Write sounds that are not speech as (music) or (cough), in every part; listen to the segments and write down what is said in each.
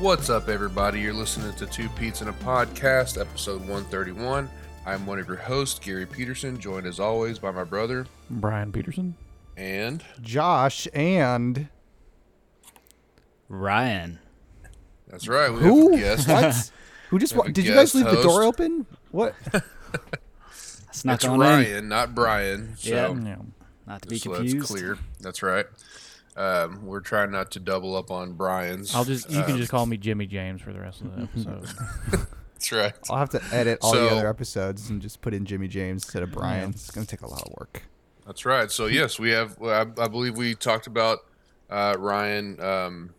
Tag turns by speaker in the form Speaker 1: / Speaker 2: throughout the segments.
Speaker 1: What's up, everybody? You're listening to Two Pete's in a Podcast, episode 131. I'm one of your hosts, Gary Peterson, joined as always by my brother
Speaker 2: Brian Peterson.
Speaker 1: and
Speaker 3: Josh and
Speaker 4: Ryan.
Speaker 1: that's right, we
Speaker 3: who?
Speaker 1: have a guest.
Speaker 3: What? (laughs) Who just? Wa- did you guys
Speaker 1: guest
Speaker 3: leave the door
Speaker 1: host.
Speaker 3: open? What? (laughs)
Speaker 4: Snuck
Speaker 1: It's
Speaker 4: on
Speaker 1: Ryan,
Speaker 4: in.
Speaker 1: not Brian. So
Speaker 4: Yeah.
Speaker 2: Yeah.
Speaker 4: Not to be
Speaker 1: so
Speaker 4: confused.
Speaker 1: that's clear. That's right. Um, we're trying not to double up on Brian's.
Speaker 2: I'll just you can
Speaker 1: Um,
Speaker 2: just call me Jimmy James for the rest of the (laughs) episode.
Speaker 1: That's right.
Speaker 3: I'll have to edit all the other episodes and just put in Jimmy James instead of Brian. It's gonna take a lot of work.
Speaker 1: That's right. So yes, we have. I, I believe we talked about uh, Ryan um,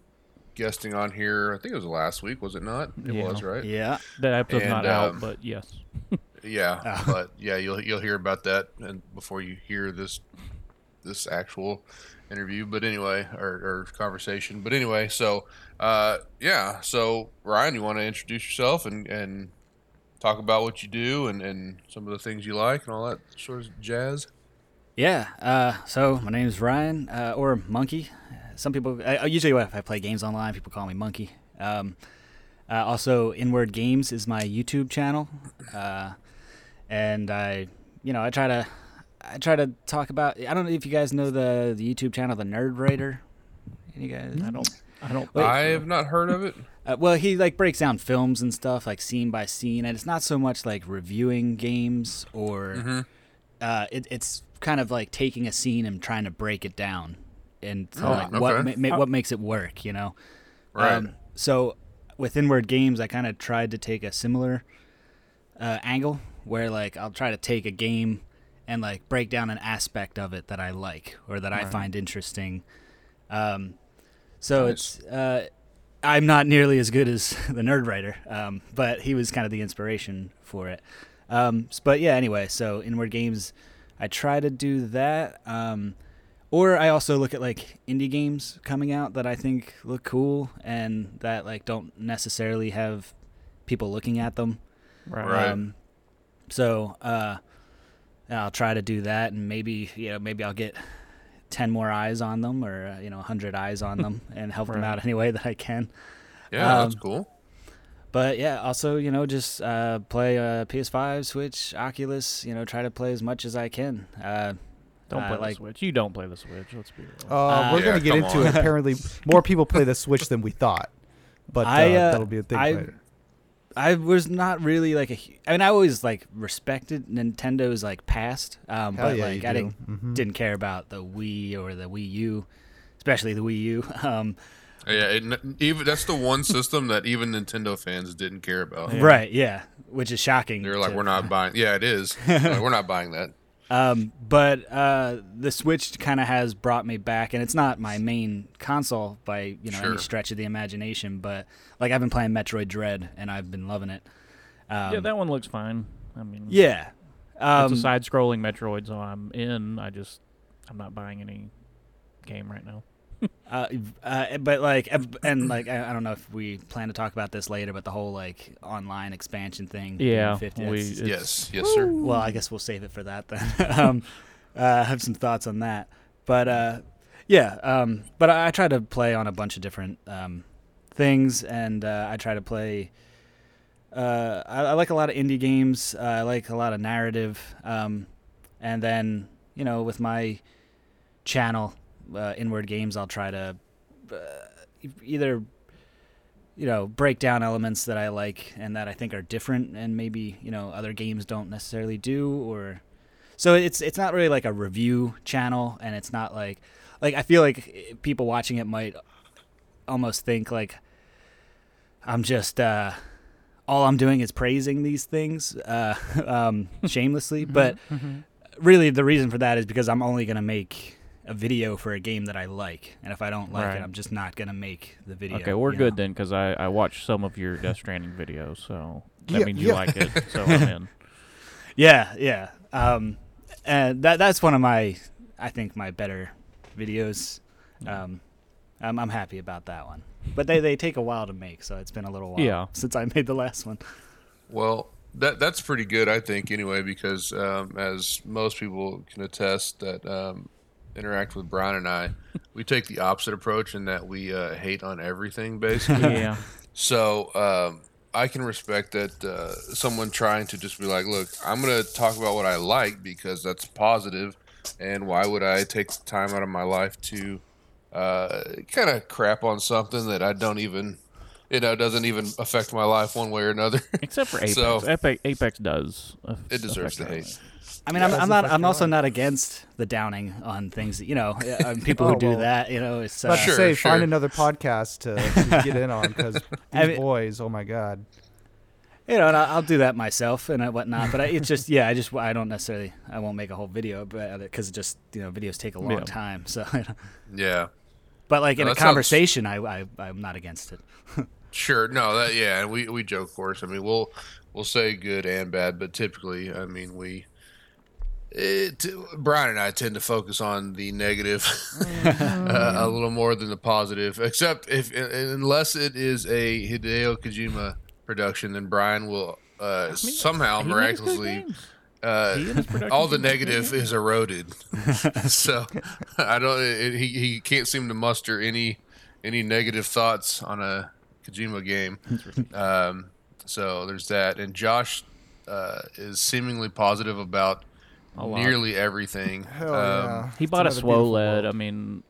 Speaker 1: guesting on here. I think it was last week, was it not? It
Speaker 2: Yeah.
Speaker 1: was right.
Speaker 4: Yeah.
Speaker 2: that episode's
Speaker 1: And,
Speaker 2: not
Speaker 1: um,
Speaker 2: out, but yes. (laughs)
Speaker 1: Yeah,
Speaker 4: Oh.
Speaker 1: but yeah, you'll you'll hear about that and before you hear this this actual interview. But anyway, or, or conversation. But anyway, so uh, yeah. So Ryan, you want to introduce yourself and and talk about what you do and and some of the things you like and all that sort of jazz.
Speaker 4: Yeah. Uh, so my name is Ryan, uh, or Monkey. Some people, I, usually if I play games online, people call me Monkey. Um, uh, also, Inward Games is my YouTube channel, uh, and I, you know, I try to, I try to talk about. I don't know if you guys know the the YouTube channel, the Nerd Writer. You guys?
Speaker 2: I don't I don't
Speaker 4: Wait.
Speaker 1: I have not heard of it. (laughs)
Speaker 4: Uh, well, he like breaks down films and stuff, like scene by scene, and it's not so much like reviewing games or
Speaker 1: Mhm.
Speaker 4: uh, it, it's kind of like taking a scene and trying to break it down and
Speaker 1: Oh,
Speaker 4: like what ma- ma- what makes it work, you know.
Speaker 1: Right.
Speaker 4: Um, so with Inward Games, I kind of tried to take a similar uh, angle where like I'll try to take a game and like break down an aspect of it that I like or that I find interesting. Um, so
Speaker 1: Nice.
Speaker 4: it's uh, I'm not nearly as good as (laughs) the Nerd Writer, um, but he was kind of the inspiration for it. Um, but yeah, anyway, so Inward Games, I try to do that. Um, or I also look at like indie games coming out that I think look cool and that like don't necessarily have people looking at them.
Speaker 2: right.
Speaker 1: Right.
Speaker 4: Um, so uh, I'll try to do that, and maybe you know maybe I'll get ten more eyes on them, or uh, you know hundred eyes on them, (laughs) and help them out any way that I can.
Speaker 1: Yeah, that's
Speaker 4: um,
Speaker 1: cool.
Speaker 4: But yeah, also you know just uh, play uh, PS5, Switch, Oculus. You know, try to play as much as I can. Uh,
Speaker 2: Don't
Speaker 4: uh,
Speaker 2: play the
Speaker 4: like-
Speaker 2: Switch. You don't play the Switch. Let's be real.
Speaker 3: Uh,
Speaker 4: Uh,
Speaker 3: we're
Speaker 1: Yeah,
Speaker 3: gonna get into
Speaker 1: on.
Speaker 3: it. Apparently, (laughs) more people play the Switch than we thought, but uh,
Speaker 4: I, uh,
Speaker 3: that'll be a thing
Speaker 4: I-
Speaker 3: later.
Speaker 4: I was not really like a. I mean, I always like respected Nintendo's like past, um,
Speaker 3: Hell
Speaker 4: but
Speaker 3: yeah,
Speaker 4: like I
Speaker 3: do.
Speaker 4: didn't
Speaker 3: Mhm.
Speaker 4: didn't care about the Wii or the Wii U, especially the Wii U. (laughs) Um,
Speaker 1: Yeah, it, even that's the one system that even Nintendo fans didn't care about.
Speaker 2: Yeah.
Speaker 4: Right, yeah, which is shocking.
Speaker 1: They're like,
Speaker 4: to-
Speaker 1: we're not (laughs) buying. Yeah, it is. Like, we're not buying that.
Speaker 4: Um, but uh, the Switch kind of has brought me back, and it's not my main console by you know
Speaker 1: Sure.
Speaker 4: any stretch of the imagination. But like I've been playing Metroid Dread, and I've been loving it. Um,
Speaker 2: yeah, that one looks fine. I mean,
Speaker 4: yeah. Um,
Speaker 2: it's a side-scrolling Metroid, so I'm in. I just I'm not buying any game right now. (laughs)
Speaker 4: Uh, uh, but like, and like, I, I don't know if we plan to talk about this later, but the whole like online expansion thing.
Speaker 2: Yeah,
Speaker 4: 50,
Speaker 2: we-
Speaker 4: that's-
Speaker 1: Yes, yes, sir.
Speaker 4: well, I guess we'll save it for that then. (laughs) um, uh, I have some thoughts on that, but uh, yeah. Um, but I, I try to play on a bunch of different um, things, and uh, I try to play. Uh, I, I like a lot of indie games. Uh, I like a lot of narrative, um, and then you know, with my channel, uh, Inward Games, I'll try to uh, either you know break down elements that I like and that I think are different and maybe you know other games don't necessarily do or so it's it's not really like a review channel and it's not like like I feel like people watching it might almost think like I'm just uh all I'm doing is praising these things uh (laughs) um shamelessly but really the reason for that is because I'm only going to make a video for a game that I like and if I don't like
Speaker 2: Right.
Speaker 4: it I'm just not going to make the video
Speaker 2: okay, we're good
Speaker 4: know?
Speaker 2: then, because I I watched some of your Death Stranding videos, so that
Speaker 3: Yeah,
Speaker 2: means you
Speaker 3: yeah.
Speaker 2: like it. So (laughs) I'm in.
Speaker 4: Yeah, yeah. Um, and that that's one of my, I think my better videos. Um, I'm I'm happy about that one. But they they take a while to make, so it's been a little while
Speaker 2: Yeah.
Speaker 4: since I made the last one.
Speaker 1: Well, that that's pretty good, I think, anyway, because um, as most people can attest that um, interact with Brian and I, (laughs) we take the opposite approach in that we uh, hate on everything, basically. (laughs)
Speaker 2: yeah.
Speaker 1: So um, I can respect that uh, someone trying to just be like, look, I'm going to talk about what I like because that's positive, and why would I take the time out of my life to uh, kind of crap on something that I don't even, you know, doesn't even affect my life one way or another.
Speaker 2: Except for Apex. (laughs)
Speaker 1: So-
Speaker 2: Apex, Apex does.
Speaker 1: It deserves the hate.
Speaker 2: Life.
Speaker 4: I mean,
Speaker 3: Yeah,
Speaker 4: I'm, I'm not. I'm also
Speaker 3: why.
Speaker 4: not against the downing on things. You know, (laughs) uh, people who
Speaker 3: Oh,
Speaker 4: do
Speaker 3: well.
Speaker 4: that. You know, it's uh,
Speaker 3: Let's
Speaker 1: Sure,
Speaker 3: say
Speaker 1: sure.
Speaker 3: find another podcast to, to (laughs) get in on because these
Speaker 4: I mean-
Speaker 3: boys, oh my god.
Speaker 4: you know, and I- I'll do that myself and uh, whatnot. But I, it's just, yeah, I just, I don't necessarily, I won't make a whole video about it because it just, you know, videos take a long
Speaker 2: Yeah.
Speaker 4: time. So, (laughs)
Speaker 1: Yeah.
Speaker 4: but like in a
Speaker 1: that sounds-
Speaker 4: conversation, I, I, I'm not against it.
Speaker 1: Sure. No, that yeah, and we we joke, of course. I mean, we'll we'll say good and bad, but typically, I mean, we it, Brian and I tend to focus on the negative (laughs) uh, a little more than the positive, except if unless it is a Hideo Kojima production, then Brian will uh, somehow
Speaker 2: He makes
Speaker 1: miraculously uh,
Speaker 2: He and his (laughs) production
Speaker 1: all the
Speaker 2: team make good
Speaker 1: negative is eroded. (laughs) so I don't. It, he he can't seem to muster any any negative thoughts on a Kojima game. Um, so there's that, and Josh uh, is seemingly positive about
Speaker 2: A lot.
Speaker 1: nearly everything.
Speaker 3: Hell
Speaker 1: Um,
Speaker 3: yeah.
Speaker 2: He bought a
Speaker 3: another beautiful
Speaker 2: SWOLED.
Speaker 3: world.
Speaker 2: I mean,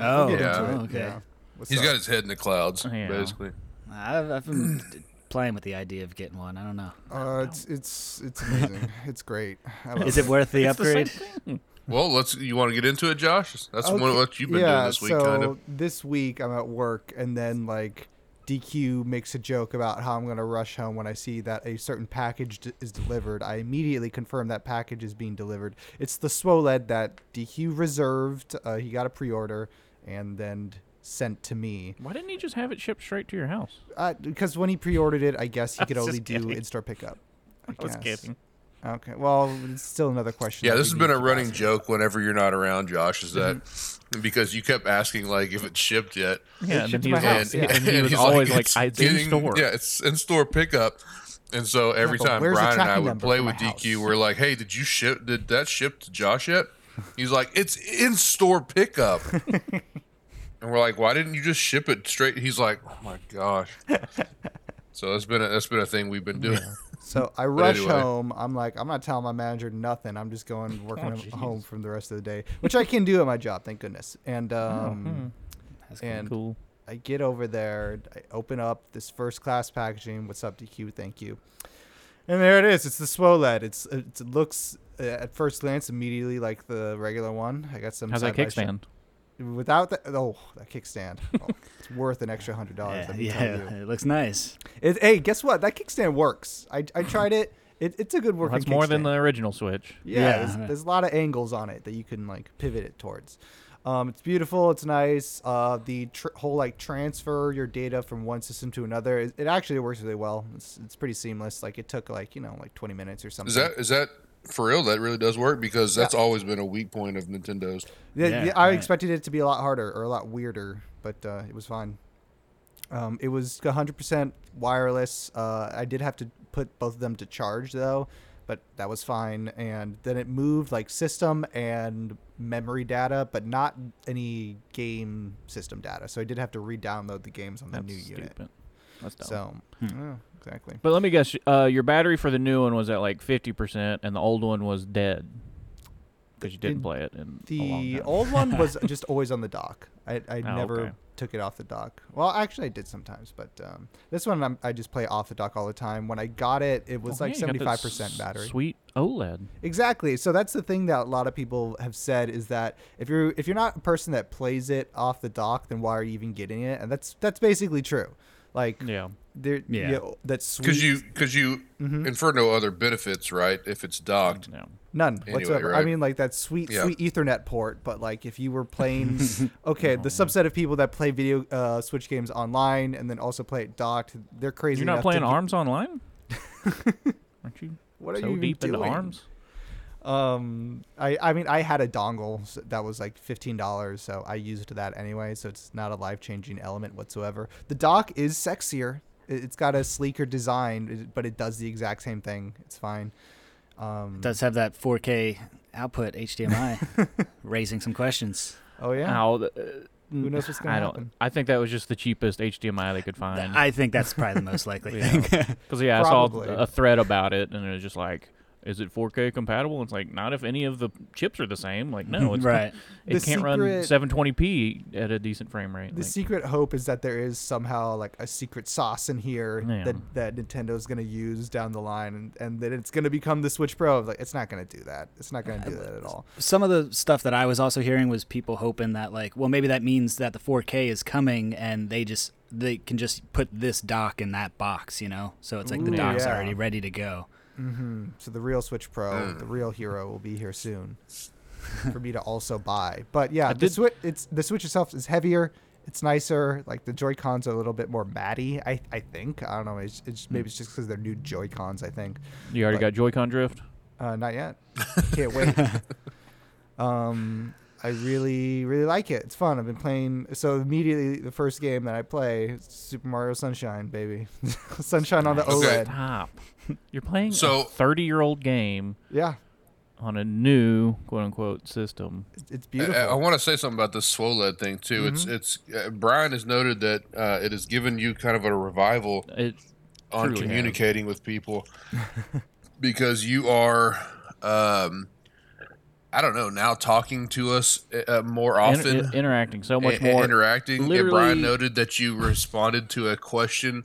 Speaker 4: Oh,
Speaker 3: We'll get
Speaker 1: Yeah.
Speaker 3: into it,
Speaker 4: okay.
Speaker 3: yeah. What's
Speaker 1: He's
Speaker 3: up?
Speaker 1: got his head in the clouds,
Speaker 2: Yeah.
Speaker 1: basically.
Speaker 4: I've, I've been (clears throat) playing with the idea of getting one. I don't know.
Speaker 3: Uh, it's it's it's amazing. it's great. (laughs) I love
Speaker 4: Is it worth the
Speaker 2: it's the same
Speaker 4: upgrade?
Speaker 2: thing.
Speaker 1: Well, let's. You want to get into it, Josh? That's one
Speaker 3: Okay,
Speaker 1: what you've been
Speaker 3: yeah,
Speaker 1: doing this week,
Speaker 3: so
Speaker 1: kind of.
Speaker 3: this week I'm at work, and then like DQ makes a joke about how I'm gonna rush home when I see that a certain package d- is delivered. I immediately confirm that package is being delivered. It's the SWOLED that DQ reserved. Uh, he got a pre-order and then sent to me.
Speaker 2: Why didn't he just have it shipped straight to your house?
Speaker 3: Uh, because when he pre-ordered it, I guess he (laughs) could only do
Speaker 2: kidding.
Speaker 3: in-store pickup. I, (laughs)
Speaker 2: I was
Speaker 3: guess.
Speaker 2: kidding.
Speaker 3: Okay. Well, it's still another question.
Speaker 1: Yeah, this has been a running
Speaker 3: ask.
Speaker 1: joke whenever you're not around, Josh. Is that
Speaker 3: Mm-hmm.
Speaker 1: because you kept asking like if it's shipped yet?
Speaker 2: Yeah, and
Speaker 3: shipped
Speaker 2: he was,
Speaker 3: house,
Speaker 2: like,
Speaker 3: yeah.
Speaker 2: and he was always like,
Speaker 1: "It's
Speaker 2: "It's in store.
Speaker 1: Yeah, it's in store pickup. And so every
Speaker 3: but
Speaker 1: time Brian and I would play with
Speaker 3: my
Speaker 1: DQ, we're like, "Hey, did you ship? Did that ship to Josh yet?" He's like, "It's in store pickup." (laughs) and we're like, "Why didn't you just ship it straight?" He's like, "Oh my gosh." (laughs) so that's been a, that's been a thing we've been doing.
Speaker 3: So I rush
Speaker 1: anyway.
Speaker 3: home. I'm like, I'm not telling my manager nothing. I'm just going (laughs) working
Speaker 2: Oh,
Speaker 3: home from the rest of the day, which I can do at my job, thank goodness. And um,
Speaker 4: That's
Speaker 3: and
Speaker 2: cool.
Speaker 3: I get over there. I open up this first class packaging. What's up, DQ? Thank you. And there it is. It's the SWOLED. It's it looks at first glance immediately like the regular one. I got some.
Speaker 2: How's that kickstand?
Speaker 3: Without that, oh, that kickstand. Oh, it's worth an extra hundred dollars.
Speaker 4: Yeah,
Speaker 3: let you.
Speaker 4: yeah, it looks nice.
Speaker 3: It, hey, guess what? That kickstand works. I, I tried it. it. It's a good
Speaker 2: Well,
Speaker 3: working.
Speaker 2: that's more than the original Switch.
Speaker 3: Yeah,
Speaker 4: Yeah.
Speaker 3: There's, there's a lot of angles on it that you can like pivot it towards. Um, it's beautiful. It's nice. Uh, the tr- whole like transfer your data from one system to another. It, it actually works really well. It's it's pretty seamless. Like it took like you know like 20 minutes or something.
Speaker 1: Is that is that for real? That really does work because that's always been a weak point of Nintendo's.
Speaker 3: Yeah,
Speaker 4: Yeah,
Speaker 3: yeah, I
Speaker 4: right.
Speaker 3: expected it to be a lot harder or a lot weirder, but uh, it was fine. Um, it was 100% wireless. Uh, I did have to put both of them to charge though, but that was fine. And then it moved like system and memory data, but not any game system data. So I did have to re-download the games on the
Speaker 2: That's
Speaker 3: new
Speaker 2: stupid.
Speaker 3: unit.
Speaker 2: That's dumb.
Speaker 3: So
Speaker 4: Hmm.
Speaker 3: yeah, exactly.
Speaker 2: But let me guess. Uh, your battery for the new one was at like fifty percent, and the old one was dead because you didn't play it in
Speaker 3: The old one was (laughs) just always on the dock. I, I
Speaker 2: Oh,
Speaker 3: never
Speaker 2: okay.
Speaker 3: took it off the dock. Well, actually, I did sometimes, but um, this one I'm, I just play off the dock all the time. When I got it, it was
Speaker 2: Oh,
Speaker 3: like
Speaker 2: yeah, you got
Speaker 3: seventy five percent battery.
Speaker 2: Sweet OLED.
Speaker 3: Exactly. So that's the thing that a lot of people have said is that if you're if you're not a person that plays it off the dock, then why are you even getting it? And that's that's basically true. Like
Speaker 2: Yeah.
Speaker 3: There,
Speaker 4: Yeah.
Speaker 3: you know, that's sweet.
Speaker 1: Because you because you
Speaker 3: Mhm.
Speaker 1: infer no other benefits, right? If it's docked.
Speaker 2: No.
Speaker 3: None
Speaker 1: Anyway,
Speaker 3: whatsoever. I mean, like that sweet,
Speaker 1: Yeah.
Speaker 3: sweet Ethernet port. But like, if you were (laughs) playing, okay, the subset of people that play video uh, Switch games online and then also play it docked, they're crazy.
Speaker 2: You're not
Speaker 3: enough
Speaker 2: playing
Speaker 3: to get-
Speaker 2: Arms Online? (laughs) Aren't you
Speaker 3: What are
Speaker 2: so
Speaker 3: you
Speaker 2: deep
Speaker 3: doing?
Speaker 2: into Arms?
Speaker 3: Um, I, I mean, I had a dongle that was like fifteen dollars, so I used that anyway. So it's not a life changing element whatsoever. The dock is sexier. It- It's got a sleeker design, but it does the exact same thing. It's fine. Um,
Speaker 4: It does have that 4K output HDMI, (laughs) raising some questions.
Speaker 3: oh yeah.
Speaker 2: Now, the, uh,
Speaker 3: Who knows what's gonna
Speaker 2: I don't.
Speaker 3: happen?
Speaker 2: I think that was just the cheapest HDMI they could find.
Speaker 4: I think that's probably the most likely (laughs) thing. (laughs)
Speaker 2: Because yeah, I saw a thread about it, and it was just like, "Is it 4K compatible?" It's like, not if any of the chips are the same. Like, no, (laughs) it's
Speaker 4: right.
Speaker 2: It
Speaker 3: The
Speaker 2: can't run 720p at a decent frame rate.
Speaker 3: The
Speaker 2: Like,
Speaker 3: secret hope is that there is somehow like a secret sauce in here
Speaker 2: Yeah.
Speaker 3: that that Nintendo's gonna use down the line, and, and that it's gonna become the Switch Pro. Like it's not gonna do that. It's not gonna do that at all.
Speaker 4: Some of the stuff that I was also hearing was people hoping that like, well, maybe that means that the 4K is coming, and they just they can just put this dock in that box, you know. So it's like the dock's
Speaker 3: yeah.
Speaker 4: already ready to go.
Speaker 3: Hmm So the real Switch Pro,
Speaker 1: Mm.
Speaker 3: the real hero, will be here soon (laughs) for me to also buy. But yeah,
Speaker 2: I
Speaker 3: the
Speaker 2: did-
Speaker 3: Switch it's the Switch itself is heavier. It's nicer. Like the Joy Cons are a little bit more matty. I I think. I don't know. It's, it's maybe it's just because they're new Joy Cons. I think.
Speaker 2: you already
Speaker 3: but-
Speaker 2: got Joy-Con drift.
Speaker 3: Uh, not yet. (laughs) Can't wait. um, I really, really like it. It's fun. I've been playing. So immediately, the first game that I play, Super Mario Sunshine, baby. (laughs) Sunshine on the
Speaker 1: Okay.
Speaker 3: OLED.
Speaker 2: Stop. (laughs) You're playing
Speaker 1: So-
Speaker 2: a 30-year-old game
Speaker 3: Yeah,
Speaker 2: on a new quote-unquote system.
Speaker 3: it's, it's
Speaker 1: I,
Speaker 3: beautiful.
Speaker 1: want to say something about this SWOLED thing too. It's
Speaker 3: Mhm.
Speaker 1: it's uh, Brian has noted that uh, it has given you kind of a revival
Speaker 2: It
Speaker 1: on
Speaker 2: Truly has.
Speaker 1: communicating with people (laughs) because you are um I don't know now talking to us uh, more
Speaker 2: inter-
Speaker 1: often
Speaker 2: interacting so much
Speaker 1: and-
Speaker 2: more.
Speaker 1: and interacting. And Brian noted that you responded to a question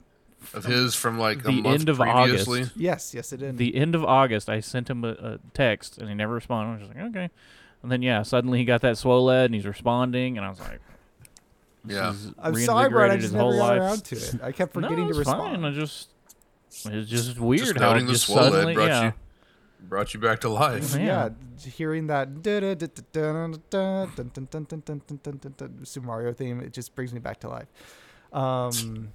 Speaker 1: of his from like a
Speaker 2: The
Speaker 1: month
Speaker 2: end of
Speaker 1: previously.
Speaker 2: August.
Speaker 3: yes, yes, it did.
Speaker 2: the end of August, I sent him a, a text and he never responded. I was just like, okay. And then yeah, suddenly he got that swoled and he's responding, and I was like,
Speaker 1: Yeah.
Speaker 3: I'm sorry, Brian. I just never
Speaker 2: whole
Speaker 3: got around to it. I kept forgetting
Speaker 2: no,
Speaker 3: to
Speaker 2: it's
Speaker 3: respond.
Speaker 2: Fine. I just it's just weird
Speaker 1: Just
Speaker 2: how
Speaker 1: noting
Speaker 2: it
Speaker 1: the
Speaker 2: just
Speaker 1: swoled
Speaker 2: suddenly
Speaker 1: brought
Speaker 2: yeah.
Speaker 1: you brought you back to life.
Speaker 2: Yeah.
Speaker 3: yeah, hearing that Super Mario theme, it just brings me back to life. Um,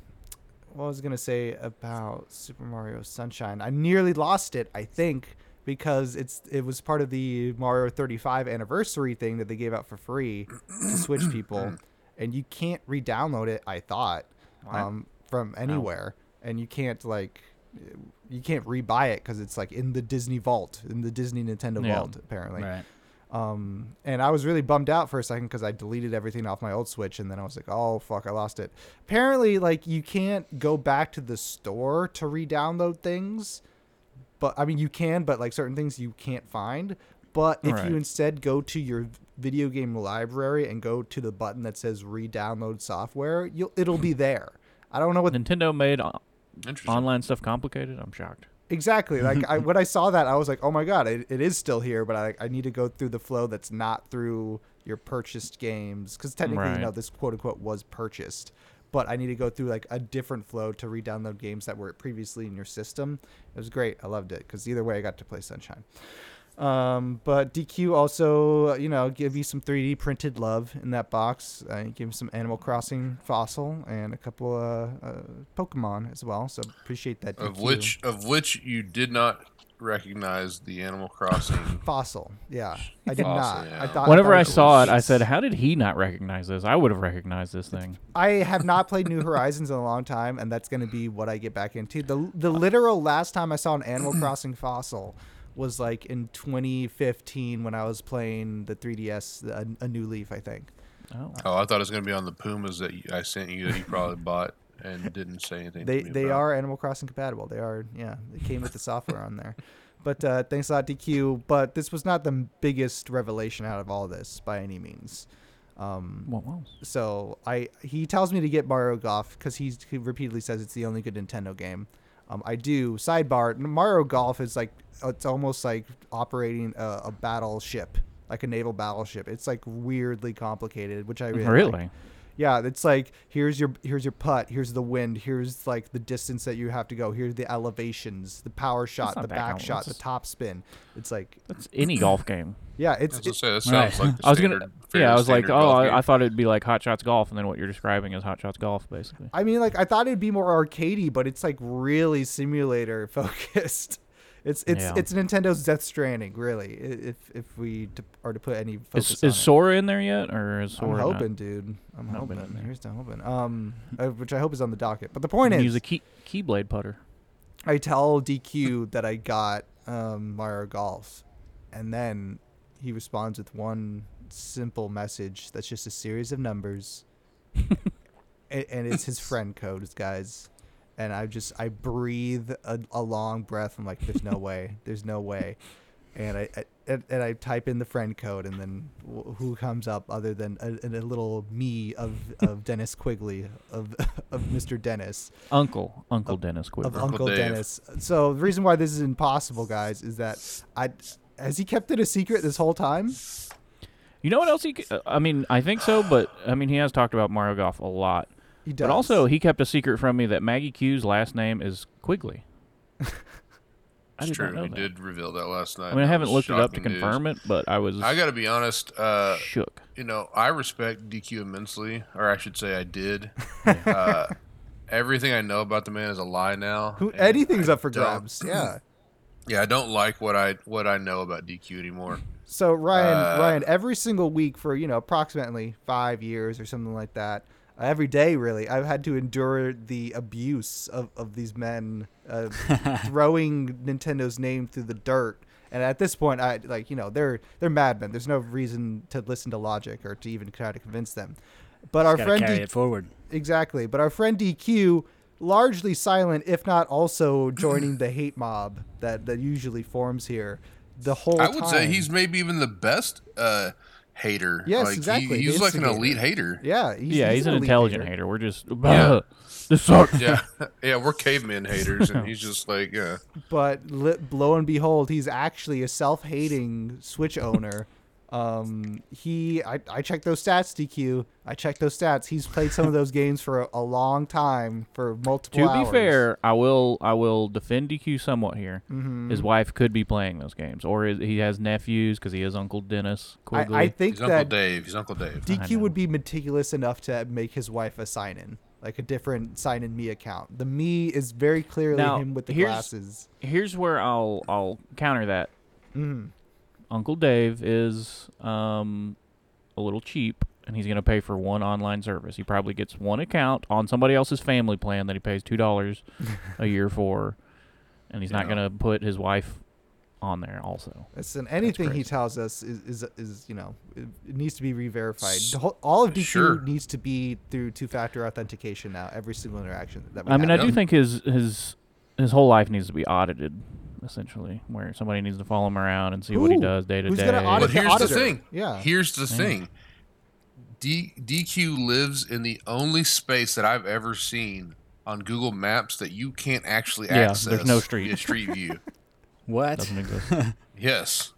Speaker 3: what was I gonna say about Super Mario Sunshine? I nearly lost it. I think because it's it was part of the Mario 35 anniversary thing that they gave out for free to Switch (clears throat) people, and you can't re-download it. I thought um, from anywhere, and you can't like you can't re-buy it because it's like in the Disney vault, in the Disney Nintendo
Speaker 2: Yeah.
Speaker 3: vault, apparently.
Speaker 4: Right.
Speaker 3: Um, and I was really bummed out for a second because I deleted everything off my old Switch, and then I was like, "Oh fuck, I lost it." Apparently, like you can't go back to the store to re-download things, but I mean you can, but like certain things you can't find. But if
Speaker 2: Right.
Speaker 3: you instead go to your video game library and go to the button that says re-download software, you'll it'll be (clears throat) there. I don't know what
Speaker 2: Nintendo made o-
Speaker 1: Interesting.
Speaker 2: online stuff complicated. I'm shocked.
Speaker 3: Exactly. Like I, (laughs) when I saw that, I was like, "Oh my god, it, it is still here!" But I, I need to go through the flow that's not through your purchased games, because technically, you know, this quote unquote was purchased. But I need to go through like a different flow to re-download games that were previously in your system. It was great. I loved it because either way, I got to play Sunshine. Um, but DQ also, you know, give you some 3D printed love in that box. Uh, give him some Animal Crossing fossil and a couple of uh, Pokemon as well. So appreciate that.
Speaker 1: of which of which you did not recognize the Animal Crossing. (laughs)
Speaker 3: Fossil. Yeah, I did
Speaker 1: Fossil,
Speaker 3: not.
Speaker 1: yeah.
Speaker 3: I thought
Speaker 2: Whenever
Speaker 3: thought
Speaker 2: I saw it, I said, "How did he not recognize this? I would have recognized this thing."
Speaker 3: I have not played New Horizons in a long time, and that's going to be what I get back into. the The literal last time I saw an Animal (clears throat) Crossing fossil was like in 2015 when I was playing the 3DS, a, a New Leaf, I think.
Speaker 2: Oh,
Speaker 1: Oh, I thought it was going to be on the Pumas that I sent you that you probably (laughs) bought and didn't say anything.
Speaker 3: They
Speaker 1: to me
Speaker 3: they
Speaker 1: about.
Speaker 3: are Animal Crossing compatible. They are yeah. They came with the software on there. But uh, thanks a lot, DQ. But this was not the biggest revelation out of all this by any means. Um,
Speaker 2: what was?
Speaker 3: so I he tells me to get Mario Golf because he repeatedly says it's the only good Nintendo game. Um, I do. Sidebar: Mario Golf is like it's almost like operating a, a battleship, like a naval battleship. It's like weirdly complicated, which I really like.
Speaker 2: Really?
Speaker 3: Yeah, it's like here's your here's your putt, here's the wind, here's like the distance that you have to go, here's the elevations, the power shot, the back
Speaker 2: compli-
Speaker 3: shot, the
Speaker 2: that's-
Speaker 3: top spin. It's like
Speaker 2: That's any golf game. (clears throat)
Speaker 3: yeah,
Speaker 1: I
Speaker 3: it's
Speaker 1: was gonna
Speaker 3: it,
Speaker 1: say, that
Speaker 4: Right.
Speaker 1: like (laughs)
Speaker 2: I was gonna, yeah, I was like, oh, I. I thought it'd be like Hot Shots Golf, and then what you're describing is Hot Shots Golf, basically.
Speaker 3: I mean, like I thought it'd be more arcadey, but it's like really simulator focused. (laughs) It's it's
Speaker 2: Yeah.
Speaker 3: it's Nintendo's Death Stranding, really. If if we are to put any focus
Speaker 2: Is,
Speaker 3: on
Speaker 2: is. Sora in there yet, or is
Speaker 3: I'm
Speaker 2: Sora
Speaker 3: hoping, dude. I'm
Speaker 2: Hoping
Speaker 3: hoping.
Speaker 2: in.
Speaker 3: Here's to hoping. Um, uh, which I hope is on the docket. But the point
Speaker 2: Not?
Speaker 3: is,
Speaker 2: Use a key keyblade putter.
Speaker 3: I tell DQ (laughs) that I got um, Mario Golf, and then he responds with one simple message that's just a series of numbers, (laughs) and, and it's his friend codes, guys. And I just I breathe a, a long breath. I'm like, there's no (laughs) way, there's no way. And I, I and, and I type in the friend code, and then wh- who comes up other than a, a little me of, of (laughs) Dennis Quigley of (laughs) of Mr. Dennis
Speaker 2: Uncle, Uncle Dennis
Speaker 3: of
Speaker 2: Quigley.
Speaker 3: Uncle
Speaker 1: Dave.
Speaker 3: Dennis. So the reason why this is impossible, guys, is that I has he kept it a secret this whole time?
Speaker 2: You know what else he? I mean, I think so, but I mean, he has talked about Mario Golf a lot.
Speaker 3: He does.
Speaker 2: But also, he kept a secret from me that Maggie Q's last name is Quigley. (laughs) I
Speaker 1: It's
Speaker 2: did not
Speaker 1: true.
Speaker 2: know
Speaker 1: He
Speaker 2: that.
Speaker 1: did reveal that last night.
Speaker 2: I mean, I haven't looked it up to
Speaker 1: shocking news.
Speaker 2: confirm it, but I was
Speaker 1: I got to be honest. Uh,
Speaker 2: shook.
Speaker 1: you know, I respect DQ immensely, or I should say, I did. (laughs) uh, everything I know about the man is a lie now.
Speaker 3: Who, anything's
Speaker 1: I
Speaker 3: up for grabs. Yeah. (clears throat)
Speaker 1: Yeah, I don't like what I what I know about DQ anymore.
Speaker 3: So Ryan,
Speaker 1: Uh,
Speaker 3: Ryan, every single week for you know approximately five years or something like that, every day really, I've had to endure the abuse of, of these men uh, (laughs) throwing Nintendo's name through the dirt. And at this point, I like you know they're they're madmen. There's no reason to listen to logic or to even try to convince them. But our friend
Speaker 4: carry
Speaker 3: D-
Speaker 4: it forward.
Speaker 3: Exactly. But our friend DQ, largely silent, if not also joining the hate mob that, that usually forms here the whole
Speaker 1: I
Speaker 3: time.
Speaker 1: would say he's maybe even the best uh, hater.
Speaker 3: Yes,
Speaker 1: like, he-
Speaker 3: exactly, the
Speaker 1: he's like an elite hater.
Speaker 3: Yeah, he's,
Speaker 2: yeah, he's, an
Speaker 3: elite
Speaker 2: intelligent
Speaker 3: hater.
Speaker 2: hater. We're just
Speaker 1: Yeah.
Speaker 2: this sucks.
Speaker 1: Yeah, (laughs) yeah, we're caveman (laughs) haters, and he's just like, yeah.
Speaker 3: But li- lo and behold, he's actually a self-hating Switch owner. (laughs) Um, he, I, I checked those stats, DQ. I checked those stats. He's played some of those games for a, a long time, for multiple.
Speaker 2: To be fair, I will I will defend DQ somewhat here.
Speaker 3: Mhm.
Speaker 2: His wife could be playing those games, or is, he has nephews because he is Uncle Dennis Quigley.
Speaker 3: I, I think
Speaker 1: He's Uncle
Speaker 3: that
Speaker 1: Dave. He's Uncle Dave.
Speaker 3: DQ would be meticulous enough to make his wife a sign in, like a different sign in me account. The me is very clearly
Speaker 2: Now,
Speaker 3: him with the
Speaker 2: here's-
Speaker 3: glasses.
Speaker 2: Here's where I'll I'll counter that.
Speaker 3: Mm.
Speaker 2: Uncle Dave is um, a little cheap, and he's going to pay for one online service. He probably gets one account on somebody else's family plan that he pays two dollars (laughs) a year for, and he's not going to put his wife on there. Also,
Speaker 3: Listen, anything he tells us is, is, is you know, it, it needs to be re-verified.
Speaker 1: S-
Speaker 3: whole- All of DQ
Speaker 1: Sure.
Speaker 3: needs to be through two-factor authentication now. Every single interaction that we
Speaker 2: I mean, I
Speaker 3: have.
Speaker 2: do think his his his whole life needs to be audited, essentially, where somebody needs to follow him around and see what he
Speaker 3: Who?
Speaker 2: does day to
Speaker 3: Who's
Speaker 2: day.
Speaker 3: gonna audit
Speaker 1: But
Speaker 3: the
Speaker 1: here's the
Speaker 3: auditor.
Speaker 1: thing.
Speaker 3: Yeah.
Speaker 1: Here's the
Speaker 2: Yeah.
Speaker 1: thing. D- DQ lives in the only space that I've ever seen on Google Maps that you can't actually
Speaker 2: Yeah,
Speaker 1: access.
Speaker 2: there's no street.
Speaker 1: via Street View. (laughs)
Speaker 4: What?
Speaker 2: Doesn't exist. (laughs)
Speaker 1: yes,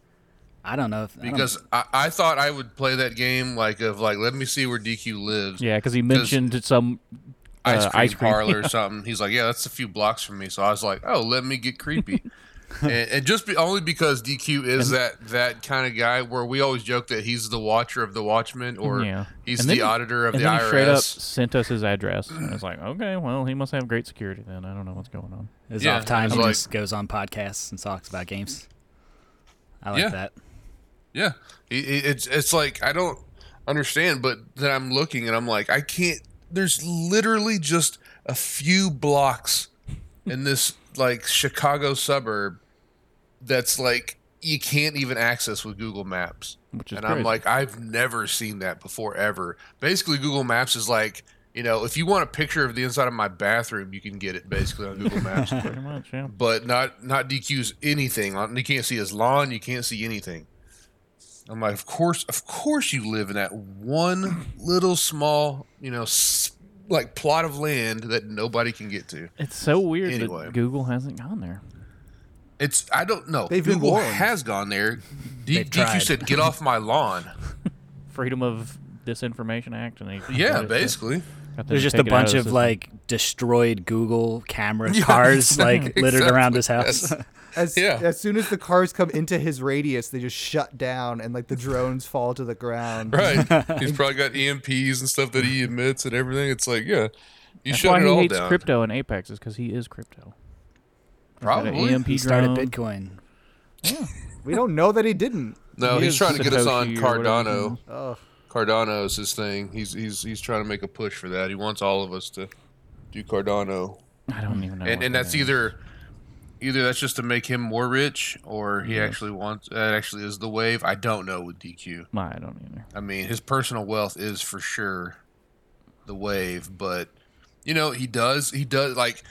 Speaker 4: I don't know. If, I don't-
Speaker 1: because I, I thought I would play that game like of like let me see where DQ lives.
Speaker 2: yeah, because he mentioned some
Speaker 1: Ice
Speaker 2: uh,
Speaker 1: cream
Speaker 2: ice cream.
Speaker 1: parlor or (laughs) something. He's like, yeah, that's a few blocks from me. So I was like, oh, let me get creepy. (laughs) and, and just be, only because DQ is that that kind of guy where we always joke that he's the watcher of the Watchmen or
Speaker 2: Yeah.
Speaker 1: he's the
Speaker 2: he-
Speaker 1: auditor of
Speaker 2: and
Speaker 1: the
Speaker 2: then he straight up sent us his address. And it's like, okay, well, he must have great security then. I don't know what's going on.
Speaker 4: his
Speaker 1: yeah,
Speaker 4: off time, he
Speaker 1: like-
Speaker 4: just goes on podcasts and talks about games. I like
Speaker 1: Yeah.
Speaker 4: that.
Speaker 1: Yeah, It- it- it's it's like I don't understand, but then I'm looking and I'm like, I can't. There's literally just a few blocks in this like Chicago suburb that's like you can't even access with Google Maps.
Speaker 2: Which is
Speaker 1: and
Speaker 2: crazy.
Speaker 1: I'm like, I've never seen that before ever. Basically, Google Maps is like, you know, if you want a picture of the inside of my bathroom, you can get it basically on Google Maps. (laughs)
Speaker 2: Pretty much, yeah.
Speaker 1: but not not DQ's anything. On you can't see his lawn. You can't see anything. I'm like, of course, of course, you live in that one little small, you know, like plot of land that nobody can get to.
Speaker 2: It's so weird
Speaker 1: Anyway.
Speaker 2: that Google hasn't gone there.
Speaker 1: It's I don't know.
Speaker 3: They've
Speaker 1: Google
Speaker 3: warned.
Speaker 1: has gone there. (laughs) D- DQ said, "Get off my lawn." (laughs)
Speaker 2: Freedom of Disinformation Act, and they (laughs)
Speaker 1: Yeah,
Speaker 2: got to-
Speaker 1: basically.
Speaker 4: There's just a
Speaker 2: take it out
Speaker 4: bunch
Speaker 2: the
Speaker 4: of
Speaker 2: system.
Speaker 4: like destroyed Google camera
Speaker 1: Yeah,
Speaker 4: cars like
Speaker 1: exactly,
Speaker 4: littered around his house.
Speaker 1: yes.
Speaker 3: As,
Speaker 1: Yeah.
Speaker 3: as soon as the cars come into his radius, they just shut down and like the drones fall to the ground. (laughs)
Speaker 1: Right. (laughs) He's probably got EMPs and stuff that he emits and everything. It's like, yeah, you
Speaker 2: That's
Speaker 1: shut
Speaker 2: why
Speaker 1: it
Speaker 2: he
Speaker 1: all
Speaker 2: hates
Speaker 1: down.
Speaker 2: crypto and Apex is because he is crypto. He's
Speaker 1: Probably.
Speaker 2: EMP
Speaker 4: he started
Speaker 2: drone.
Speaker 4: Bitcoin.
Speaker 3: We don't know that he didn't.
Speaker 1: No,
Speaker 2: He
Speaker 1: he's trying to get us on
Speaker 2: Satoshi or whatever his name
Speaker 1: Cardano.
Speaker 2: is.
Speaker 3: Ugh.
Speaker 1: Cardano is his thing. He's he's he's trying to make a push for that. He wants all of us to do Cardano,
Speaker 2: I don't even know.
Speaker 1: and
Speaker 2: what
Speaker 1: and
Speaker 2: that
Speaker 1: that's
Speaker 2: is.
Speaker 1: either either that's just to make him more rich, or he actually wants that actually is the wave. I don't know with DQ.
Speaker 2: My, I don't either.
Speaker 1: I mean, his personal wealth is for sure the wave, but you know, he does he does like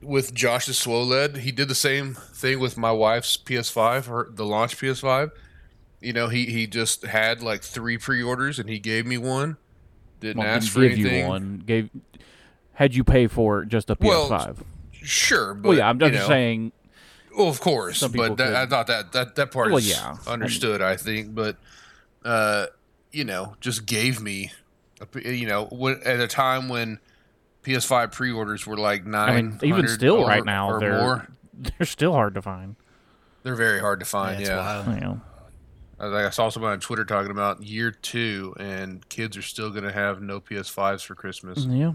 Speaker 1: with Josh's Swoled, he did the same thing with my wife's PS5, her the launch PS5. You know, he he just had like three pre-orders and he gave me one. Didn't
Speaker 2: Well,
Speaker 1: ask for anything.
Speaker 2: you one. Gave had you pay for just a PS5?
Speaker 1: Sure, but
Speaker 2: well, yeah, I'm
Speaker 1: you
Speaker 2: just
Speaker 1: know,
Speaker 2: saying.
Speaker 1: Well, of course, but that, I thought that that that part
Speaker 2: Well,
Speaker 1: is
Speaker 2: yeah, I
Speaker 1: understood. I, think, but uh, you know, just gave me, a p you know, when, at a time when PS5 pre-orders were like
Speaker 2: I
Speaker 1: nine.
Speaker 2: mean, even still, right now,
Speaker 1: or
Speaker 2: they're
Speaker 1: more,
Speaker 2: they're still hard to find.
Speaker 1: they're very hard to find.
Speaker 4: it's
Speaker 1: Yeah,
Speaker 4: wild.
Speaker 1: I, like, I saw somebody on Twitter talking about year two, and kids are still going to have no PS5s for Christmas.
Speaker 2: yeah.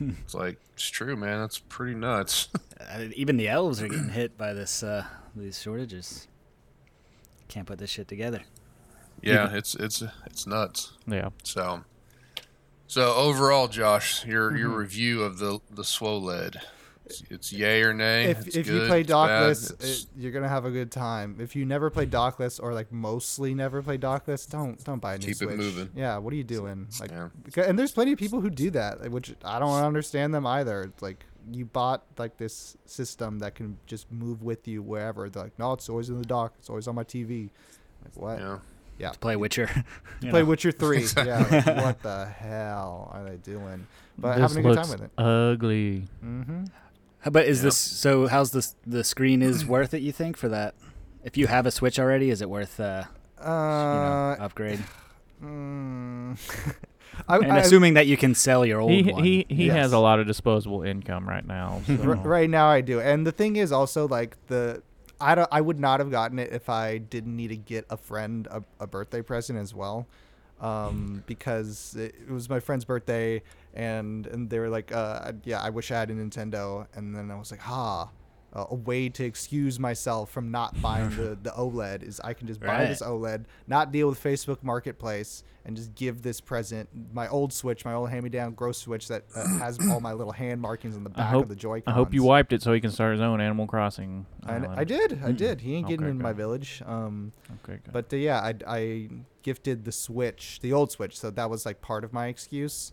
Speaker 1: It's like it's true, man. That's pretty nuts. (laughs)
Speaker 4: Even the elves are getting hit by this uh, these shortages. Can't put this shit together.
Speaker 1: yeah, (laughs) it's it's it's nuts.
Speaker 2: Yeah.
Speaker 1: So, so overall, Josh, your your
Speaker 3: Mm-hmm.
Speaker 1: review of the the Swoled, it's, it's yay or nay.
Speaker 3: if
Speaker 1: It's
Speaker 3: if you play
Speaker 1: it's bad,
Speaker 3: Dockless, it, you're gonna have a good time. If you never play Dockless or like mostly never play Dockless, don't don't buy a new
Speaker 1: Keep it moving.
Speaker 3: Yeah, what are you doing? Like,
Speaker 1: Yeah.
Speaker 3: and there's plenty of people who do that, which I don't understand them either. It's like you bought like this system that can just move with you wherever. They're like, no, it's always in the dock. It's always on my TV. Like what?
Speaker 1: yeah.
Speaker 3: Yeah.
Speaker 4: Play Witcher. (laughs) you
Speaker 3: Play
Speaker 4: know.
Speaker 3: Witcher Three. (laughs) yeah. Like, what the hell are they doing? But
Speaker 2: this
Speaker 3: having a good
Speaker 2: looks
Speaker 3: time with it.
Speaker 2: ugly.
Speaker 3: Mm-hmm.
Speaker 4: How- But is
Speaker 1: Yeah.
Speaker 4: this so? How's this? The screen is (clears throat) worth it? You think for that? If you have a Switch already, is it worth uh, you know,
Speaker 3: Uh,
Speaker 4: upgrade? (sighs)
Speaker 3: mm, (laughs) I,
Speaker 4: And
Speaker 3: I-
Speaker 4: assuming that you can sell your old
Speaker 2: He
Speaker 4: one.
Speaker 2: he he
Speaker 3: Yes.
Speaker 2: has a lot of disposable income right now. (laughs) So.
Speaker 3: R- right now I do. And the thing is also like the I don't I would not have gotten it if I didn't need to get a friend a, a birthday present as well. Um, because it, it was my friend's birthday and and they were like uh yeah, I wish I had a Nintendo and then I was like, "Ha, uh, a way to excuse myself from not buying the, (laughs) the OLED is I can just buy
Speaker 4: Right.
Speaker 3: this OLED, not deal with Facebook Marketplace, and just give this present my old Switch, my old hand-me-down gross Switch that uh, (coughs) has all my little hand markings on the back
Speaker 2: hope
Speaker 3: of the Joy-Cons.
Speaker 2: I hope you wiped it so he can start his own Animal Crossing.
Speaker 3: I. I did, I did. He ain't getting
Speaker 2: Okay,
Speaker 3: into my village. Um,
Speaker 2: Okay, good.
Speaker 3: but uh, yeah, I, I gifted the Switch, the old Switch, so that was like part of my excuse.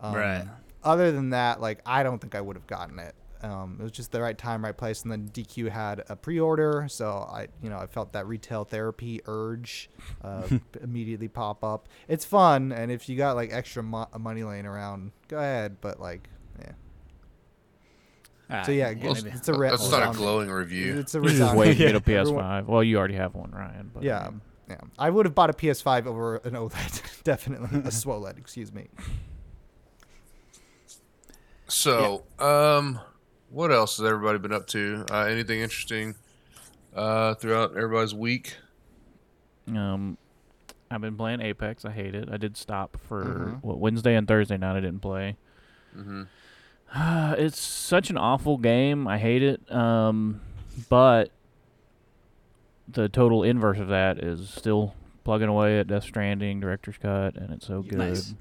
Speaker 3: Um,
Speaker 4: Right.
Speaker 3: Other than that, like I don't think I would have gotten it. Um, it was just the right time, right place, and then DQ had a pre-order, so I, you know, I felt that retail therapy urge uh, (laughs) immediately pop up. It's fun, and if you got like extra mo- money laying around, go ahead. But like, yeah,
Speaker 4: Ah,
Speaker 3: so yeah,
Speaker 4: maybe.
Speaker 3: it's, it's a re-
Speaker 1: That's not a glowing review.
Speaker 3: It's a
Speaker 2: you just wait to get a PS5. Well, you already have one, Ryan. But
Speaker 3: Yeah,
Speaker 2: mean,
Speaker 3: yeah. I would have bought a PS5 over an OLED, (laughs) definitely a SWOLED. Excuse me.
Speaker 1: So, um, what else has everybody been up to? Uh, anything interesting uh, throughout everybody's week?
Speaker 2: Um, I've been playing Apex. I hate it. I did stop for
Speaker 3: Mhm.
Speaker 2: what, Wednesday and Thursday night. I didn't play.
Speaker 1: hmm (sighs)
Speaker 2: it's such an awful game. I hate it. Um, but the total inverse of that is still plugging away at Death Stranding Director's Cut, and it's so good.
Speaker 4: Nice.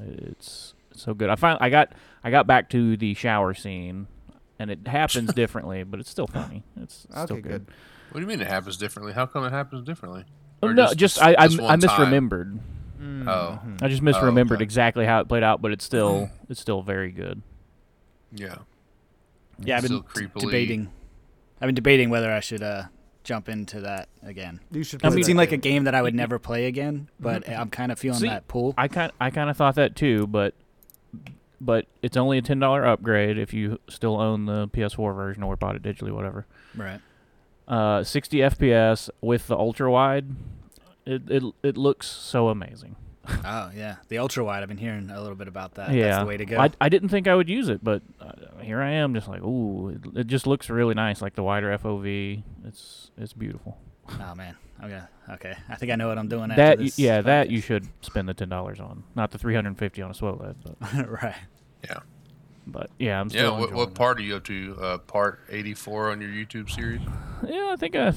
Speaker 2: It's, it's so good. I find I got I got back to the shower scene, and it happens (laughs) differently, but it's still funny. It's still
Speaker 3: Okay,
Speaker 2: good.
Speaker 3: good.
Speaker 1: What do you mean it happens differently? How come it happens differently?
Speaker 2: Oh,
Speaker 1: Or
Speaker 2: no,
Speaker 1: just
Speaker 2: just,
Speaker 1: this-
Speaker 2: I I,
Speaker 1: this
Speaker 2: I
Speaker 1: one time?
Speaker 2: misremembered.
Speaker 1: Oh.
Speaker 3: Mhm.
Speaker 2: I just
Speaker 1: Oh,
Speaker 2: misremembered
Speaker 1: okay.
Speaker 2: exactly how it played out, but it's still it's still very good.
Speaker 1: Yeah.
Speaker 4: yeah, I've been
Speaker 1: Still
Speaker 4: t-
Speaker 1: creepily-
Speaker 4: debating. I've been debating whether I should uh, jump into that again.
Speaker 3: You should.
Speaker 2: I
Speaker 4: It
Speaker 3: play
Speaker 2: mean,
Speaker 4: seemed like a
Speaker 3: game.
Speaker 4: game that I would never play again, but I'm kind of feeling
Speaker 2: See,
Speaker 4: that pull.
Speaker 2: I kind I kind of thought that too, but but it's only a ten dollar upgrade if you still own the PS4 version or bought it digitally, whatever.
Speaker 4: Right.
Speaker 2: Uh, 60 FPS with the ultra wide. It it it looks so amazing.
Speaker 4: Oh yeah, the ultra wide. I've been hearing a little bit about that.
Speaker 2: yeah,
Speaker 4: That's the way to go.
Speaker 2: I, I didn't think I would use it, but uh, here I am, just like ooh, it, it just looks really nice, like the wider FOV. It's it's beautiful.
Speaker 4: oh man. Okay. Okay. I think I know what I'm doing.
Speaker 2: that
Speaker 4: after
Speaker 2: y-
Speaker 4: this
Speaker 2: yeah, that you should spend the ten dollars on, not the three hundred and fifty on a SWOLED, but (laughs)
Speaker 4: right. Yeah.
Speaker 2: But yeah, I'm
Speaker 1: Yeah.
Speaker 2: still
Speaker 1: What, what
Speaker 2: it.
Speaker 1: part are you up to? Uh, part 84 on your YouTube series?
Speaker 2: Yeah, I think I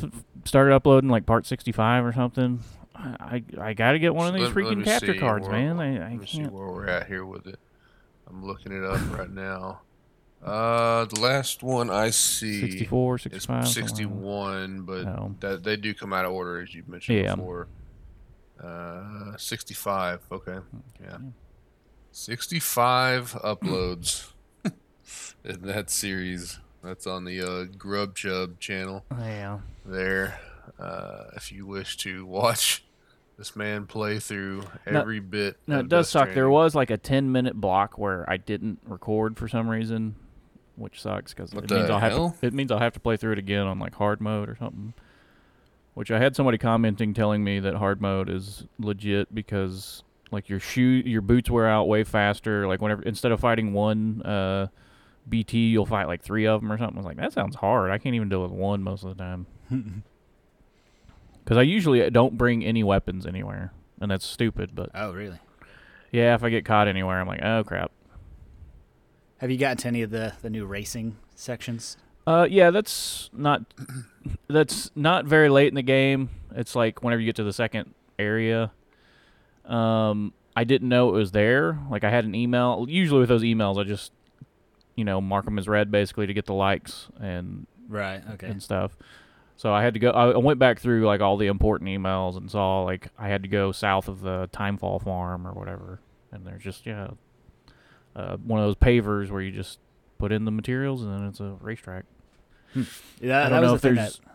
Speaker 2: started uploading like part 65 or something. I I, I got to get one of these
Speaker 1: let- let
Speaker 2: freaking
Speaker 1: me
Speaker 2: capture
Speaker 1: see
Speaker 2: cards,
Speaker 1: where-
Speaker 2: man. I, I
Speaker 1: Let me see
Speaker 2: can't.
Speaker 1: where we're at here with it. I'm looking it up right now. Uh, the last one I see
Speaker 2: 64, 65. something like
Speaker 1: 61, but
Speaker 2: Oh.
Speaker 1: that they do come out of order as you mentioned
Speaker 2: Yeah.
Speaker 1: before. Uh, 65. Okay. Yeah. 65 uploads (laughs) in that series. That's on the uh, Grub Chub channel
Speaker 2: Yeah.
Speaker 1: there. Uh, if you wish to watch this man play through
Speaker 2: No-
Speaker 1: every bit.
Speaker 2: No, it does
Speaker 1: Death
Speaker 2: suck. There was like a 10 minute block where I didn't record for some reason, which sucks because it means I'll have to. It means I'll have to play through it again on like hard mode or something. Which I had somebody commenting telling me that hard mode is legit because like your shoe, your boots wear out way faster. Like whenever instead of fighting one uh, BT, you'll fight like three of them or something. I was like, that sounds hard. I can't even deal with one most of the time. (laughs) Because I usually don't bring any weapons anywhere, and that's stupid. But
Speaker 4: oh, really?
Speaker 2: yeah, if I get caught anywhere, I'm like, oh crap.
Speaker 4: Have you gotten to any of the the new racing sections?
Speaker 2: Uh, yeah, that's not that's not very late in the game. It's like whenever you get to the second area. Um, I didn't know it was there. Like I had an email. Usually with those emails, I just you know mark them as read basically to get the likes and
Speaker 4: Right. Okay.
Speaker 2: and stuff. So I had to go. I I went back through like all the important emails and saw like I had to go south of the Timefall farm or whatever. And there's just yeah, uh, one of those pavers where you just put in the materials and then it's a racetrack.
Speaker 4: Yeah,
Speaker 2: I
Speaker 4: that
Speaker 2: don't
Speaker 4: was
Speaker 2: know
Speaker 4: the
Speaker 2: if
Speaker 4: thing
Speaker 2: there's.
Speaker 4: that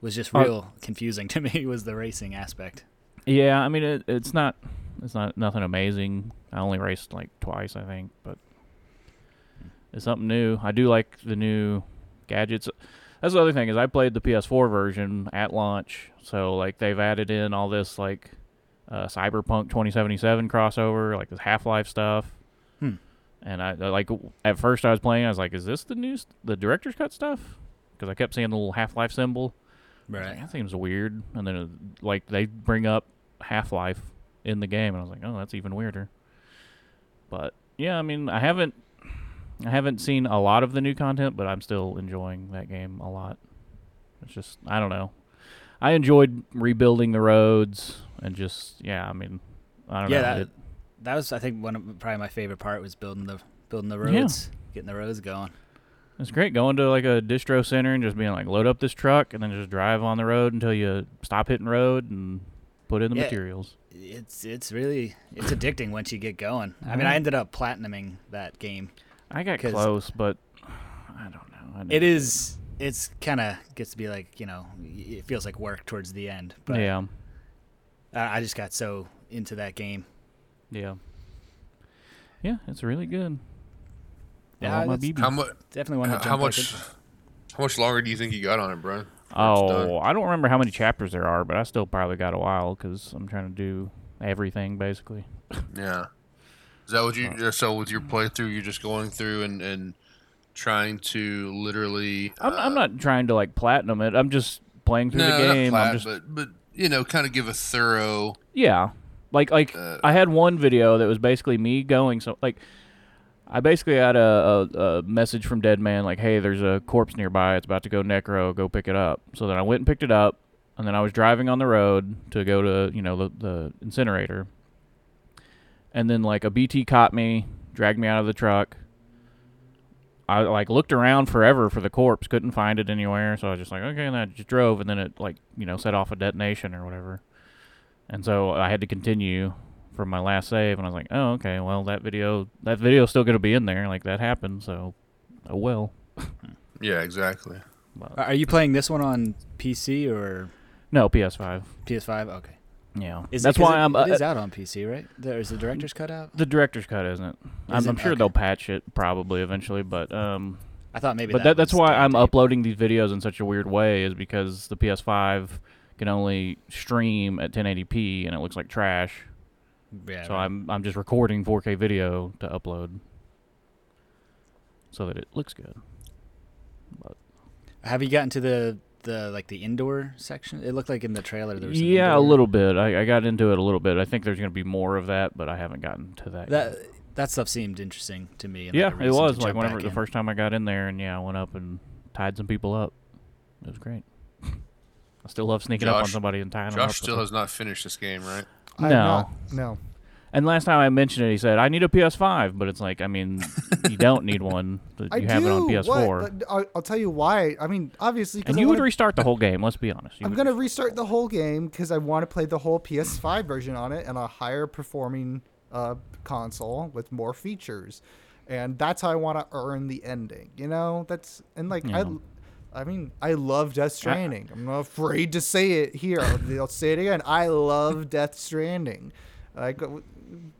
Speaker 4: was just
Speaker 2: Uh,
Speaker 4: real confusing to (laughs) me was the racing aspect.
Speaker 2: Yeah, I mean it, it's not it's not nothing amazing. I only raced like twice, I think, but it's something new. I do like the new gadgets. That's the other thing is I played the PS4 version at launch, so like they've added in all this like uh, Cyberpunk 2077 crossover, like this Half-Life stuff.
Speaker 4: Hmm.
Speaker 2: And I I, like at first I was playing, I was like, "Is this the new the director's cut stuff?" Because I kept seeing the little Half-Life symbol. I was like,
Speaker 4: Right.
Speaker 2: that seems weird. And then, uh, like, they bring up Half Life in the game, and I was like, oh, that's even weirder. But yeah, I mean, I haven't, I haven't seen a lot of the new content, but I'm still enjoying that game a lot. It's just, I don't know. I enjoyed rebuilding the roads and just, yeah, I mean, I don't
Speaker 4: Yeah,
Speaker 2: know.
Speaker 4: that,
Speaker 2: it-
Speaker 4: that was I think one of probably my favorite part was building the building the
Speaker 2: Yeah.
Speaker 4: roads, getting the roads going.
Speaker 2: It's great going to like a distro center and just being like, load up this truck and then just drive on the road until you stop hitting road and put in the
Speaker 4: Yeah.
Speaker 2: materials.
Speaker 4: It's it's really it's addicting once you get going. I mean. I uh-huh. ended up platinuming that game.
Speaker 2: I got close, but (sighs) I don't know. I
Speaker 4: It
Speaker 2: never
Speaker 4: is it's kind of gets to be like you know it feels like work towards the end. But
Speaker 2: yeah,
Speaker 4: I I just got so into that game.
Speaker 2: yeah, yeah. It's really good.
Speaker 4: Yeah,
Speaker 2: my
Speaker 4: that's-
Speaker 2: BB.
Speaker 1: How much?
Speaker 4: Definitely want to
Speaker 1: How much?
Speaker 4: in.
Speaker 1: How much longer do you think you got on it, bro?
Speaker 2: Oh, I don't remember how many chapters there are, but I still probably got a while because I'm trying to do everything basically.
Speaker 1: Yeah. Is that what you? So with your playthrough, you're just going through and and trying to literally.
Speaker 2: I'm, I'm
Speaker 1: uh,
Speaker 2: not trying to like platinum it. I'm just playing through
Speaker 1: no,
Speaker 2: the game.
Speaker 1: plat,
Speaker 2: I'm just
Speaker 1: but but you know, kind of give a thorough.
Speaker 2: Yeah, like like
Speaker 1: Uh,
Speaker 2: I had one video that was basically me going so like I basically had a, a, a message from Dead Man like, hey, there's a corpse nearby. It's about to go necro. Go pick it up. So then I went and picked it up, and then I was driving on the road to go to you know the the incinerator, and then like a BT caught me, dragged me out of the truck. I like looked around forever for the corpse, couldn't find it anywhere. So I was just like, okay, and I just drove, and then it like you know set off a detonation or whatever. And so I had to continue from my last save, and I was like, oh, okay, well that video that video's still gonna be in there, like that happened, so oh well.
Speaker 1: Yeah, exactly.
Speaker 2: But,
Speaker 4: Are you playing this one on PC or
Speaker 2: no, PS5.
Speaker 4: PS5? Okay.
Speaker 2: Yeah,
Speaker 4: Is
Speaker 2: that's
Speaker 4: it, 'cause
Speaker 2: why
Speaker 4: it,
Speaker 2: I'm. Uh,
Speaker 4: It is out on PC, right? There's the director's cut out.
Speaker 2: the director's cut, isn't it? I'm,
Speaker 4: Is
Speaker 2: I'm sure
Speaker 4: Okay.
Speaker 2: they'll patch it probably eventually, but um,
Speaker 4: I thought maybe.
Speaker 2: but
Speaker 4: that
Speaker 2: that, that's why I'm
Speaker 4: tape.
Speaker 2: uploading these videos in such a weird way, is because the PS5 can only stream at 1080p and it looks like trash.
Speaker 4: Yeah.
Speaker 2: so
Speaker 4: right.
Speaker 2: I'm I'm just recording 4K video to upload so that it looks good.
Speaker 4: Have you gotten to the the like the indoor section? It looked like in the trailer there was. an
Speaker 2: Yeah, a little bit. I, I got into it a little bit. I think there's going to be more of that, but I haven't gotten to that.
Speaker 4: That
Speaker 2: yet.
Speaker 4: that stuff seemed interesting to me.
Speaker 2: yeah,
Speaker 4: like
Speaker 2: it was like
Speaker 4: jump
Speaker 2: whenever the
Speaker 4: in.
Speaker 2: first time I got in there, and yeah, I went up and tied some people up. It was great. (laughs) I still love sneaking up on somebody and tying them up.
Speaker 1: Josh still has not finished this game, right?
Speaker 3: I
Speaker 2: No.
Speaker 3: not- no.
Speaker 2: And last time I mentioned it, he said, "I need a PS5," but it's like, I mean, (laughs) you don't need one. but
Speaker 3: I
Speaker 2: You have
Speaker 3: do.
Speaker 2: it on PS4,
Speaker 3: What? I'll, I'll tell you why. I mean, obviously,
Speaker 2: and you would restart the whole game. Let's be honest. You
Speaker 3: I'm gonna
Speaker 2: restart.
Speaker 3: restart the whole game because I want to play the whole PS5 version on it and a higher performing uh, console with more features, and that's how I want to earn the ending. You know, that's and like
Speaker 2: Yeah.
Speaker 3: I, I mean, I love Death Stranding. I'm not afraid to say it here. I'll, say it again. I love Death Stranding. Like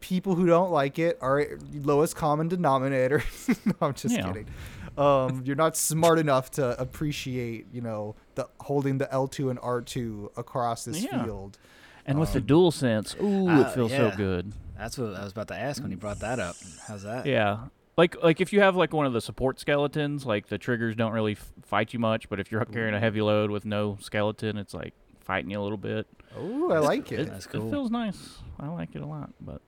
Speaker 3: people who don't like it are lowest common denominator. (laughs) no, I'm just
Speaker 2: Yeah.
Speaker 3: kidding. Um, you're not smart enough to appreciate, you know, the holding the L2 and R2 across this
Speaker 2: Yeah.
Speaker 3: field.
Speaker 2: And with the
Speaker 3: Um,
Speaker 2: dual sense, ooh,
Speaker 4: uh,
Speaker 2: it feels
Speaker 4: yeah.
Speaker 2: so good.
Speaker 4: That's what I was about to ask when you brought that up. How's that?
Speaker 2: Yeah. Like like if you have like one of the support skeletons, like the triggers don't really f- fight you much, but if you're carrying a heavy load with no skeleton, it's like fighting you a little bit.
Speaker 3: Oh, I like it.
Speaker 4: That's
Speaker 2: It feels nice. I like it a lot, but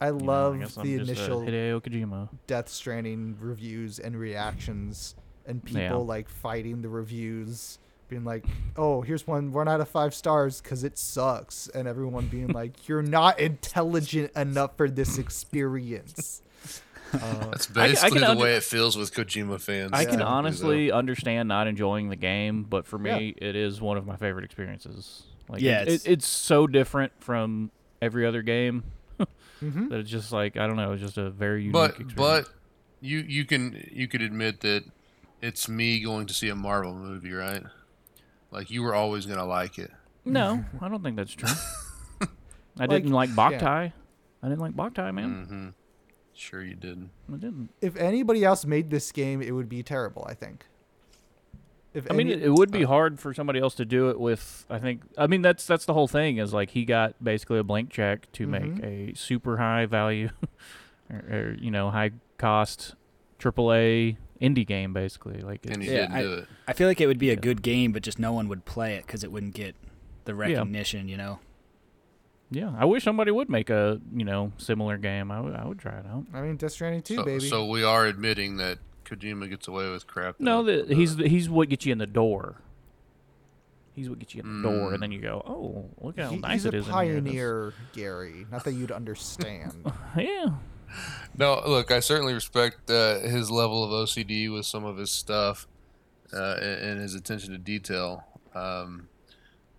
Speaker 3: I
Speaker 2: you know, I
Speaker 3: love
Speaker 2: I'm
Speaker 3: the initial
Speaker 2: Hideo Kojima.
Speaker 3: Death Stranding reviews and reactions, and people
Speaker 2: Yeah.
Speaker 3: like fighting the reviews, being like, "Oh, here's one one out of five stars because it sucks," and everyone being (laughs) like, "You're not intelligent enough for this experience." Uh,
Speaker 1: That's
Speaker 2: I I
Speaker 1: basically the
Speaker 2: under-
Speaker 1: way it feels with Kojima fans.
Speaker 2: I can
Speaker 3: Yeah.
Speaker 2: honestly understand not enjoying the game, but for
Speaker 3: Yeah.
Speaker 2: me, it is one of my favorite experiences. Like,
Speaker 4: Yeah,
Speaker 2: it,
Speaker 4: it's-
Speaker 2: it, it's so different from every other game (laughs)
Speaker 3: mhm.
Speaker 2: that it's just like I don't know, it's just a very unique
Speaker 1: but
Speaker 2: experience.
Speaker 1: but you you can you could admit that it's me going to see a Marvel movie, right? Like you were always gonna like it.
Speaker 2: no, (laughs) I don't think that's true. I
Speaker 3: Like,
Speaker 2: didn't like
Speaker 3: yeah.
Speaker 2: Boktai. I didn't like Boktai, man.
Speaker 1: hmm Sure, you did.
Speaker 2: I didn't.
Speaker 3: If anybody else made this game, it would be terrible. I think. If
Speaker 2: I mean,
Speaker 3: any-
Speaker 2: it, it would be
Speaker 3: uh,
Speaker 2: hard for somebody else to do it with. I think. I mean, that's that's the whole thing. Is like he got basically a blank check to make
Speaker 3: Mhm.
Speaker 2: a super high value, (laughs) or, or you know, high cost, AAA indie game, basically. Like,
Speaker 1: And
Speaker 2: it's,
Speaker 1: he
Speaker 4: Yeah,
Speaker 1: didn't
Speaker 4: I-
Speaker 1: do it.
Speaker 4: I feel like it would be a good game, but just no one would play it because it wouldn't get the recognition. You know.
Speaker 2: Yeah. I wish somebody would make a you know similar game. I would try it out.
Speaker 3: I mean, Death Stranding 2,
Speaker 1: So,
Speaker 3: baby.
Speaker 1: so we are admitting that Kojima gets away with crap.
Speaker 2: No,
Speaker 1: that-
Speaker 2: the, he's he's what gets you in the door. He's what gets you in the door,
Speaker 1: Mm.
Speaker 2: and then you go, oh, look how
Speaker 3: He-
Speaker 2: nice
Speaker 3: he's a
Speaker 2: is in here.
Speaker 3: Pioneer, Gary. Not that you'd understand. (laughs)
Speaker 2: Yeah.
Speaker 1: No, look, I certainly respect uh, his level of OCD with some of his stuff uh, and, and his attention to detail. Um,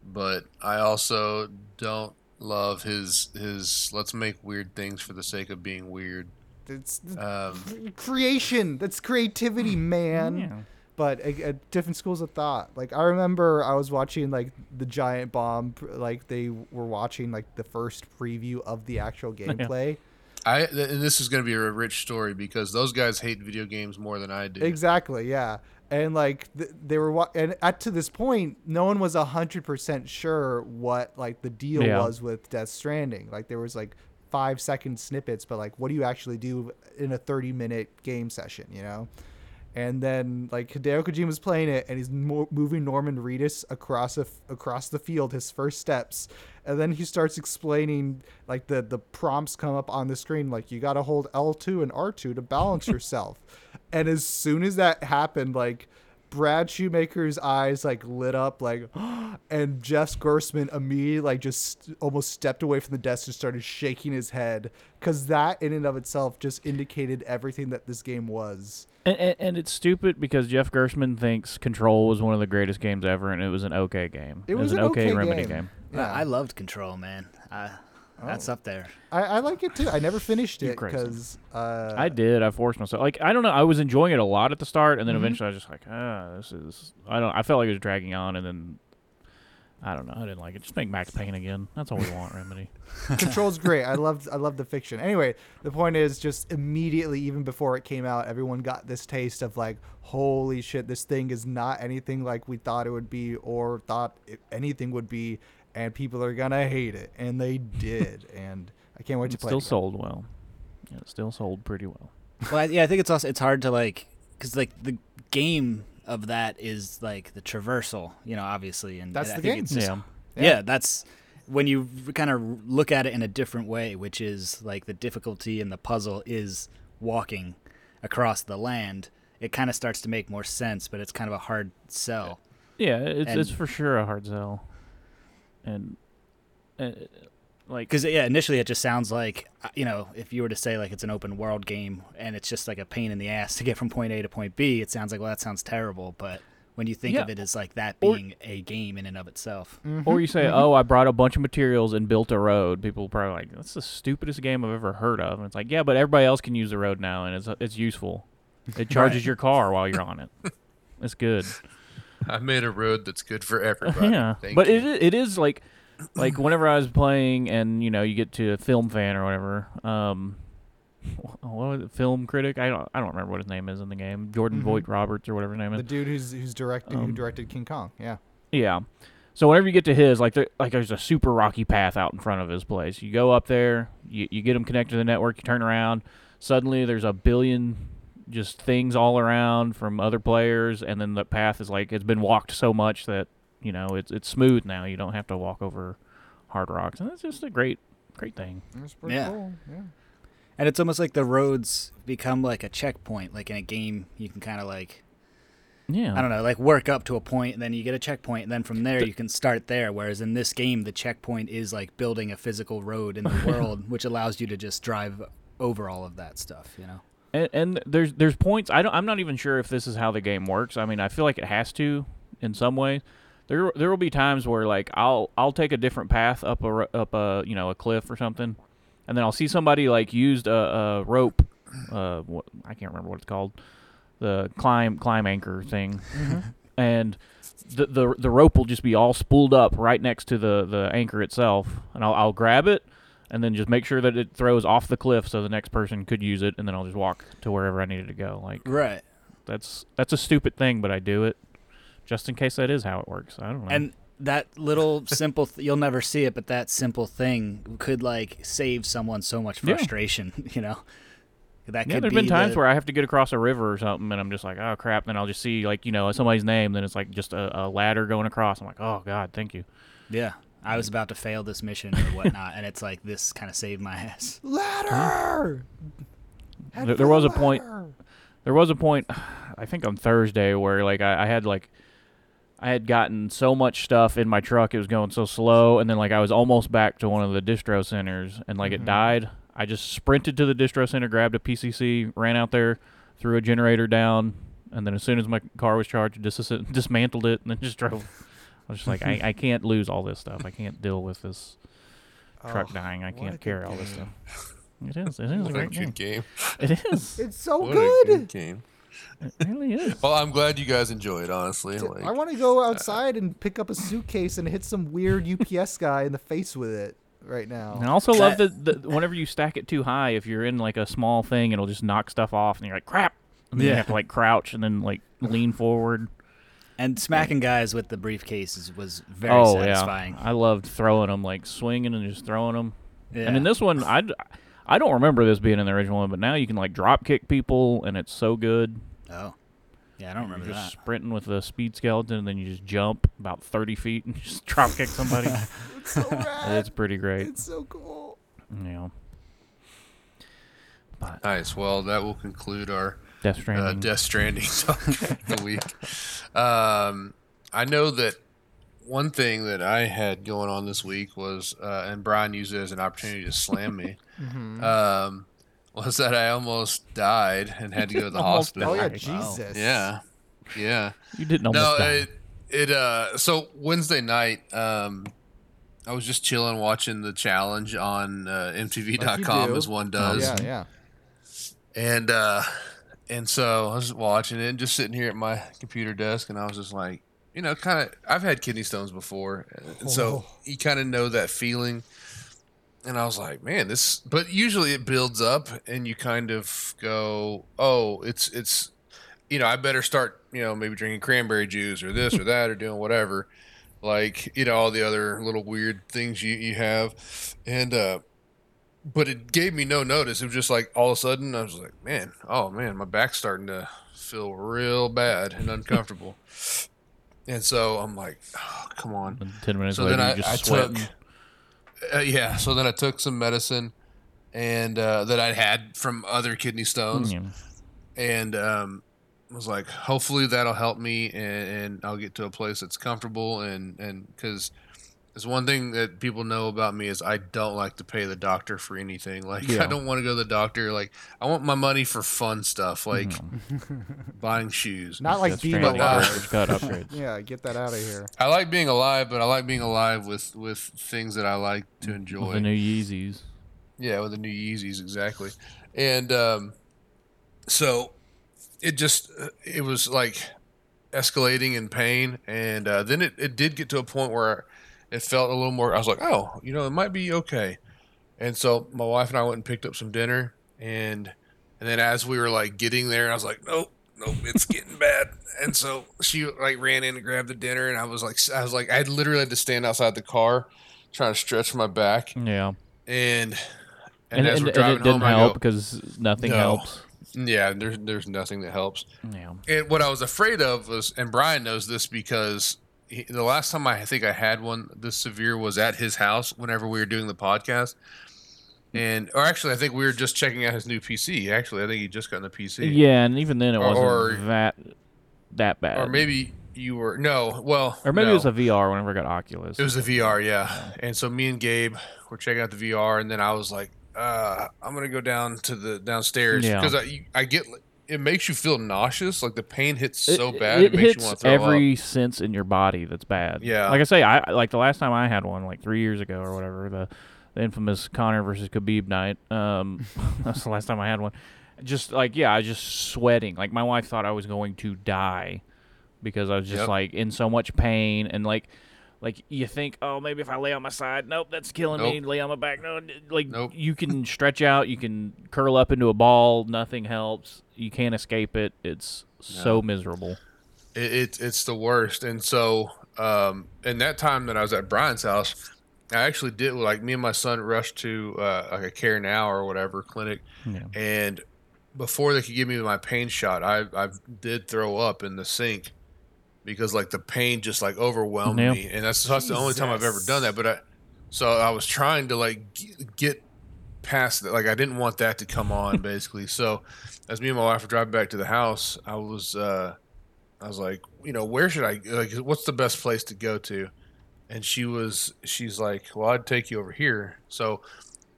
Speaker 1: but I also don't love his his let's make weird things for the sake of being weird.
Speaker 3: it's
Speaker 1: Um, (laughs)
Speaker 3: creation. That's creativity, man.
Speaker 2: Yeah.
Speaker 3: but at, at different schools of thought. Like I remember I was watching like the Giant Bomb, like they were watching like the first preview of the actual (laughs) gameplay.
Speaker 1: I th- and this is going to be a rich story because those guys hate video games more than I do.
Speaker 3: Exactly, yeah. And like th- they were, wa- and at to this point, no one was a hundred percent sure what like the deal
Speaker 2: Yeah.
Speaker 3: was with Death Stranding. Like there was like five second snippets, but like what do you actually do in a thirty minute game session? You know. And then like Hideo Kojima's playing it, and he's mo- moving Norman Reedus across a f- across the field, his first steps, and then he starts explaining like the the prompts come up on the screen, like you got to hold L two and R two to balance (laughs) yourself. and as soon as that happened, like Brad Shoemaker's eyes like lit up, like, (gasps) and Jeff Gerstmann immediately like just almost stepped away from the desk and started shaking his head because that in and of itself just indicated everything that this game was.
Speaker 2: And, and, and it's stupid because Jeff Gerstmann thinks Control was one of the greatest games ever, and it was an okay game.
Speaker 3: It was an
Speaker 2: okay,
Speaker 3: okay
Speaker 2: Remedy
Speaker 3: game.
Speaker 2: game.
Speaker 3: Yeah.
Speaker 4: I, I loved Control, man. I, That's
Speaker 3: Oh.
Speaker 4: up there.
Speaker 3: I, I like it too. I never finished it because uh,
Speaker 2: I did. I forced myself. Like I don't know. I was enjoying it a lot at the start, and then
Speaker 3: Mhm.
Speaker 2: eventually I was just like, ah, this is. I don't. I felt like it was dragging on, and then I don't know. I didn't like it. Just make Max Payne again. That's all we want, Remedy. (laughs)
Speaker 3: Control's great. I loved I love the fiction. Anyway, the point is just immediately, even before it came out, everyone got this taste of like, holy shit, this thing is not anything like we thought it would be or thought it, anything would be, and people are gonna hate it, and they did, (laughs) and I can't wait to
Speaker 2: It
Speaker 3: play.
Speaker 2: still
Speaker 3: it again.
Speaker 2: sold well. Yeah, it still sold pretty well.
Speaker 4: Well, I, yeah, I think it's also it's hard to like because like the game of that is like the traversal, you know, obviously, and
Speaker 3: That's
Speaker 4: I
Speaker 3: the
Speaker 4: think
Speaker 3: game.
Speaker 4: It's just,
Speaker 2: Yeah.
Speaker 4: yeah.
Speaker 3: Yeah.
Speaker 4: that's when you kind of look at it in a different way, which is like the difficulty in the puzzle is walking across the land. It kind of starts to make more sense, but it's kind of a hard sell.
Speaker 2: Yeah, it's
Speaker 4: And-
Speaker 2: it's for sure a hard sell. And uh, Like
Speaker 4: Because yeah, initially it just sounds like uh, you know if you were to say like it's an open world game and it's just like a pain in the ass to get from point A to point B, it sounds like well that sounds terrible. But when you think of it as like that
Speaker 2: Or-
Speaker 4: being a game in and of itself,
Speaker 2: Or you say, "Oh, I brought a bunch of materials and built a road." People probably like, "That's the stupidest game I've ever heard of." And it's like, "Yeah, but everybody else can use the road now, and it's it's useful. It (laughs) charges your car while you're on it. It's good." (laughs)
Speaker 1: I made a road that's good for everybody.
Speaker 2: yeah,
Speaker 1: Thank
Speaker 2: but
Speaker 1: you.
Speaker 2: it it is like like whenever I was playing, and you know, you get to a film fan or whatever. Um, wh- what was it? Film critic? I don't I don't remember what his name is in the game. Jordan
Speaker 3: Mhm.
Speaker 2: Vogt-Roberts or whatever his name is.
Speaker 3: The dude who's who's directed who
Speaker 2: Um,
Speaker 3: directed King Kong. Yeah.
Speaker 2: Yeah. So whenever you get to his, like, there, like there's a super rocky path out in front of his place. You go up there, you, you get him connected to the network, you turn around, suddenly there's a billion just things all around from other players, and then the path is like it's been walked so much that you know it's it's smooth now. You don't have to walk over hard rocks, and it's just a great great thing.
Speaker 3: That's pretty
Speaker 4: Yeah.
Speaker 3: cool. Yeah.
Speaker 4: and it's almost like the roads become like a checkpoint. Like in a game, you can kind of like
Speaker 2: Yeah.
Speaker 4: I don't know, like work up to a point, and then you get a checkpoint, and then from there you can start there. Whereas in this game, the checkpoint is like building a physical road in the (laughs) world, which allows you to just drive over all of that stuff. You know.
Speaker 2: And, and there's there's points I don't I'm not even sure if this is how the game works. I mean, I feel like it has to in some way. There there will be times where like I'll I'll take a different path up a up a you know a cliff or something, and then I'll see somebody like used a, a rope, uh, what, I can't remember what it's called, the climb climb anchor thing, and the, the the rope will just be all spooled up right next to the the anchor itself, and I'll I'll grab it and then just make sure that it throws off the cliff so the next person could use it, and then I'll just walk to wherever I needed to go. Like
Speaker 4: Right.
Speaker 2: that's that's a stupid thing, but I do it just in case that is how it works. I don't know.
Speaker 4: And that little (laughs) simple, th- you'll never see it, but that simple thing could like save someone so much
Speaker 2: Yeah.
Speaker 4: frustration. (laughs) You know. That
Speaker 2: yeah,
Speaker 4: could
Speaker 2: there's
Speaker 4: be
Speaker 2: been times
Speaker 4: the-
Speaker 2: where I have to get across a river or something, and I'm just like, oh crap. Then I'll just see like you know somebody's name, then it's like just a, a ladder going across. I'm like, oh god, thank you.
Speaker 4: Yeah. I was about to fail this mission or whatnot, and it's like this kind of saved my ass. (laughs)
Speaker 3: Ladder. Head
Speaker 2: There- there
Speaker 3: the
Speaker 2: was a point- There was a point, (sighs) I think on Thursday, where like I, I had like I had gotten so much stuff in my truck, it was going so slow, and then like I was almost back to one of the distro centers, and like
Speaker 3: Mhm.
Speaker 2: it died. I just sprinted to the distro center, grabbed a PCC, ran out there, threw a generator down, and then as soon as my car was charged, dis- dismantled it, and then just drove. I was just like, I, I can't lose all this stuff. I can't deal with this oh, truck
Speaker 3: Oh,
Speaker 2: dying. I can't carry all this stuff. It is. It is a
Speaker 1: What a
Speaker 2: great game.
Speaker 1: good game.
Speaker 2: It is. (laughs)
Speaker 3: It's so
Speaker 1: What a
Speaker 3: good.
Speaker 1: good game.
Speaker 2: It really is.
Speaker 1: Well, I'm glad you guys enjoyed. Honestly, like,
Speaker 3: I want to go uh, outside and pick up a suitcase and hit some weird (laughs) UPS guy in the face with it right now.
Speaker 2: And I also love
Speaker 4: That-
Speaker 2: that the, whenever you stack it too high, if you're in like a small thing, it'll just knock stuff off, and you're like, crap. And then you
Speaker 4: Yeah.
Speaker 2: have to like crouch and then like lean forward.
Speaker 4: And smacking guys with the briefcases was very
Speaker 2: oh
Speaker 4: satisfying.
Speaker 2: yeah, I loved throwing them, like swinging and just throwing them.
Speaker 4: Yeah.
Speaker 2: And in this one, I, I don't remember this being in the original one, but now you can like drop kick people, and it's so good.
Speaker 4: oh, yeah, I don't remember
Speaker 2: You're just
Speaker 4: that.
Speaker 2: sprinting with a speed skeleton, and then you just jump about thirty feet and (laughs) just drop kick somebody. (laughs)
Speaker 3: It's so (laughs) rad.
Speaker 2: it's pretty great.
Speaker 3: It's so cool.
Speaker 2: Yeah. But
Speaker 1: nice. Well, that will conclude our
Speaker 2: Death
Speaker 1: uh,
Speaker 2: Stranding.
Speaker 1: Death Stranding (laughs) talk of the week. Um, I know that one thing that I had going on this week was, uh, and Brian used it as an opportunity to slam me, (laughs)
Speaker 3: Mm-hmm.
Speaker 1: um, was that I almost died and had to go to the (laughs)
Speaker 2: Almost
Speaker 1: hospital.
Speaker 3: Oh yeah,
Speaker 2: Wow.
Speaker 3: Jesus.
Speaker 1: Yeah, yeah.
Speaker 2: you didn't almost
Speaker 1: no,
Speaker 2: die.
Speaker 1: it, it uh so Wednesday night um I was just chilling watching the challenge on uh, mtv.com
Speaker 3: do.
Speaker 1: as one does.
Speaker 3: Oh, yeah, yeah.
Speaker 1: And uh and so I was watching it and just sitting here at my computer desk and I was just like, you know, kind of I've had kidney stones before. And so
Speaker 3: Oh.
Speaker 1: you kind of know that feeling. And I was like, man, this but usually it builds up and you kind of go, "Oh, it's it's you know, I better start, you know, maybe drinking cranberry juice or this or (laughs) that or doing whatever." Like, you know, all the other little weird things you you have. And uh but it gave me no notice. It was just like all of a sudden I was like, man, oh man, my back's starting to feel real bad and uncomfortable. (laughs) and so I'm like, oh, come on.
Speaker 2: And ten minutes
Speaker 1: So
Speaker 2: later,
Speaker 1: then I,
Speaker 2: just
Speaker 1: I took, uh, yeah. So then I took some medicine, and uh, that I had from other kidney stones,
Speaker 2: Yeah.
Speaker 1: and um, was like, hopefully that'll help me, and, and I'll get to a place that's comfortable, and and because There's one thing that people know about me is I don't like to pay the doctor for anything. (laughs) Like
Speaker 2: Yeah.
Speaker 1: I don't want to go to the doctor. Like I want my money for fun stuff, like
Speaker 2: Mm-hmm. (laughs)
Speaker 1: buying shoes.
Speaker 3: Not like
Speaker 2: That's
Speaker 3: being
Speaker 1: uh,
Speaker 3: alive.
Speaker 2: cartridge cut upgrades. (laughs)
Speaker 3: Yeah, get that out of here.
Speaker 1: I like being alive, but I like being alive with with things that I like to enjoy.
Speaker 2: With the new Yeezys.
Speaker 1: Yeah, with the new Yeezys, exactly. And um, so it just it was like escalating in pain, and uh, then it, it did get to a point where it felt a little more. I was like, oh, you know, it might be okay. And so my wife and I went and picked up some dinner, and and then as we were like getting there, I was like, nope. Nope, it's (laughs) getting bad, and so she like ran in and grabbed the dinner, and I was like, I was like, I literally had to stand outside the car, trying to stretch my back,
Speaker 2: Yeah.
Speaker 1: and
Speaker 2: And,
Speaker 1: and, as
Speaker 2: and,
Speaker 1: we're
Speaker 2: and
Speaker 1: driving
Speaker 2: it didn't
Speaker 1: home,
Speaker 2: help
Speaker 1: go,
Speaker 2: because nothing
Speaker 1: No.
Speaker 2: helps.
Speaker 1: yeah, there's there's nothing that helps.
Speaker 2: Yeah.
Speaker 1: And what I was afraid of was, and Brian knows this because he, the last time I think I had one this severe was at his house whenever we were doing the podcast. And or actually, I think we were just checking out his new PC. Actually, I think he just got the PC.
Speaker 2: Yeah, and even then it wasn't
Speaker 1: or-
Speaker 2: that that bad.
Speaker 1: Or maybe you were no. Well,
Speaker 2: or maybe
Speaker 1: no.
Speaker 2: it was a VR whenever I got Oculus.
Speaker 1: It was a VR, yeah. And so me and Gabe were checking out the VR, and then I was like, uh, "I'm gonna go down to the downstairs
Speaker 2: Yeah.
Speaker 1: because I I get it makes you feel nauseous, like the pain hits so
Speaker 2: It-
Speaker 1: bad, it,
Speaker 2: It,
Speaker 1: makes
Speaker 2: hits
Speaker 1: you want to throw it.
Speaker 2: every
Speaker 1: up.
Speaker 2: sense in your body that's bad.
Speaker 1: Yeah.
Speaker 2: Like I say, I like the last time I had one, like three years ago or whatever, the, the infamous Conor versus Khabib night. Um, (laughs) that's the last time I had one. Just like yeah, I was just sweating. Like my wife thought I was going to die because I was just
Speaker 1: Yep.
Speaker 2: like in so much pain and like. Like you think, oh, maybe if I lay on my side, nope, that's killing me. Lay on my back, no. Like
Speaker 1: Nope.
Speaker 2: you can stretch out, you can curl up into a ball, nothing helps. You can't escape it. It's so
Speaker 1: No.
Speaker 2: miserable.
Speaker 1: It, it it's the worst. And so, um, in that time that I was at Brian's house, I actually did like me and my son rushed to uh, like a CareNow or whatever clinic,
Speaker 2: Yeah.
Speaker 1: and before they could give me my pain shot, I I did throw up in the sink because like the pain just like overwhelmed
Speaker 2: Yeah.
Speaker 1: me, and that's that's the only time I've ever done that. But I so I was trying to like get past that. Like I didn't want that to come on (laughs) basically. So as me and my wife were driving back to the house, I was uh I was like, you know, where should I like? What's the best place to go to? And she was, she's like, well, I'd take you over here. So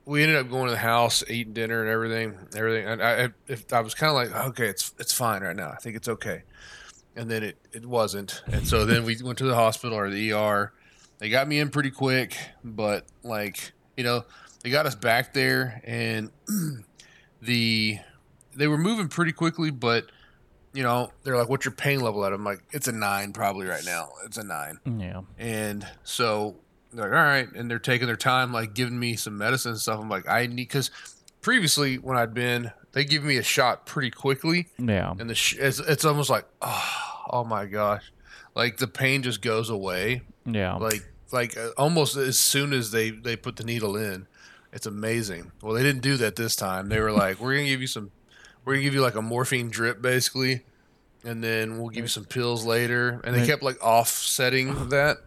Speaker 1: we ended up going to the house, eating dinner and everything, everything. And I, I- if I was kind of like, okay, it's it's fine right now. I think it's okay. And then it it wasn't. And so then we went to the hospital or the ER. They got me in pretty quick, but like you know, they got us back there, and (clears throat) the they were moving pretty quickly, but you know, they're like, "What's your pain level at?" I'm like, "It's a nine, probably right now. It's a nine.
Speaker 2: Yeah.
Speaker 1: And so they're like, "All right," and they're taking their time, like giving me some medicine and stuff. I'm like, "I need," because previously when I'd been, they give me a shot pretty quickly,
Speaker 2: Yeah.
Speaker 1: and the sh- it's, it's almost like, oh, oh my gosh, like the pain just goes away,
Speaker 2: Yeah.
Speaker 1: like like uh, almost as soon as they they put the needle in. It's amazing. Well, they didn't do that this time. They were like, "We're gonna give you some, we're gonna give you like a morphine drip, basically, and then we'll give you some pills later." And they kept like offsetting that,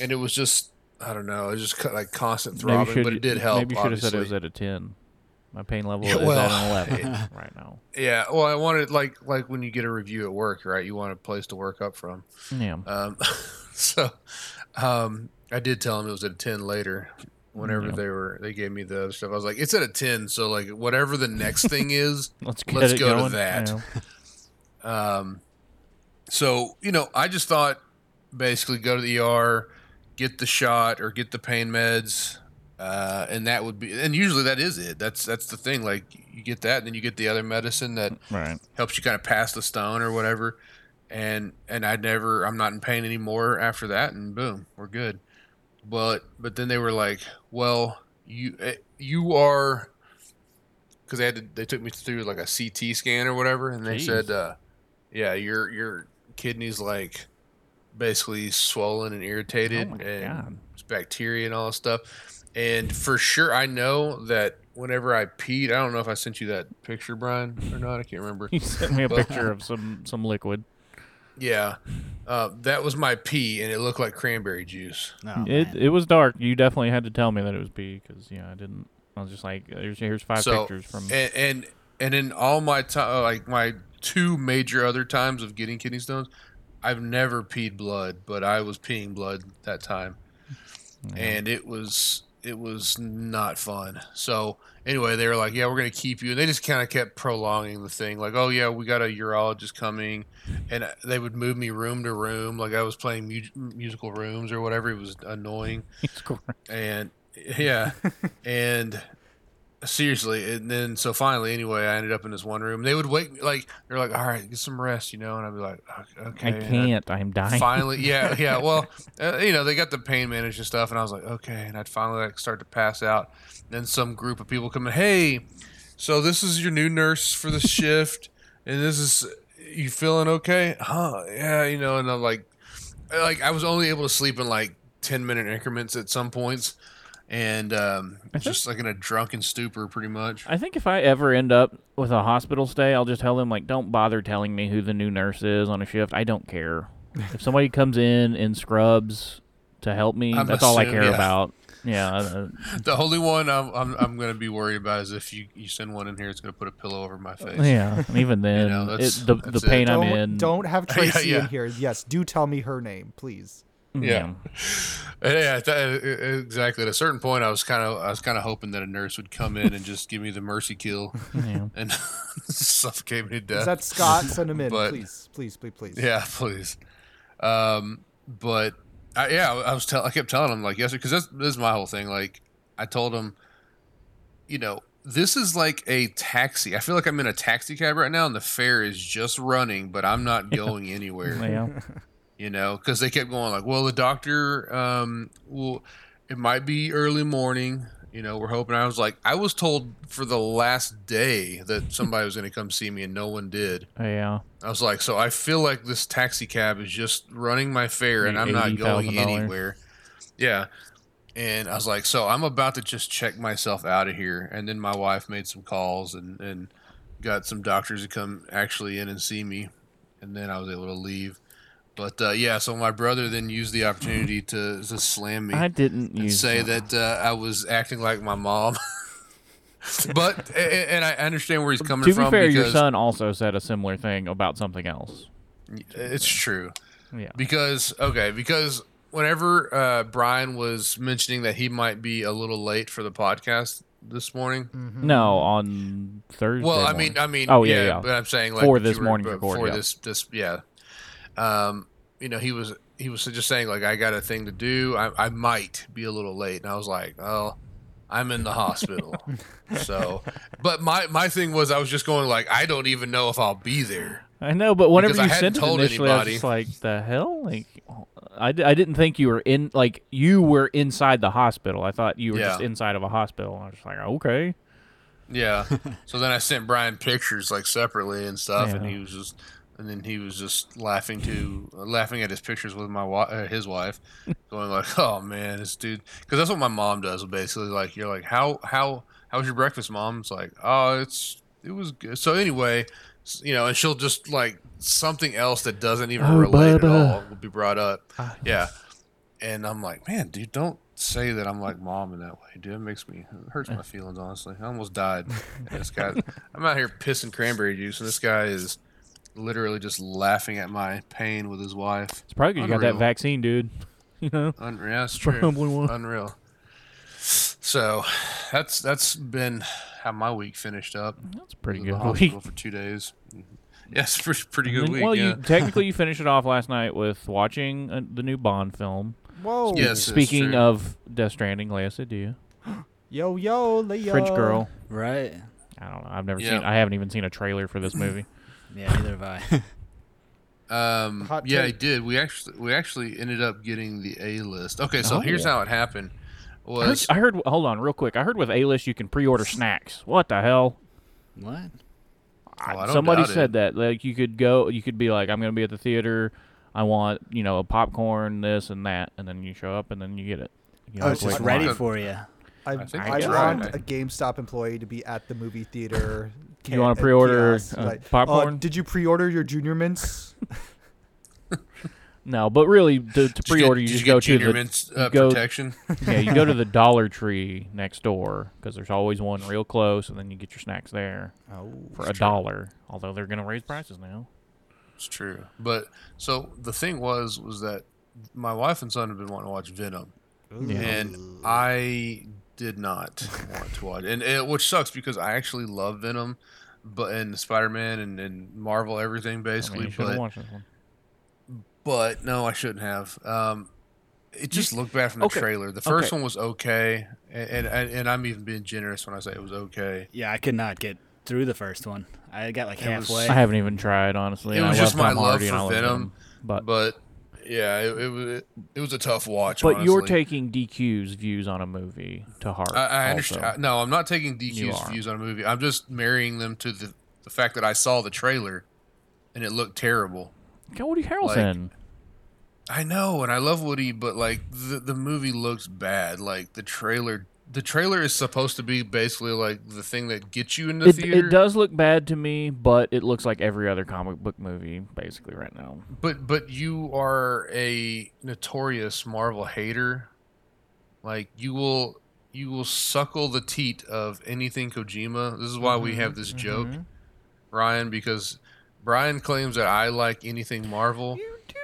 Speaker 1: and it was just, I don't know, it was just like constant throbbing, but it did help.
Speaker 2: Maybe you should have said it was at a ten. My pain level
Speaker 1: Yeah,
Speaker 2: is at an eleven (laughs) right now.
Speaker 1: Yeah, well, I wanted like like when you get a review at work, right? You want a place to work up from.
Speaker 2: Yeah.
Speaker 1: Um, (laughs) so um, I did tell them it was at a ten later. Whenever
Speaker 2: Yeah.
Speaker 1: they were, they gave me the other stuff. I was like, "It's at a ten, so like whatever the next thing (laughs) is,
Speaker 2: Let's
Speaker 1: let's go to that. Um, so you know, I just thought basically go to the ER, get the shot or get the pain meds, uh, and that would be. And usually that is it. That's that's the thing. Like you get that, and then you get the other medicine that
Speaker 2: Right.
Speaker 1: helps you kind of pass the stone or whatever. And and I never, I'm not in pain anymore after that, and boom, we're good. But but then they were like, well, you eh, you are because they had to, they took me through like a CT scan or whatever, and they
Speaker 2: Jeez.
Speaker 1: said, uh, yeah, your your kidneys like basically swollen and irritated,
Speaker 2: Oh
Speaker 1: and
Speaker 2: God.
Speaker 1: bacteria and all this stuff. And for sure, I know that whenever I peed, I don't know if I sent you that picture, Brian, or not. I can't remember. (laughs)
Speaker 2: You sent me a
Speaker 1: Well-
Speaker 2: picture of some some liquid.
Speaker 1: Yeah, uh, that was my pee, and it looked like cranberry juice.
Speaker 4: Oh,
Speaker 2: it
Speaker 4: man.
Speaker 2: it was dark. You definitely had to tell me that it was pee because yeah, I didn't. I was just like, here's here's five
Speaker 1: So,
Speaker 2: pictures from.
Speaker 1: And and, and in all my time, like my two major other times of getting kidney stones, I've never peed blood, but I was peeing blood that time. and it was it was not fun. So anyway, they were like, "Yeah, we're gonna keep you," and they just kind of kept prolonging the thing. Like, "Oh yeah, we got a urologist coming," and uh, they would move me room to room, like I was playing mu- musical rooms or whatever. It was annoying, (laughs) and yeah, and seriously, and then so finally, anyway, I ended up in this one room. They would wake me, like they're like, "All right, get some rest," you know, and I'd be like, "Okay."
Speaker 2: I can't. I'm dying.
Speaker 1: finally yeah (laughs) yeah well uh, you know they got the pain management stuff and i was like okay and i'd finally like start to pass out then some group of people come in hey so this is your new nurse for the (laughs) shift and this is you feeling okay huh yeah you know and i'm like like i was only able to sleep in like 10 minute increments at some points and um, just like in a drunken stupor pretty much
Speaker 2: I think if I ever end up with a hospital stay, I'll just tell them like, don't bother telling me who the new nurse is on a shift. I don't care. if somebody comes in in scrubs to help me,
Speaker 1: I'm
Speaker 2: that's all I care
Speaker 1: yeah.
Speaker 2: about. Yeah, (laughs)
Speaker 1: the only one i'm, I'm, I'm going to be worried about is if you, you send one in here it's going to put a pillow over my face
Speaker 2: yeah. And (laughs) even then,
Speaker 1: know,
Speaker 2: it, the the
Speaker 1: that's it.
Speaker 2: pain I'm
Speaker 3: Don't,
Speaker 2: in.
Speaker 3: don't have (laughs)
Speaker 1: Yeah,
Speaker 3: Tracy
Speaker 1: yeah.
Speaker 3: in here. Yes, do tell me her name, please.
Speaker 1: Yeah. Yeah, th- exactly. At a certain point, I was kind of, I was kind of hoping that a nurse would come in and just give me the mercy kill
Speaker 2: yeah. (laughs)
Speaker 1: and (laughs) suffocate me to death.
Speaker 3: Is that Scott? Send him in,
Speaker 1: But-
Speaker 3: please, please, please, please.
Speaker 1: yeah, please. Um, but I, yeah, I was tell, I kept telling him like yesterday because this, this is my whole thing. Like I told him, you know, this is like a taxi. I feel like I'm in a taxi cab right now, and the fare is just running, but I'm not going anywhere.
Speaker 2: Yeah. (laughs)
Speaker 1: you know, because they kept going like, well, the doctor, um, will it might be early morning. You know, we're hoping. I was like, I was told for the last day that somebody was going to come see me, and no one did.
Speaker 2: Yeah.
Speaker 1: I was like, so I feel like this taxi cab is just running my fare, and I'm not going anywhere. Yeah. And I was like, so I'm about to just check myself out of here. And then my wife made some calls and, and got some doctors to come actually in and see me. And then I was able to leave. But uh, yeah, so my brother then used the opportunity to, to slam me
Speaker 2: I didn't
Speaker 1: and
Speaker 2: use
Speaker 1: say that uh, I was acting like my mom. (laughs) but a- a- and I understand where he's coming
Speaker 2: To be
Speaker 1: from
Speaker 2: fair, your son also said a similar thing about something else.
Speaker 1: it's true.
Speaker 2: Yeah.
Speaker 1: Because okay, because whenever uh, Brian was mentioning that he might be a little late for the podcast this morning.
Speaker 2: No, on Thursday.
Speaker 1: Well, I
Speaker 2: morning.
Speaker 1: mean, I mean,
Speaker 2: Oh, yeah,
Speaker 1: yeah,
Speaker 2: yeah.
Speaker 1: but I'm saying like
Speaker 2: For this
Speaker 1: you were-
Speaker 2: morning's
Speaker 1: but
Speaker 2: record,
Speaker 1: for
Speaker 2: yeah.
Speaker 1: this, this, yeah. Um, you know, he was he was just saying like I got a thing to do. I I might be a little late, and I was like, oh. I'm in the hospital, (laughs) so. But my my thing was, I was just going like, I don't even know if I'll be there.
Speaker 2: I know, but whenever
Speaker 1: because
Speaker 2: you sent it
Speaker 1: told
Speaker 2: initially, I was
Speaker 1: anybody.
Speaker 2: just like, the hell? Like, I, d- I didn't think you were in, like, you were inside the hospital. I thought you were just inside of a hospital. I was just like, okay.
Speaker 1: Yeah. (laughs) so then I sent Brian pictures like separately and stuff, and he was just, and then he was just laughing to, laughing at his pictures with my wi- uh, his wife, (laughs) going like, "Oh man, this dude," because that's what my mom does. Basically, like you're like, "How how how was your breakfast, mom?" It's like, "Oh, it's it was good." So anyway, you know, and she'll just like something else that doesn't even
Speaker 2: Oh,
Speaker 1: relate at
Speaker 2: Bubba.
Speaker 1: all will be brought up.
Speaker 2: Ah.
Speaker 1: Yeah. And I'm like, man, dude, don't say that I'm like mom in that way, dude. It makes me it hurts my (laughs) feelings, honestly. I almost died. (laughs) And this guy, I'm out here pissing cranberry juice, and this guy is literally just laughing at my pain with his wife.
Speaker 2: It's probably because you got that vaccine, dude. (laughs) You know?
Speaker 1: Unreal, that's true.
Speaker 2: Probably one.
Speaker 1: Unreal. So, that's that's been how my week finished up.
Speaker 2: That's a pretty
Speaker 1: Was the
Speaker 2: good
Speaker 1: hospital
Speaker 2: week.
Speaker 1: for two days. (laughs) Yes, pretty pretty good
Speaker 2: And,
Speaker 1: week.
Speaker 2: well,
Speaker 1: yeah.
Speaker 2: you technically (laughs) you finished it off last night with watching uh, the new Bond film.
Speaker 3: Whoa.
Speaker 1: Yes.
Speaker 2: Speaking
Speaker 1: true.
Speaker 2: of Death Stranding, Leia you? (gasps)
Speaker 3: Yo, yo, Leo.
Speaker 2: French girl.
Speaker 4: Right.
Speaker 2: I don't know. I've never
Speaker 1: Yeah.
Speaker 2: seen. I haven't even seen a trailer for this movie.
Speaker 4: Yeah, neither have I. (laughs)
Speaker 1: Um,
Speaker 3: Hot
Speaker 1: yeah, I did. We actually we actually ended up getting the A list. Okay, so
Speaker 2: Oh.
Speaker 1: here's how it happened.
Speaker 2: I heard,
Speaker 1: Was
Speaker 2: I heard. Hold on, real quick. I heard with A list you can pre-order snacks. What the hell?
Speaker 4: what?
Speaker 1: Oh, I don't
Speaker 2: Somebody
Speaker 1: doubt it.
Speaker 2: said that. Like you could go. You could be like, I'm gonna be at the theater. I want you know a popcorn, this and that, and then you show up and then you get it. You
Speaker 3: Oh, it's
Speaker 4: Just ready for you.
Speaker 3: I,
Speaker 1: I think
Speaker 3: I, want a GameStop employee to be at the movie theater.
Speaker 2: You wanna pre-order, uh,
Speaker 3: like,
Speaker 2: popcorn?
Speaker 3: Uh, did you pre-order your Junior Mints? (laughs)
Speaker 2: No, but really, to, to
Speaker 1: Did you get-
Speaker 2: pre-order, you
Speaker 1: did
Speaker 2: just
Speaker 1: get
Speaker 2: go to
Speaker 1: Junior
Speaker 2: the
Speaker 1: Mint's, uh,
Speaker 2: go-
Speaker 1: protection. (laughs)
Speaker 2: yeah, you go to the (laughs) Dollar Tree next door because there's always one real close, and then you get your snacks there
Speaker 3: Oh,
Speaker 2: for a
Speaker 1: true.
Speaker 2: dollar. Although they're gonna raise prices now.
Speaker 1: It's true, but so the thing was was that my wife and son have been wanting to watch Venom,
Speaker 2: Yeah.
Speaker 1: and I did not want to watch, and it, which sucks because I actually love Venom, but and Spider Man and, and Marvel everything
Speaker 2: I mean,
Speaker 1: basically,
Speaker 2: you should have
Speaker 1: but
Speaker 2: watched this one.
Speaker 1: but no, I shouldn't have. Um, it just looked bad from the
Speaker 2: okay,
Speaker 1: trailer. The first
Speaker 2: okay.
Speaker 1: one was okay, and, and and I'm even being generous when I say it was okay.
Speaker 4: Yeah, I could not get through the first one. I got like
Speaker 1: It was-
Speaker 4: halfway.
Speaker 2: I haven't even tried honestly.
Speaker 1: It was
Speaker 2: I
Speaker 1: just
Speaker 2: love
Speaker 1: my
Speaker 2: Tom
Speaker 1: love
Speaker 2: Hardy and
Speaker 1: for
Speaker 2: I love
Speaker 1: Venom,
Speaker 2: but
Speaker 1: But yeah, it, it was it, it was a tough watch.
Speaker 2: but you're taking DQ's views on a movie to heart.
Speaker 1: I, I understand. I- no, I'm not taking DQ's views on a movie. I'm just marrying them to the the fact that I saw the trailer, and it looked terrible.
Speaker 2: Got Woody Harrelson.
Speaker 1: I know, and I love Woody, but like the the movie looks bad. Like the trailer, the trailer is supposed to be basically like the thing that gets you in the
Speaker 2: it,
Speaker 1: theater.
Speaker 2: it does look bad to me, but it looks like every other comic book movie basically right now.
Speaker 1: But but you are a notorious Marvel hater. Like you will you will suckle the teat of anything Kojima. This is why we have this joke,
Speaker 2: mhm.
Speaker 1: Ryan, because Brian claims that I like anything Marvel,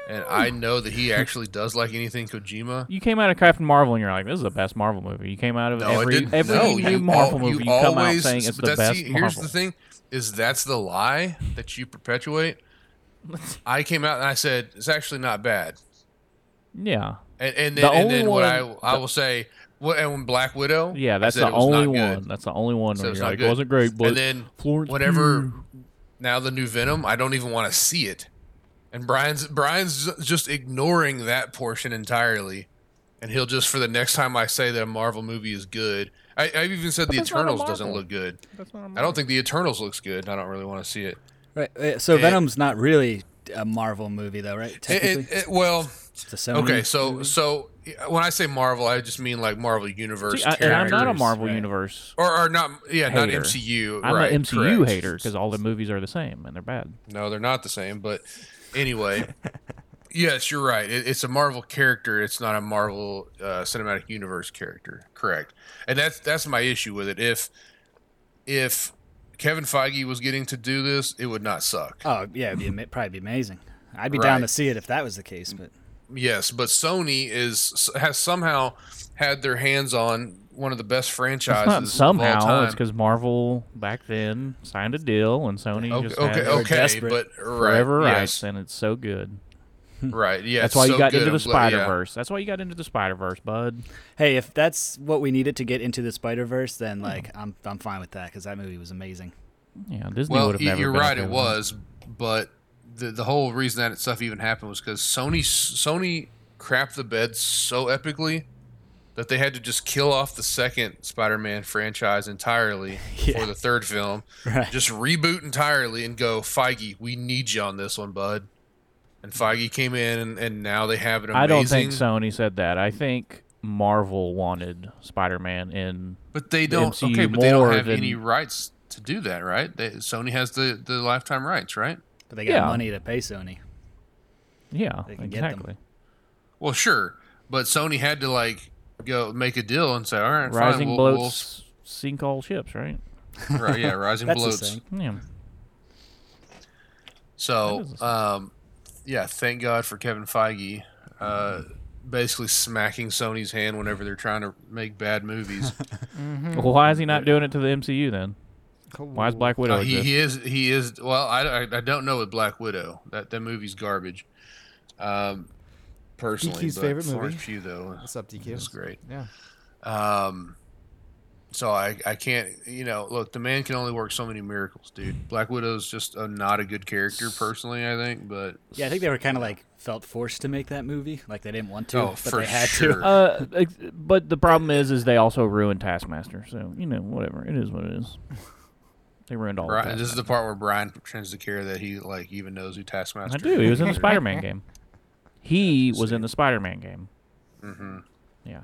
Speaker 1: and I know that he actually does like anything Kojima.
Speaker 2: You came out of Captain Marvel and you're like, "This is the best Marvel movie." You came out of
Speaker 1: No,
Speaker 2: every every
Speaker 1: no,
Speaker 2: new
Speaker 1: you
Speaker 2: Marvel movie. You, come out saying it's
Speaker 1: but
Speaker 2: the
Speaker 1: that's-
Speaker 2: best Marvel.
Speaker 1: Here's the thing: is that's the lie that you perpetuate. (laughs) I came out and I said it's actually not bad.
Speaker 2: Yeah,
Speaker 1: And, and
Speaker 2: The
Speaker 1: then, and
Speaker 2: only
Speaker 1: then what I I will say, what and when Black Widow,
Speaker 2: yeah, that's the only one. That's the only one where you're like,
Speaker 1: good.
Speaker 2: "It wasn't great," but
Speaker 1: and then
Speaker 2: Florence
Speaker 1: whenever now the new Venom, I don't even want to see it. And Brian's Brian's just ignoring that portion entirely, and he'll just for the next time I say that a Marvel movie is good. I, I've even said the
Speaker 2: that's not a
Speaker 1: Eternals doesn't look good.
Speaker 2: That's not a
Speaker 1: I don't think the Eternals looks good. I don't really want to see it.
Speaker 4: Right. uh, So
Speaker 1: It-
Speaker 4: Venom's not really a Marvel movie, though, right?
Speaker 1: It-
Speaker 4: Technically,
Speaker 1: it- it- well,
Speaker 4: it's a
Speaker 1: okay, so
Speaker 4: movie.
Speaker 1: so when I say Marvel, I just mean like Marvel Universe.
Speaker 2: See, I, and I'm not a. Marvel
Speaker 4: right.
Speaker 2: universe.
Speaker 1: or, or not, yeah, not. MCU.
Speaker 2: I'm
Speaker 1: right,
Speaker 2: an MCU
Speaker 1: correct.
Speaker 2: hater because all the movies are the same and they're bad.
Speaker 1: No, they're not the same. But anyway, (laughs) yes, you're right. It, it's a Marvel character. It's not a Marvel uh, Cinematic Universe character. Correct. And that's that's my issue with it. If if Kevin Feige was getting to do this, it would not suck.
Speaker 4: oh yeah, it'd be probably be amazing. I'd be down to see it if that was the case, but
Speaker 1: Yes, but Sony is has somehow had their hands on one of the best
Speaker 2: It's
Speaker 1: franchises
Speaker 2: not
Speaker 1: of all
Speaker 2: somehow. It's because Marvel back then signed a deal and Sony
Speaker 1: Okay,
Speaker 2: just
Speaker 1: okay,
Speaker 2: had
Speaker 4: They were
Speaker 1: okay,
Speaker 4: desperate.
Speaker 1: but right,
Speaker 2: forever
Speaker 1: yes,
Speaker 2: rights, and it's so good.
Speaker 1: right, yeah.
Speaker 2: That's
Speaker 1: it's
Speaker 2: why you got
Speaker 1: good,
Speaker 2: into the
Speaker 1: I'm glad-
Speaker 2: Spider
Speaker 1: yeah.
Speaker 2: Verse. That's why you got into the Spider Verse, bud.
Speaker 4: hey, if that's what we needed to get into the Spider Verse, then like I'm I'm fine with that because that movie was amazing.
Speaker 2: Yeah, Disney
Speaker 1: Well,
Speaker 2: would have never.
Speaker 1: you're
Speaker 2: been
Speaker 1: right. It was, but the the whole reason that stuff even happened was because Sony Sony crapped the bed so epically that they had to just kill off the second Spider-Man franchise entirely (laughs)
Speaker 4: Yeah.
Speaker 1: for the third film.
Speaker 4: Right.
Speaker 1: Just reboot entirely and go, Feige, we need you on this one, bud. And Feige came in, and, and now they have an amazing.
Speaker 2: I don't think Sony said that. I think Marvel wanted Spider-Man in.
Speaker 1: But they don't.
Speaker 2: MCU
Speaker 1: okay, but they don't have
Speaker 2: than-
Speaker 1: any rights to do that, right? They, Sony has the the lifetime rights, right?
Speaker 4: But they got
Speaker 2: Yeah.
Speaker 4: money to pay Sony.
Speaker 2: Yeah,
Speaker 4: They can get them.
Speaker 2: exactly.
Speaker 1: Well, sure, but Sony had to like go make a deal and say, "All right,
Speaker 2: Rising
Speaker 1: fine, we'll,
Speaker 2: boats sink all ships, right?
Speaker 1: right, yeah, rising (laughs)
Speaker 4: That's
Speaker 1: bloats."
Speaker 4: saying.
Speaker 2: Yeah.
Speaker 1: So,
Speaker 2: a-
Speaker 1: um, yeah, thank God for Kevin Feige, uh, basically smacking Sony's hand whenever they're trying to make bad movies. (laughs)
Speaker 2: Well, why is he not doing it to the MCU then? Why is Black Widow
Speaker 1: Uh, he, he is he is well, I, I, I don't know with Black Widow that that movie's garbage. Um, personally,
Speaker 3: DQ's favorite
Speaker 1: Florence
Speaker 3: movie?
Speaker 1: Pugh though,
Speaker 3: What's up, DQ?
Speaker 1: is great.
Speaker 3: Yeah.
Speaker 1: Um, so I, I can't, you know, look, the man can only work so many miracles, dude. Black Widow's just a, not a good character, personally, I think, but
Speaker 4: Yeah, I think they were kind of like felt forced to make that movie, like they didn't want to,
Speaker 1: Oh,
Speaker 4: but
Speaker 1: for
Speaker 4: they had
Speaker 1: sure.
Speaker 4: to.
Speaker 2: Uh, but the problem is, is they also ruined Taskmaster. So you know, whatever. It is what it is. They ruined all. of
Speaker 1: Brian, this is the part where Brian pretends to care that he like even knows who Taskmaster.
Speaker 2: I do. He was in the. Spider-Man (laughs) game. He was in the Spider-Man game.
Speaker 1: Mhm.
Speaker 2: Yeah,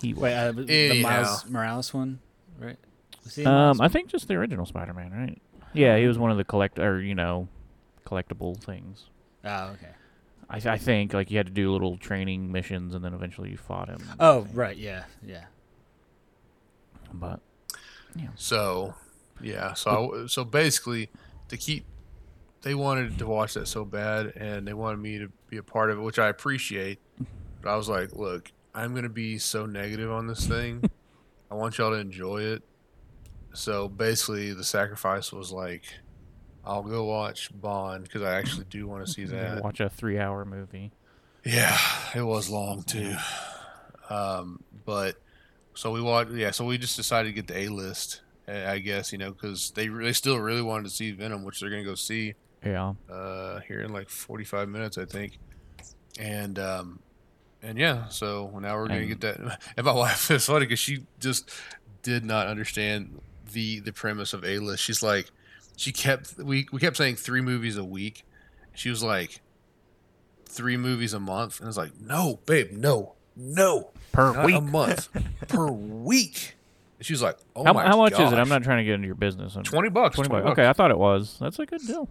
Speaker 2: he was.
Speaker 4: Wait, uh, the
Speaker 1: Anyhow.
Speaker 4: Miles Morales one, right? Was he in
Speaker 2: Um, I think just the original Spider-Man, right? Yeah, he was one of the collect or you know, collectible things.
Speaker 4: oh, okay.
Speaker 2: I, I think like you had to do little training missions and then eventually you fought him.
Speaker 4: Oh, right. Yeah, yeah.
Speaker 2: But
Speaker 1: So, yeah. So, I, so basically, to keep, they wanted to watch that so bad, and they wanted me to be a part of it, which I appreciate. But I was like, look, I'm gonna be so negative on this thing. (laughs) I want y'all to enjoy it. So basically, the sacrifice was like, I'll go watch Bond because I actually do want to see (laughs) that.
Speaker 2: Watch a three-hour movie.
Speaker 1: Yeah, it was long too. Um, but so we watched. Yeah, so we just decided to get the A list. I I guess you know because they they still really wanted to see Venom, which they're gonna go see
Speaker 2: Yeah.
Speaker 1: uh, here in like 45 minutes, I think. And um, and yeah, so now we're gonna get that. (laughs) And my wife (laughs) is funny because she just did not understand the the premise of A list. She's like, she kept we we kept saying three movies a week. She was like, three movies a month, and I was like, no, babe, no, no,
Speaker 2: Per
Speaker 1: not a
Speaker 2: week.
Speaker 1: month, (laughs) per week. And she was like, oh
Speaker 2: how,
Speaker 1: my
Speaker 2: how much is it? I'm not trying to get into your business. I'm-
Speaker 1: Twenty bucks.
Speaker 2: 20
Speaker 1: 20
Speaker 2: bucks. Okay, I thought it was. That's a good deal.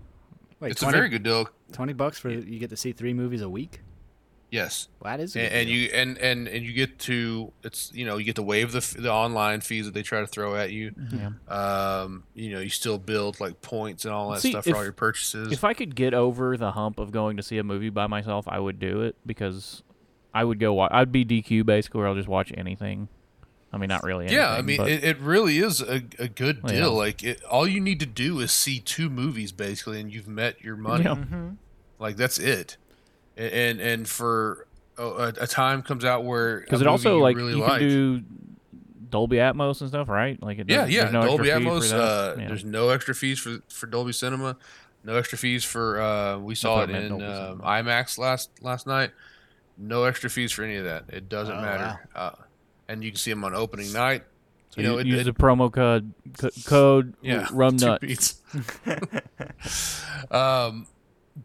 Speaker 4: Wait,
Speaker 1: It's
Speaker 4: 20,
Speaker 1: a very good deal.
Speaker 4: 20 bucks for you get to see three movies a week?
Speaker 1: Yes.
Speaker 4: Well, that is a
Speaker 1: and,
Speaker 4: good
Speaker 1: and
Speaker 4: deal.
Speaker 1: you and and and you get to it's you know you get to waive the the online fees that they try to throw at you.
Speaker 2: Yeah.
Speaker 1: Um, you know you still build like points and all that
Speaker 2: See,
Speaker 1: stuff for all your purchases.
Speaker 2: If I could get over the hump of going to see a movie by myself, I would do it because I would go. Wa- I'd be DQ basically, where I'll just watch anything. I mean, not really. Anything,
Speaker 1: yeah, I mean
Speaker 2: but
Speaker 1: it, it really is a, a good
Speaker 2: Yeah.
Speaker 1: deal. Like it, all you need to do is see two movies basically, and you've met your money.
Speaker 2: Yeah.
Speaker 3: Mm-hmm.
Speaker 1: Like that's it. And and, and for a, a time comes out where
Speaker 2: because it also
Speaker 1: you
Speaker 2: like
Speaker 1: really
Speaker 2: you
Speaker 1: like,
Speaker 2: can do Dolby Atmos and stuff, right? Like it
Speaker 1: Yeah,
Speaker 2: doesn't-
Speaker 1: yeah.
Speaker 2: no
Speaker 1: Dolby Atmos. Uh,
Speaker 2: Yeah.
Speaker 1: There's no extra fees for for Dolby Cinema. No extra fees for. Uh, we saw it in um, IMAX last last night. No extra fees for any of that. It doesn't
Speaker 4: Oh,
Speaker 1: matter. Uh, and you can see them on opening night.
Speaker 2: So
Speaker 1: you know, it-
Speaker 2: use
Speaker 1: it-
Speaker 2: the promo code co- code
Speaker 1: Yeah,
Speaker 2: rum nut.
Speaker 1: beats. um,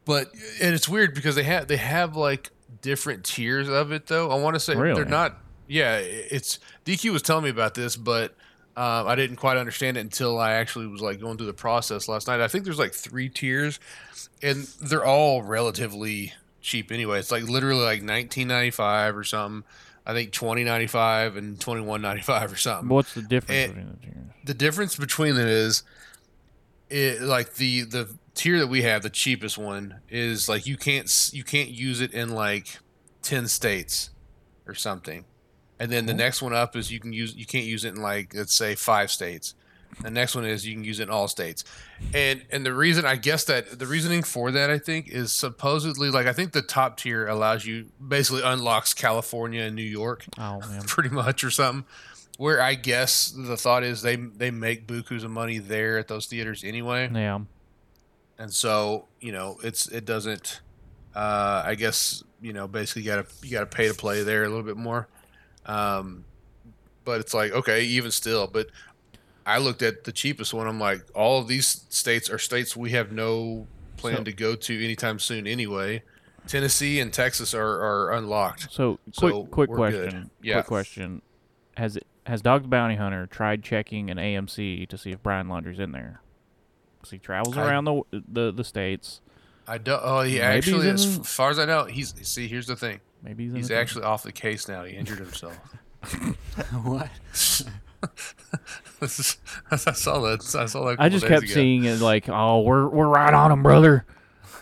Speaker 1: but and it's weird because they have they have like different tiers of it though. I want to say
Speaker 2: Really?
Speaker 1: they're not. Yeah, it's DQ was telling me about this, but um, I didn't quite understand it until I actually was like going through the process last night. I think there's like three tiers, and they're all relatively cheap anyway. It's like literally like 19.95 or something. I think 20.95 and 21.95 or something.
Speaker 2: What's the difference between the tiers?
Speaker 1: the difference between them is it like the the tier that we have the cheapest one is like you can't you can't use it in like 10 states or something. And then the oh. next one up is you can use you can't use it in like let's say five states the next one is you can use it in all states and and the reason i guess that the reasoning for that i think is supposedly like i think the top tier allows you basically unlocks california and new york
Speaker 2: Oh (laughs)
Speaker 1: pretty much or something. Where I guess the thought is they they make bukus of money there at those theaters anyway,
Speaker 2: Yeah.
Speaker 1: and so you know it's it doesn't. Uh, I guess you know basically you gotta you gotta pay to play there a little bit more, um, but it's like okay even still. But I looked at the cheapest one. I'm like all of these states are states we have no plan
Speaker 2: So-
Speaker 1: to go to anytime soon anyway. Tennessee and Texas are, are unlocked.
Speaker 2: So quick,
Speaker 1: So
Speaker 2: quick
Speaker 1: we're good.
Speaker 2: question.
Speaker 1: Yeah.
Speaker 2: Quick question. Has it has Dog the Bounty Hunter tried checking an AMC to see if Brian Laundrie's in there? Because he travels
Speaker 1: I-
Speaker 2: around the, the the states.
Speaker 1: I don't. Oh, he
Speaker 2: Maybe
Speaker 1: actually,
Speaker 2: he's
Speaker 1: as
Speaker 2: in-
Speaker 1: far as I know, he's. See, here's the thing.
Speaker 2: Maybe he's,
Speaker 1: He's
Speaker 2: the-
Speaker 1: actually off the case now. He injured himself. (laughs)
Speaker 4: what? (laughs)
Speaker 1: This is- I saw that. I saw that. a
Speaker 2: I
Speaker 1: couple
Speaker 2: just kept
Speaker 1: ago.
Speaker 2: seeing it like, oh, we're we're right on him, brother.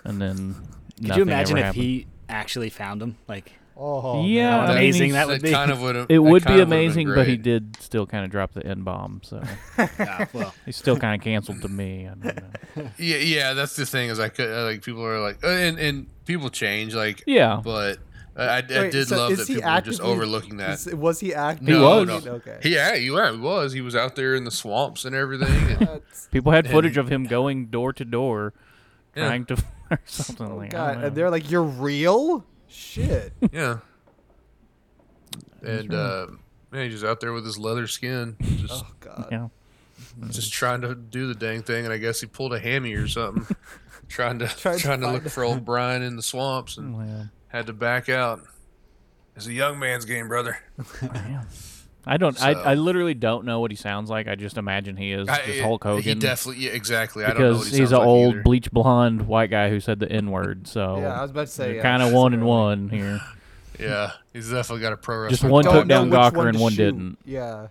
Speaker 2: And then
Speaker 4: Could you imagine if
Speaker 2: happened.
Speaker 4: he actually found him? Like,
Speaker 3: Oh,
Speaker 2: Yeah,
Speaker 3: man.
Speaker 2: I mean,
Speaker 4: amazing
Speaker 2: he's-
Speaker 4: that would be.
Speaker 1: kind of would. (laughs)
Speaker 2: It would be amazing, but he did still kind of drop the n bomb. So (laughs)
Speaker 4: ah, well,
Speaker 2: he's still kind of canceled to me. I don't know.
Speaker 1: Yeah, yeah. That's the thing is I could like people are like uh, and and people change like
Speaker 2: Yeah,
Speaker 1: but I, I
Speaker 3: Wait,
Speaker 1: did
Speaker 3: so
Speaker 1: love that
Speaker 3: he
Speaker 1: people were just
Speaker 3: actively-
Speaker 1: overlooking that.
Speaker 3: Is- was he acting?
Speaker 2: He
Speaker 1: No,
Speaker 2: was.
Speaker 1: no.
Speaker 3: Okay.
Speaker 1: He yeah, you yeah, he was. He was out there in the swamps and everything. And, (laughs)
Speaker 2: people had
Speaker 1: And-
Speaker 2: footage of him going door to door,
Speaker 1: Yeah.
Speaker 2: trying to (laughs) or something
Speaker 3: oh
Speaker 2: like. I
Speaker 3: God, and they're like, "You're real." Shit. (laughs)
Speaker 1: yeah. And uh, yeah, he's just out there with his leather skin, just
Speaker 3: oh God.
Speaker 2: yeah.
Speaker 1: just trying to do the dang thing, and I guess he pulled a hammy or something, trying to
Speaker 3: Tried
Speaker 1: trying
Speaker 3: to
Speaker 1: to look
Speaker 3: find-
Speaker 1: for old Brian in the swamps, and
Speaker 2: Well,
Speaker 1: had to back out. It's a young man's game, brother.
Speaker 2: I don't.
Speaker 1: So-
Speaker 2: I, I literally don't know what he sounds like. I just imagine he is
Speaker 1: I-
Speaker 2: just Hulk Hogan.
Speaker 1: He definitely, yeah, exactly. I don't know what
Speaker 2: because
Speaker 1: he
Speaker 2: he's an
Speaker 1: like
Speaker 2: old
Speaker 1: either.
Speaker 2: bleach blonde white guy who said the N word. So
Speaker 3: Yeah, I was about to say. yeah,
Speaker 2: kind of one and
Speaker 3: similar.
Speaker 2: one here. (laughs)
Speaker 1: Yeah, he's definitely got a pro wrestler.
Speaker 2: Just one
Speaker 3: Don't
Speaker 2: took down Gawker
Speaker 3: one
Speaker 2: and one
Speaker 3: shoot.
Speaker 2: didn't.
Speaker 3: Yeah.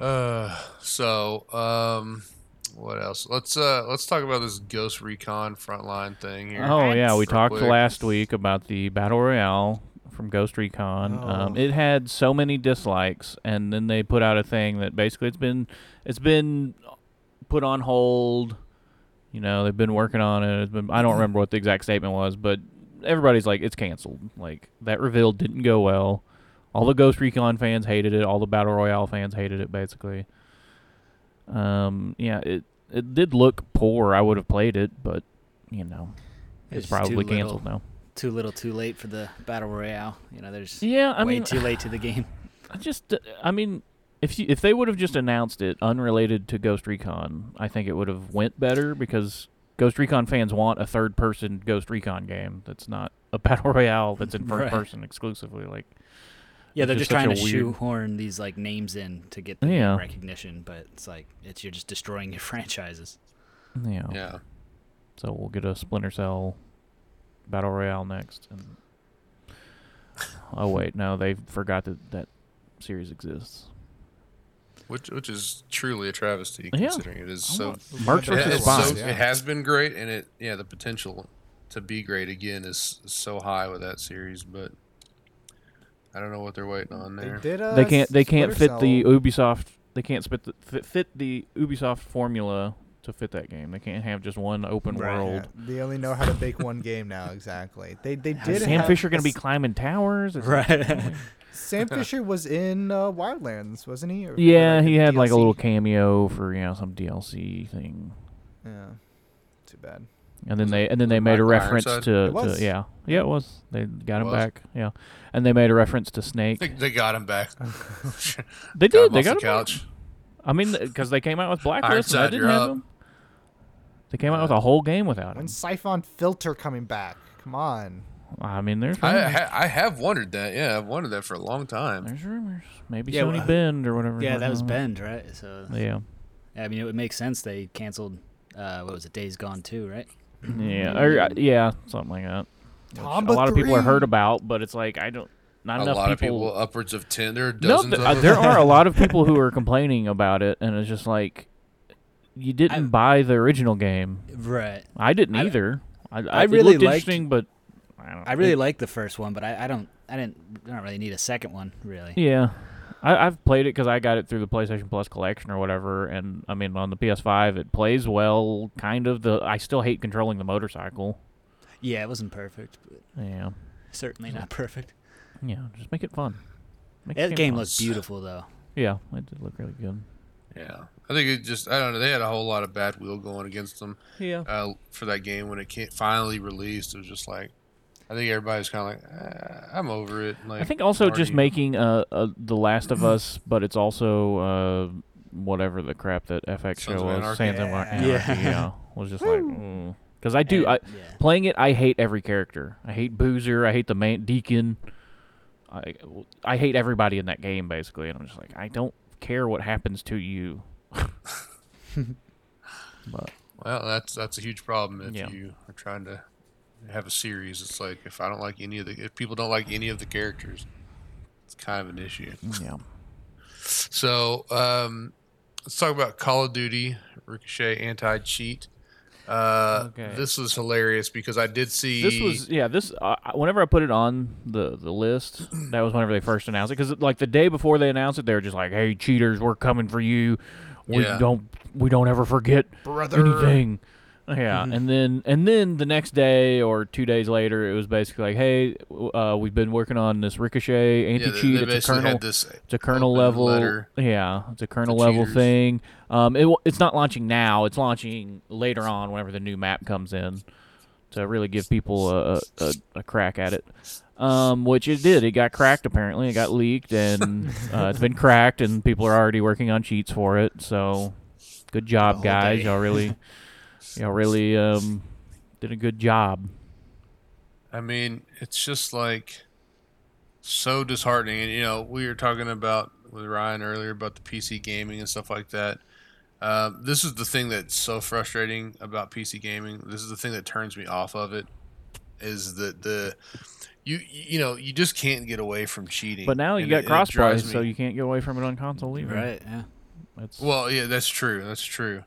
Speaker 1: Uh, so um, what else? Let's uh, let's talk about this Ghost Recon Frontline thing here.
Speaker 2: Oh yeah, we talked
Speaker 1: quick.
Speaker 2: last week about the battle royale from Ghost Recon. Um,
Speaker 3: Oh.
Speaker 2: it had so many dislikes, and then they put out a thing that basically it's been it's been put on hold. You know, they've been working on it. It's been I don't remember what the exact statement was, but everybody's like it's canceled. Like that reveal didn't go well. All the Ghost Recon fans hated it. All the Battle Royale fans hated it. Basically, um, yeah, it it did look poor. I would have played it, but you know, it's,
Speaker 4: It's
Speaker 2: probably
Speaker 4: little.
Speaker 2: canceled now.
Speaker 4: Too little, too late for the battle royale. You know, there's
Speaker 2: Yeah, I
Speaker 4: way
Speaker 2: mean,
Speaker 4: too late to the game. (sighs)
Speaker 2: I just, uh, I mean, if you, if they would have just announced it unrelated to Ghost Recon, I think it would have went better because Ghost Recon fans want a third person Ghost Recon game that's not a (laughs) battle royale that's in (laughs) first
Speaker 4: Right.
Speaker 2: person exclusively. Like,
Speaker 4: Yeah, they're
Speaker 2: just
Speaker 4: just trying to
Speaker 2: weird-
Speaker 4: shoehorn these like names in to get the
Speaker 2: Yeah.
Speaker 4: recognition, but it's like it's you're just destroying your (laughs) franchises.
Speaker 2: yeah.
Speaker 1: Yeah.
Speaker 2: So we'll get a Splinter Cell battle royale next. And oh wait, no, they forgot that that series exists.
Speaker 1: Which which is truly a travesty
Speaker 2: Yeah.
Speaker 1: considering it is so
Speaker 2: want Mercs
Speaker 1: it,
Speaker 2: versus
Speaker 1: it's so-
Speaker 3: yeah.
Speaker 1: it has been great and it yeah the potential to be great again is so high with that series but I don't know what they're waiting on
Speaker 3: They
Speaker 1: there.
Speaker 3: did. Uh,
Speaker 2: they can't they can't
Speaker 3: Splinter
Speaker 2: fit the Ubisoft they can't fit the fit, fit the Ubisoft formula to fit that game. They can't have just one open
Speaker 4: Right.
Speaker 2: world.
Speaker 3: Yeah, they only know how to bake one game now. Exactly. They they did.
Speaker 2: Sam
Speaker 3: have
Speaker 2: Fisher going to be climbing towers? It's
Speaker 4: Right. (laughs)
Speaker 3: Sam Fisher was in uh, Wildlands, wasn't he? Or- or
Speaker 2: yeah, he had like a little cameo for you know some DLC thing,
Speaker 3: Yeah. Too bad.
Speaker 2: And then
Speaker 1: Was
Speaker 2: they and then they made a reference to, to yeah yeah it was they got him
Speaker 1: was.
Speaker 2: back yeah, and they made a reference to Snake.
Speaker 1: They, they got him back. (laughs)
Speaker 2: They did
Speaker 1: him
Speaker 2: they got
Speaker 1: the
Speaker 2: him back. I mean, because they came out with Blacklist, and I didn't have
Speaker 1: up.
Speaker 2: him. They came out with a whole game without him.
Speaker 3: When's Siphon Filter coming back? Come on.
Speaker 2: I mean, there's
Speaker 1: I ha- I have wondered that. Yeah, I've wondered that for a long time.
Speaker 2: there's rumors. Maybe
Speaker 4: Yeah,
Speaker 2: Sony
Speaker 4: well,
Speaker 2: Bend or whatever.
Speaker 4: yeah, that was
Speaker 2: Ben.
Speaker 4: Bend, right? So
Speaker 2: Yeah,
Speaker 4: I mean, it would make sense they canceled. Uh, what was it? Days Gone too, right?
Speaker 2: Yeah, or, uh, yeah, something like that. Which
Speaker 3: Tamba
Speaker 2: a lot of people are heard about, but it's like I don't. Not
Speaker 1: a
Speaker 2: enough
Speaker 1: lot
Speaker 2: people.
Speaker 1: of people, upwards of ten. There are
Speaker 2: no,
Speaker 1: dozens
Speaker 2: th-
Speaker 1: of
Speaker 2: uh,
Speaker 1: them.
Speaker 2: there are a lot of (laughs) people who are complaining about it, and it's just like you didn't
Speaker 4: I-
Speaker 2: buy the original game.
Speaker 4: Right.
Speaker 2: I didn't
Speaker 4: I-
Speaker 2: either. I, I,
Speaker 4: I
Speaker 2: it
Speaker 4: really
Speaker 2: looked
Speaker 4: liked-
Speaker 2: interesting, but I, don't,
Speaker 4: I really
Speaker 2: it-
Speaker 4: like the first one, but I, I don't. I didn't. I don't really need a second one, really.
Speaker 2: Yeah, I, I've played it because I got it through the PlayStation Plus collection or whatever, and I mean on the PS5 it plays well, kind of. The I still hate controlling the motorcycle.
Speaker 4: Yeah, it wasn't perfect, but
Speaker 2: Yeah,
Speaker 4: certainly not perfect.
Speaker 2: yeah, just make it fun. Make
Speaker 4: That game
Speaker 2: fun.
Speaker 4: looks beautiful, though.
Speaker 2: Yeah, it did look really good.
Speaker 1: Yeah, I think it just I don't know. They had a whole lot of bad will going against them
Speaker 2: Yeah,
Speaker 1: uh, for that game when it can't, finally released. It was just like I think everybody's kind of like eh, I'm over it. Like
Speaker 2: I think also just
Speaker 1: already-
Speaker 2: making uh, uh The Last of Us, but it's also uh whatever the crap that FX
Speaker 1: Sons
Speaker 2: show was,
Speaker 1: Anarchy.
Speaker 2: Sons of
Speaker 4: Yeah.
Speaker 2: Anarchy.
Speaker 4: Yeah.
Speaker 2: Yeah, was just like because I do
Speaker 4: And-
Speaker 2: I
Speaker 4: yeah.
Speaker 2: playing it. I hate every character. I hate Boozer. I hate the man Deacon. I I hate everybody in that game basically, and I'm just like I don't care what happens to you. (laughs) but
Speaker 1: Well, that's that's a huge problem if
Speaker 2: Yeah.
Speaker 1: you are trying to have a series. It's like if I don't like any of the if people don't like any of the characters, it's kind of an issue.
Speaker 2: yeah,
Speaker 1: So um, let's talk about Call of Duty Ricochet anti cheat. Uh,
Speaker 2: Okay.
Speaker 1: This was hilarious because I did see
Speaker 2: this was yeah. This uh, whenever I put it on the the list, (clears throat) that was whenever they first announced it. Because like the day before they announced it, they were just like, "Hey, cheaters, we're coming for you. We
Speaker 1: Yeah.
Speaker 2: don't we don't ever forget
Speaker 3: Brother.
Speaker 2: anything." Yeah, and then and then the next day or two days later, it was basically like, "Hey, uh, we've been working on this Ricochet anti-cheat.
Speaker 1: they
Speaker 2: it's a kernel. It's a kernel level.
Speaker 1: letter
Speaker 2: Yeah, it's a kernel level
Speaker 1: cheaters.
Speaker 2: thing. Um, it, it's not launching now. It's launching later on whenever the new map comes in to really give people a, a, a crack at it. Um, which it did. It got cracked apparently. It got leaked and (laughs) uh, it's been cracked and people are already working on cheats for it. So good job, guys.
Speaker 4: day.
Speaker 2: Y'all really, (laughs) y'all really um, did a good job.
Speaker 1: I mean, it's just like so disheartening. And you know, we were talking about with Ryan earlier about the PC gaming and stuff like that. Um, this is the thing that's so frustrating about PC gaming. This is the thing that turns me off of it. Is that the you you know you just can't get away from cheating.
Speaker 2: But now you
Speaker 1: And
Speaker 2: got
Speaker 1: it-
Speaker 2: crossplay,
Speaker 1: drives
Speaker 2: so you can't get away from it on console either.
Speaker 4: Right. Yeah.
Speaker 2: That's,
Speaker 1: Well, yeah, that's true. That's true.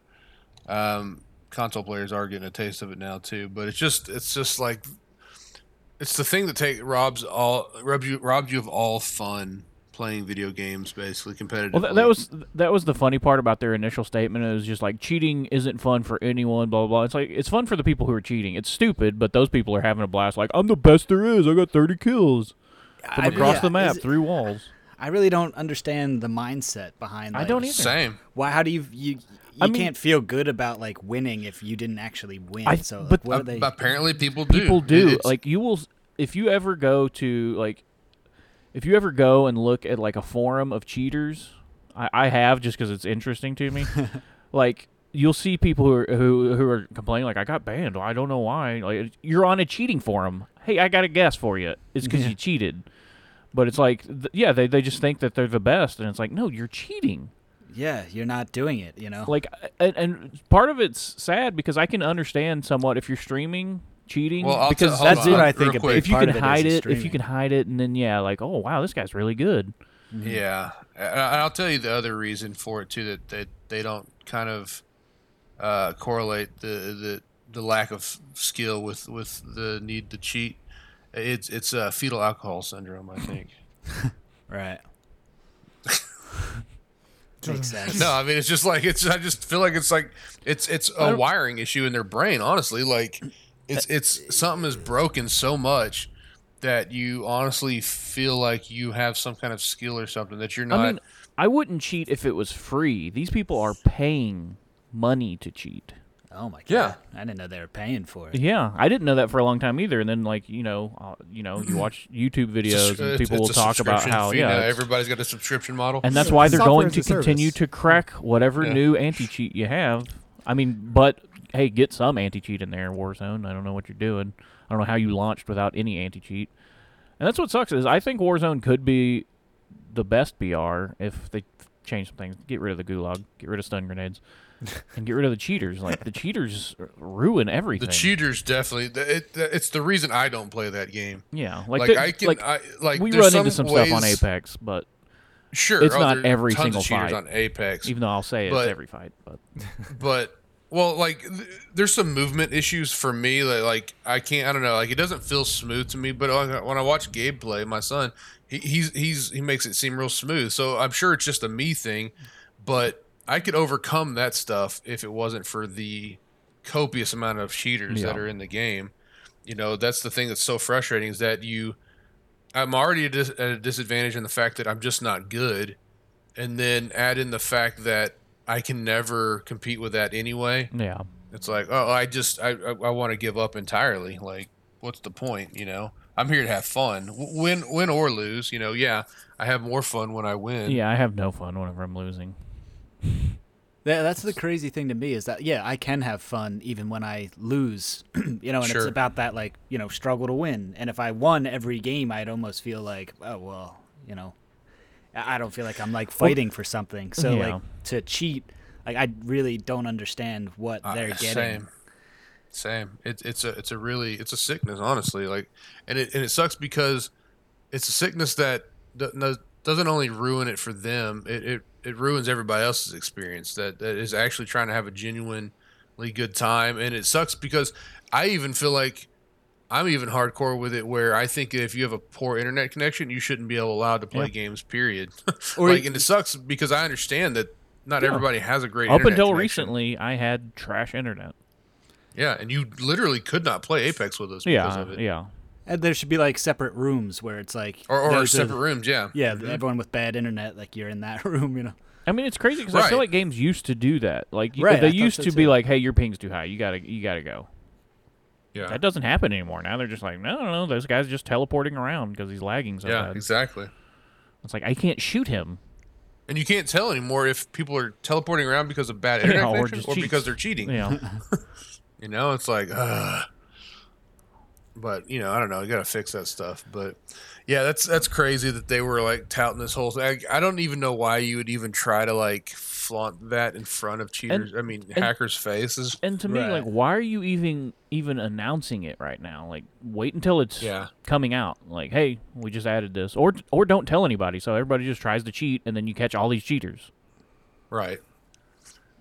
Speaker 1: Um, console players are getting a taste of it now too, but it's just it's just like it's the thing that take robs all robs you robbed you of all fun playing video games, basically competitive.
Speaker 2: Well, that, that was that was the funny part about their initial statement. It was just like cheating isn't fun for anyone. Blah blah. blah. It's like it's fun for the people who are cheating. It's stupid, but those people are having a blast. Like I'm the best there is. I got 30 kills from
Speaker 4: I-
Speaker 2: across
Speaker 4: yeah,
Speaker 2: the map,
Speaker 4: is it-
Speaker 2: through walls.
Speaker 4: I really don't understand the mindset behind.
Speaker 2: That.
Speaker 4: I
Speaker 2: don't either.
Speaker 1: same.
Speaker 4: Why? How do you you? You
Speaker 2: I mean-
Speaker 4: can't feel good about like winning if you didn't actually win.
Speaker 2: I-
Speaker 4: so, like,
Speaker 2: but-
Speaker 4: what are they?
Speaker 1: apparently, people do.
Speaker 2: People do.
Speaker 1: It's-
Speaker 2: like you will, if you ever go to like, if you ever go and look at like a forum of cheaters, I, I have just because it's interesting to me. (laughs) like you'll see people who are who who are complaining like I got banned. I don't know why. Like you're on a cheating forum. Hey, I got a guess for you. It's because
Speaker 4: Yeah.
Speaker 2: you cheated. But it's like, th- yeah, they, they just think that they're the best, and it's like, no, you're cheating.
Speaker 4: Yeah, you're not doing it. You know.
Speaker 2: Like, and, and part of it's sad because I can understand somewhat if you're streaming cheating
Speaker 1: Well, I'll
Speaker 2: because
Speaker 1: tell- hold
Speaker 4: that's
Speaker 1: on,
Speaker 4: what I think a
Speaker 2: if you can
Speaker 4: of it is
Speaker 2: hide
Speaker 4: is
Speaker 2: it, if you can hide it, and then yeah, like, oh wow, this guy's really good.
Speaker 1: Yeah, and I- I'll tell you the other reason for it too that that they don't kind of uh, correlate the the the lack of skill with with the need to cheat. It's it's uh, fetal alcohol syndrome, I think. (laughs)
Speaker 4: Right. Makes sense.
Speaker 1: no, I mean it's just like it's. I just feel like it's like it's it's a wiring issue in their brain. Honestly, like it's it's something is broken so much that you honestly feel like you have some kind of skill or something that you're not.
Speaker 2: I mean, I wouldn't cheat if it was free. These people are paying money to cheat.
Speaker 4: Oh my god.
Speaker 1: Yeah.
Speaker 4: I didn't know they were paying for it.
Speaker 2: Yeah, I didn't know that for a long time either. And then, like you know, uh, you know, you (clears throat) watch YouTube videos
Speaker 1: it's-
Speaker 2: and people will
Speaker 1: it's a
Speaker 2: talk about how yeah,
Speaker 1: now.
Speaker 2: it's-
Speaker 1: everybody's got a subscription model.
Speaker 2: and that's why they're
Speaker 3: Software
Speaker 2: going to continue to crack whatever
Speaker 1: Yeah.
Speaker 2: new anti cheat you have. I mean, but hey, get some anti cheat in there, Warzone. I don't know what you're doing. I don't know how you launched without any anti cheat. And that's what sucks is I think Warzone could be the best BR if they change some things. Get rid of the gulag, get rid of stun grenades, and get rid of the cheaters. Like the cheaters ruin everything.
Speaker 1: the cheaters definitely. It, it's the reason I don't play that game.
Speaker 2: Yeah, like,
Speaker 1: Like,
Speaker 2: the-
Speaker 1: I can,
Speaker 2: like
Speaker 1: I like
Speaker 2: we run into some stuff on Apex, but
Speaker 1: Sure,
Speaker 2: It's
Speaker 1: oh,
Speaker 2: not every single fight.
Speaker 1: on Apex.
Speaker 2: even though I'll say it's every fight, but (laughs)
Speaker 1: but well like th- there's some movement issues for me that like i can't i don't know like it doesn't feel smooth to me but when I- when i watch gabe play my son he, he's he's he makes it seem real smooth so i'm sure it's just a me thing but i could overcome that stuff if it wasn't for the copious amount of cheaters that are in the game you know that's the thing that's so frustrating is that you i'm already at dis- at a disadvantage in the fact that i'm just not good and then add in the fact that I can never compete with that anyway.
Speaker 2: yeah.
Speaker 1: It's like, oh, I just I I, I want to give up entirely. Like, what's the point? You know, I'm here to have fun, W- win win or lose. You know, yeah, I have more fun when I win.
Speaker 2: Yeah, I have no fun whenever I'm losing. (laughs)
Speaker 4: Yeah, that's the crazy thing to me is that yeah, I can have fun even when I lose. (clears throat) you know, and
Speaker 1: Sure.
Speaker 4: it's about that like, you know, struggle to win. And if I won every game, I'd almost feel like, oh well, you know, I don't feel like I'm like fighting for something. So
Speaker 2: Yeah.
Speaker 4: like to cheat, like I really don't understand what
Speaker 1: Uh,
Speaker 4: they're getting.
Speaker 1: Same, same. It's it's a it's a really it's a sickness, honestly. Like, and it and it sucks because it's a sickness that doesn't only ruin it for them. It it, it ruins everybody else's experience. That that is actually trying to have a genuinely good time, and it sucks because I even feel like. I'm even hardcore with it, where I think if you have a poor internet connection, you shouldn't be able allowed to play
Speaker 2: Yeah.
Speaker 1: games. Period. (laughs)
Speaker 4: Or
Speaker 1: like,
Speaker 4: y-
Speaker 1: and it sucks because I understand that not
Speaker 2: Yeah.
Speaker 1: everybody has a great.
Speaker 2: Up
Speaker 1: internet
Speaker 2: until
Speaker 1: connection.
Speaker 2: recently, I had trash internet.
Speaker 1: Yeah, and you literally could not play Apex with us because
Speaker 2: Yeah,
Speaker 1: of it.
Speaker 2: yeah.
Speaker 4: And there should be like separate rooms where it's like
Speaker 1: Or, or
Speaker 4: those are-
Speaker 1: separate rooms, yeah.
Speaker 4: Yeah,
Speaker 1: Mhm.
Speaker 4: everyone with bad internet, like you're in that (laughs) room, you know.
Speaker 2: I mean, it's crazy because I feel like games used to do that. Like
Speaker 4: Right,
Speaker 2: they
Speaker 4: I thought
Speaker 2: used
Speaker 4: so
Speaker 2: to be
Speaker 4: too.
Speaker 2: like, "Hey, your ping's too high. You gotta, you gotta go."
Speaker 1: Yeah.
Speaker 2: That doesn't happen anymore. Now they're just like, "No, no, no. This guy's just teleporting around because he's lagging so
Speaker 1: yeah,
Speaker 2: bad."
Speaker 1: exactly.
Speaker 2: It's like I can't shoot him.
Speaker 1: And you can't tell anymore if people are teleporting around because of bad (laughs) internet
Speaker 2: Yeah, or
Speaker 1: or, because they're cheating.
Speaker 2: Yeah, (laughs)
Speaker 1: You know, it's like, ugh. But you know, I don't know. You got to fix that stuff. But yeah, that's that's crazy that they were like touting this whole thing. I, I don't even know why you would even try to like flaunt that in front of cheaters. I mean,
Speaker 2: and-
Speaker 1: hackers' faces.
Speaker 2: and to me,
Speaker 4: Right.
Speaker 2: like, why are you even even announcing it right now? Like, wait until it's
Speaker 1: Yeah.
Speaker 2: coming out. Like, hey, we just added this, or or don't tell anybody, so everybody just tries to cheat, and then you catch all these cheaters.
Speaker 1: Right.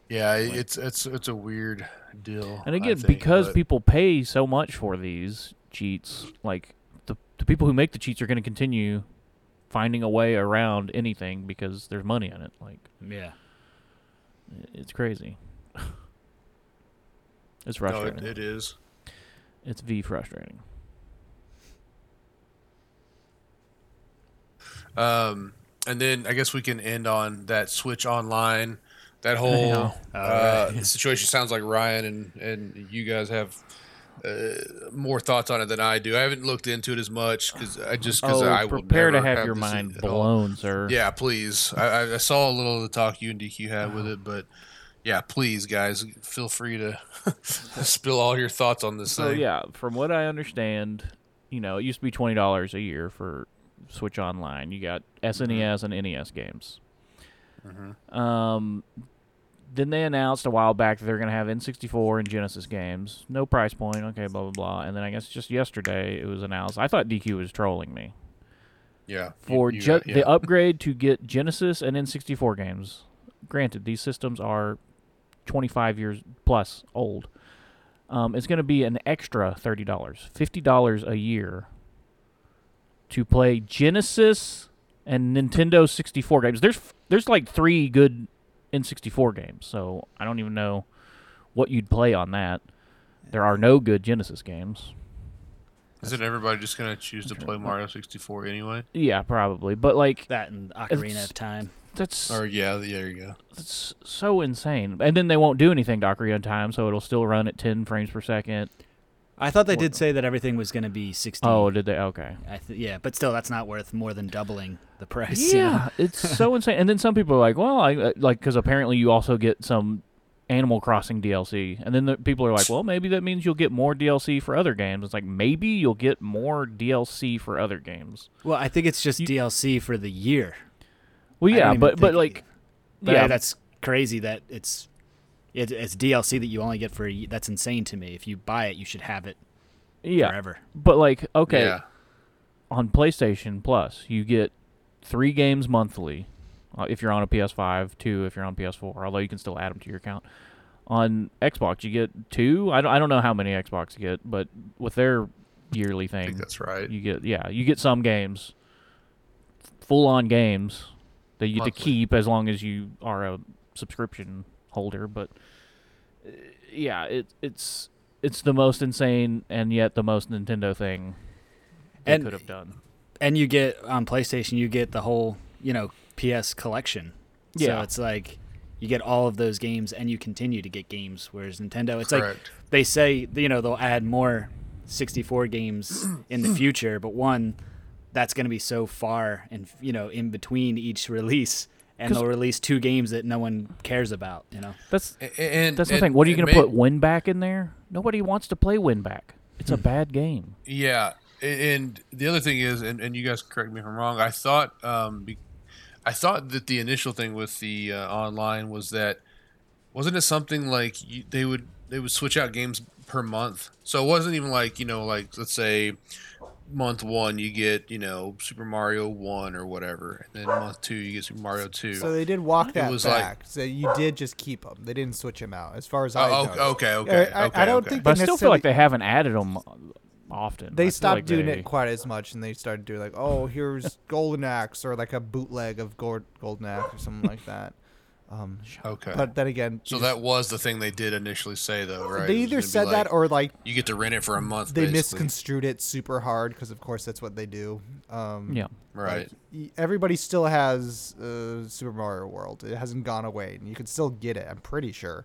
Speaker 1: Yeah, it's it's it's a weird deal.
Speaker 2: And again,
Speaker 1: think,
Speaker 2: because
Speaker 1: but-
Speaker 2: people pay so much for these cheats, like the the people who make the cheats are going to continue finding a way around anything because there's money in it. Like
Speaker 4: Yeah.
Speaker 2: it's crazy. (laughs) it's
Speaker 1: No,
Speaker 2: frustrating.
Speaker 1: it, it is.
Speaker 2: It's v frustrating.
Speaker 1: Um, and then I guess we can end on that Switch Online. That whole (laughs)
Speaker 2: Yeah.
Speaker 1: uh, (laughs)
Speaker 4: Alright.
Speaker 1: situation sounds like Ryan and and you guys have uh, more thoughts on it than I do. I haven't looked into it as much because I just because
Speaker 2: Oh,
Speaker 1: I will
Speaker 2: prepare to
Speaker 1: never
Speaker 2: have your mind blown, sir.
Speaker 1: Yeah, please. I, I- saw a little of the talk you and DQ had with it, but yeah, please, guys, feel free to (laughs) spill all your thoughts on this
Speaker 2: So
Speaker 1: thing.
Speaker 2: yeah, from what I understand, you know, it used to be twenty dollars a year for Switch Online. You got SNES and NES games. Um, then they announced a while back that they're going to have N64 and Genesis games. No price point. Okay, blah blah blah. And then I guess just yesterday it was announced. I thought DQ was trolling me
Speaker 1: yeah.
Speaker 2: for
Speaker 1: you
Speaker 2: ju-
Speaker 1: got- yeah.
Speaker 2: the upgrade to get Genesis and N64 games. Granted, these systems are 25 years plus old. Um, it's going to be an extra $30, $50 a year to play Genesis and Nintendo 64 games. There's there's like 3 good N64 games. So, I don't even know what you'd play on that. There are no good Genesis games.
Speaker 1: Isn't everybody just gonna choose to play Mario 64 anyway?
Speaker 2: Yeah, probably. But like
Speaker 4: That and Ocarina of Time.
Speaker 2: that's
Speaker 1: Or yeah, there you go.
Speaker 2: That's so insane. And then they won't do anything to Ocarina of Time, so it'll still run at 10 frames per second.
Speaker 4: I thought they did say that everything was going to be 60.
Speaker 2: Oh, did they? Okay.
Speaker 4: I th- yeah, but still, that's not worth more than doubling the price. you know?
Speaker 2: Yeah, it's so (laughs) insane. And then some people are like, well, I uh, like because apparently you also get some Animal Crossing DLC, and then the people are like, well, maybe that means you'll get more DLC for other games. It's like maybe you'll get more DLC for other games.
Speaker 4: Well, I think it's just
Speaker 2: You-
Speaker 4: DLC for the year.
Speaker 2: Well, yeah, but but like, yeah,
Speaker 4: that's crazy that it's it, it's DLC that you only get for a, y- that's insane to me. If you buy it, you should have it
Speaker 2: yeah,
Speaker 4: forever.
Speaker 2: but like, okay,
Speaker 1: Yeah.
Speaker 2: on PlayStation Plus, you get three games monthly uh, if you're on a PS5, two if you're on PS4, although you can still add them to your account. On Xbox, you get two. I don't, I don't know how many Xbox you get, but with their yearly
Speaker 1: I think
Speaker 2: thing,
Speaker 1: that's right.
Speaker 2: you get yeah, you get some games, full on games that you get to keep as long as you are a subscription holder. But uh, yeah, it it's it's the most insane and yet the most Nintendo thing they
Speaker 4: And-
Speaker 2: could have done.
Speaker 4: And you get on PlayStation, you get the whole you know PS collection. Yeah, So
Speaker 2: Yeah.
Speaker 4: it's like you get all of those games, and you continue to get games. Whereas Nintendo, it's like they say you know they'll add more 64 games in the (coughs) future, but one that's going to be so far and you know in between each release, and
Speaker 2: 'Cause-
Speaker 4: they'll release two games that no one cares about. You know.
Speaker 2: That's
Speaker 1: and
Speaker 2: That's the
Speaker 1: and-
Speaker 2: thing. What are you
Speaker 1: and
Speaker 2: going to put WinBack in there? Nobody wants to play WinBack. It's a bad game.
Speaker 1: Yeah, and the other thing is, and, and you guys correct me if I'm wrong. I thought, um, I thought that the initial thing with the uh, online was that wasn't it something like you, they would they would switch out games per month. So it wasn't even like you know like let's say month one you get you know Super Mario one or whatever, and then month two you get Super Mario two.
Speaker 3: So they did walk that
Speaker 1: was like-
Speaker 3: back. so you did just keep them. They didn't switch them out, as far as oh, I
Speaker 1: oh,
Speaker 3: know.
Speaker 1: okay, okay, okay,
Speaker 3: I- I don't
Speaker 1: okay.
Speaker 3: think
Speaker 2: But I still feel like they haven't added them often.
Speaker 3: They stopped
Speaker 2: like
Speaker 3: doing
Speaker 2: they-
Speaker 3: it quite as much, and they started doing like, oh, here's (laughs) Golden Axe, or like a bootleg of Gord- Golden Axe, or something like that. Um,
Speaker 1: okay.
Speaker 3: but then again,
Speaker 1: so
Speaker 3: you
Speaker 1: that was the thing they did initially say though, right?
Speaker 3: they either
Speaker 1: gonna be
Speaker 3: said that or like
Speaker 1: you get to rent it for a month.
Speaker 3: they
Speaker 1: basically.
Speaker 3: misconstrued it super hard because of course that's what they do. Um,
Speaker 2: Yeah.
Speaker 1: right.
Speaker 3: y- everybody still has uh, Super Mario World. It hasn't gone away, and you can still get it. I'm pretty sure.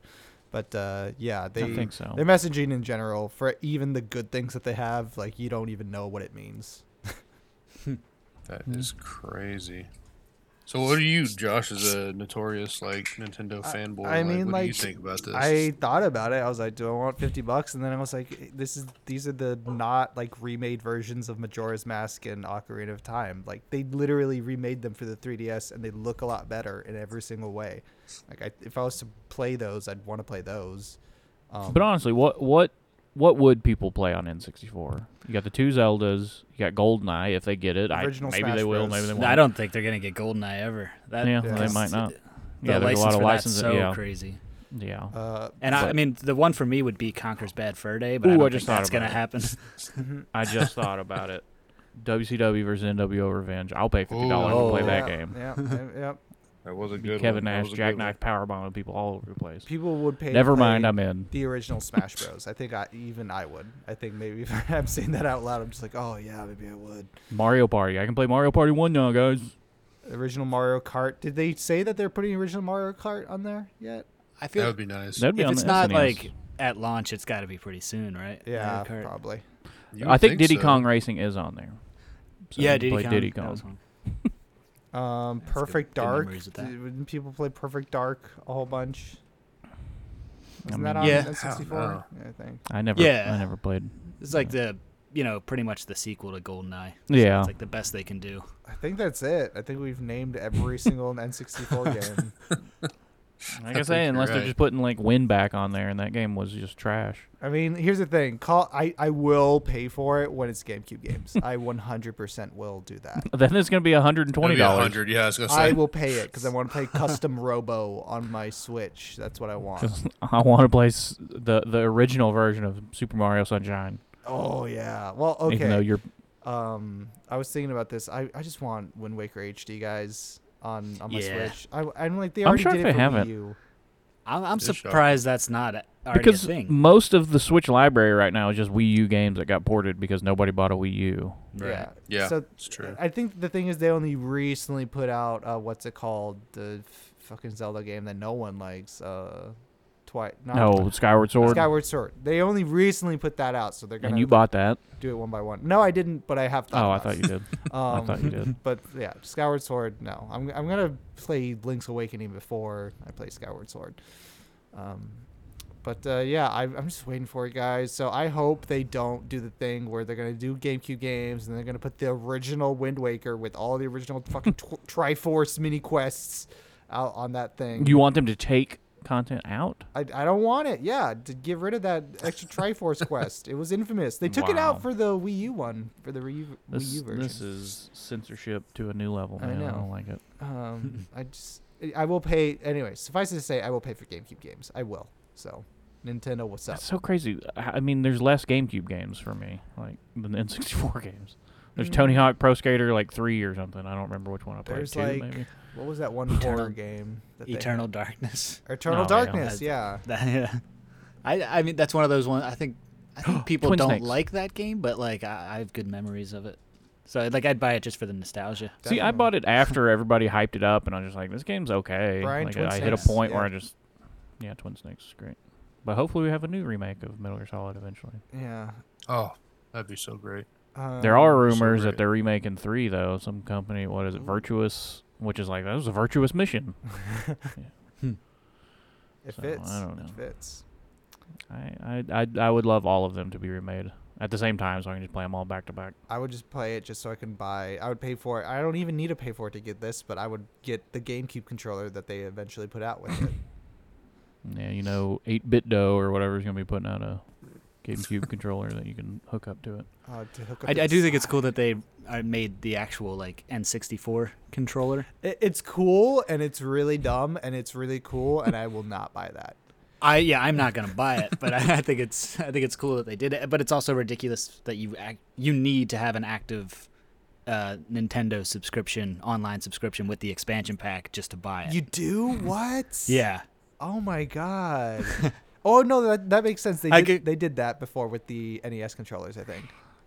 Speaker 3: But uh, yeah, they
Speaker 2: think so.
Speaker 3: their messaging in general for even the good things that they have, like you don't even know what it means. (laughs)
Speaker 1: That is crazy. So, what do you, Josh, as a notorious like Nintendo fanboy?
Speaker 3: I
Speaker 1: like,
Speaker 3: mean,
Speaker 1: what do you think about this?
Speaker 3: I thought about it. I was like, do I want fifty bucks? And then I was like, this is these are the not like remade versions of Majora's Mask and Ocarina of Time. Like they literally remade them for the 3DS, and they look a lot better in every single way. Like I, if I was to play those, I'd want to play those. Um,
Speaker 2: But honestly, what what what would people play on N64? You got the two Zeldas. You got GoldenEye if they get it. I,
Speaker 3: Original
Speaker 2: maybe
Speaker 3: Smash
Speaker 2: they will.
Speaker 3: Bros.
Speaker 2: Maybe they won't.
Speaker 4: I don't think they're gonna get GoldenEye ever. That
Speaker 2: Yeah,
Speaker 3: Yeah.
Speaker 2: they might not.
Speaker 4: The
Speaker 2: Yeah, there's a lot of
Speaker 4: for
Speaker 2: licenses.
Speaker 4: so
Speaker 2: yeah,
Speaker 4: crazy.
Speaker 2: yeah.
Speaker 3: uh,
Speaker 4: And I, I mean, the one for me would be Conker's Bad Fur Day, but
Speaker 2: Ooh,
Speaker 4: I
Speaker 2: I
Speaker 4: don't
Speaker 2: just
Speaker 4: think
Speaker 2: thought
Speaker 4: that's gonna
Speaker 2: about
Speaker 4: happen. (laughs)
Speaker 2: I just thought about it. WCW versus NWO Revenge. I'll pay fifty dollars
Speaker 4: Ooh.
Speaker 2: to play
Speaker 3: yeah,
Speaker 2: that game.
Speaker 3: Yeah, yeah, yep.
Speaker 1: That was a
Speaker 2: Be
Speaker 1: good
Speaker 2: Kevin
Speaker 1: one.
Speaker 2: Nash,
Speaker 1: was a
Speaker 2: Jack
Speaker 1: good one.
Speaker 2: Knife, people all over the place.
Speaker 3: People would pay. to
Speaker 2: Never
Speaker 3: play
Speaker 2: mind, I'm in.
Speaker 3: The original Smash Bros. I think I even I would. I think maybe if (laughs) I'm saying that out loud, I'm just like, oh yeah, maybe I would.
Speaker 2: Mario Party. I can play Mario Party one now, guys.
Speaker 3: Original Mario Kart. Did they say that they're putting original Mario Kart on there yet?
Speaker 4: I
Speaker 1: That
Speaker 4: feel
Speaker 1: would be nice.
Speaker 2: That'd be nice.
Speaker 4: if
Speaker 2: on
Speaker 4: it's
Speaker 2: the
Speaker 4: not
Speaker 2: SNES.
Speaker 4: like at launch, it's got to be pretty soon, right?
Speaker 3: Yeah,
Speaker 4: Kart.
Speaker 3: probably.
Speaker 2: I
Speaker 1: would
Speaker 2: think, Diddy
Speaker 1: so.
Speaker 2: Kong Racing is on there. So
Speaker 4: yeah,
Speaker 2: you can
Speaker 4: Diddy Kong.
Speaker 2: Diddy
Speaker 4: that
Speaker 2: Kong. (laughs)
Speaker 4: was one.
Speaker 3: Um,
Speaker 4: That's
Speaker 3: Perfect
Speaker 4: good
Speaker 3: Dark.
Speaker 4: memories with that.
Speaker 3: Did- Wouldn't people play Perfect Dark a whole bunch? Wasn't
Speaker 2: mean,
Speaker 3: that on
Speaker 4: Yeah.
Speaker 3: N64?
Speaker 1: Oh.
Speaker 3: Yeah, I think.
Speaker 2: I never.
Speaker 4: Yeah.
Speaker 2: I never played.
Speaker 4: It's like the, you know, pretty much the sequel to GoldenEye. So
Speaker 2: Yeah.
Speaker 4: It's like the best they can do.
Speaker 3: I think that's it. I think we've named every single (laughs) N64 game. (laughs)
Speaker 2: Like I
Speaker 1: think
Speaker 2: say,
Speaker 1: you're
Speaker 2: unless they're
Speaker 1: right.
Speaker 2: just putting like WinBack on there, and that game was just trash.
Speaker 3: I mean, here's the thing. Call I, I will pay for it when it's GameCube games. (laughs) I 100% will do that. (laughs)
Speaker 2: Then it's gonna be hundred and twenty dollars.
Speaker 1: hundred. Yeah, I was gonna say.
Speaker 3: I will pay it because I want to play (laughs) custom Robo on my Switch. That's what I want.
Speaker 2: I want to play s- the the original version of Super Mario Sunshine.
Speaker 3: Oh yeah. Well,
Speaker 2: Even though
Speaker 3: okay.
Speaker 2: you're
Speaker 3: Um, I was thinking about this. I, I just want Wind Waker HD guys on on my
Speaker 4: Yeah.
Speaker 3: Switch. I I'm like they
Speaker 2: I'm
Speaker 3: already
Speaker 2: sure
Speaker 3: did
Speaker 2: if
Speaker 3: it
Speaker 2: they
Speaker 3: for
Speaker 2: haven't.
Speaker 3: Wii U.
Speaker 4: I'm, I'm
Speaker 1: It's shocking.
Speaker 4: surprised that's not a- already
Speaker 2: because
Speaker 4: a thing.
Speaker 2: most of the Switch library right now is just Wii U games that got ported because nobody bought a Wii U.
Speaker 3: Yeah.
Speaker 1: Yeah,
Speaker 3: So
Speaker 1: it's true.
Speaker 3: I think the thing is they only recently put out uh, what's it called the f- fucking Zelda game that no one likes. Uh, twice.
Speaker 2: No, Skyward Sword.
Speaker 3: Skyward Sword. They only recently put that out, so they're gonna
Speaker 2: and you bought that?
Speaker 3: do it one by one. No, I didn't, but I have thought.
Speaker 2: Oh, I
Speaker 3: about
Speaker 2: thought
Speaker 3: it.
Speaker 2: you did. (laughs) I
Speaker 3: Um,
Speaker 2: thought you did.
Speaker 3: But yeah, Skyward Sword. No, I'm I'm gonna play Link's Awakening before I play Skyward Sword. Um, but uh, yeah, I, I'm just waiting for it, guys. So I hope they don't do the thing where they're gonna do GameCube games and they're gonna put the original Wind Waker with all the original fucking tw- Triforce mini quests out on that thing.
Speaker 2: You want them to take content out?
Speaker 3: I, I don't want it. Yeah, to get rid of that extra (laughs) Triforce quest. It was infamous. They took it out for the Wii U one, for the Wii U, Wii U version.
Speaker 2: this is censorship to a new level,
Speaker 3: I
Speaker 2: man. I,
Speaker 3: know.
Speaker 2: don't like it.
Speaker 3: Um, (laughs) I just, I will pay anyway. Suffice it to say, I will pay for GameCube games. I will. So, Nintendo, what's up?
Speaker 2: That's so crazy. I I mean, there's less GameCube games for me, like than (laughs) N64 games. There's
Speaker 3: Mm.
Speaker 2: Tony Hawk Pro Skater like three or something. I don't remember which one I played.
Speaker 3: There's
Speaker 2: Two,
Speaker 3: like
Speaker 2: maybe.
Speaker 3: What was that one
Speaker 4: Eternal-
Speaker 3: horror game? That they
Speaker 4: Eternal Darkness. (laughs)
Speaker 3: Eternal
Speaker 2: No, I.
Speaker 3: Darkness. Yeah. (laughs)
Speaker 4: That, yeah. I I mean that's one of those ones. I think I think (gasps) people
Speaker 2: Twin
Speaker 4: don't
Speaker 2: Snakes.
Speaker 4: like that game, but like I, I have good memories of it. So like I'd buy it just for the nostalgia.
Speaker 2: See, I bought it after (laughs) everybody hyped it up, and I was just like, this game's okay.
Speaker 3: Brian,
Speaker 2: like,
Speaker 3: Twin
Speaker 2: I hit a
Speaker 3: Snakes,
Speaker 2: point where. I just, yeah, Twin Snakes is great. But hopefully we have a new remake of Metal Gear Solid eventually.
Speaker 3: Yeah.
Speaker 1: Oh, that'd be so great.
Speaker 3: Um,
Speaker 2: there are rumors
Speaker 1: great.
Speaker 2: that they're remaking three though. Some company, what is it, Virtuos, which is like that was a virtuous mission. (laughs)
Speaker 3: It
Speaker 2: so,
Speaker 3: fits.
Speaker 2: I don't know.
Speaker 3: It fits.
Speaker 2: I, I I I would love all of them to be remade at the same time, so I can just play them all back to back.
Speaker 3: I would just play it just so I can buy. I would pay for it. I don't even need to pay for it to get this, but I would get the GameCube controller that they eventually put out with it. (laughs)
Speaker 2: Yeah, you know, 8BitDo or whatever is gonna be putting out a GameCube controller that you can hook up to it. (laughs)
Speaker 3: Uh, to hook up
Speaker 4: I, I do think it's cool that they uh, made the actual like N64 controller.
Speaker 3: It, it's cool and it's really dumb and it's really cool and I will not buy that. (laughs)
Speaker 4: I yeah, I'm not gonna buy it, but I, I think it's I think it's cool that they did it. But it's also ridiculous that you act, you need to have an active uh, Nintendo subscription, online subscription with the expansion pack just to buy it.
Speaker 3: You do (laughs) what?
Speaker 4: yeah,
Speaker 3: Oh my god. Oh no, that that makes sense. They
Speaker 4: I
Speaker 3: did,
Speaker 4: could-
Speaker 3: they did that before with the NES controllers, I think.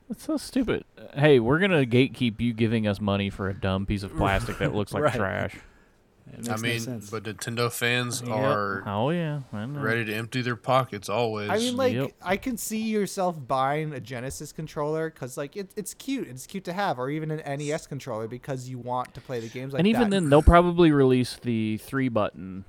Speaker 2: That's so stupid. Hey, we're gonna gatekeep you giving us money for a dumb piece of plastic that looks (laughs) like
Speaker 4: Right.
Speaker 2: trash.
Speaker 4: it makes
Speaker 1: I
Speaker 4: no
Speaker 1: mean,
Speaker 4: sense.
Speaker 1: but Nintendo fans
Speaker 2: Yep.
Speaker 1: are
Speaker 2: Oh yeah, I know.
Speaker 1: ready to empty their pockets always.
Speaker 3: I mean, like,
Speaker 2: Yep.
Speaker 3: I can see yourself buying a Genesis controller because, like, it, it's cute. It's cute to have, or even an NES controller because you want to play the games like that.
Speaker 2: and even
Speaker 3: that.
Speaker 2: then, they'll probably release the three button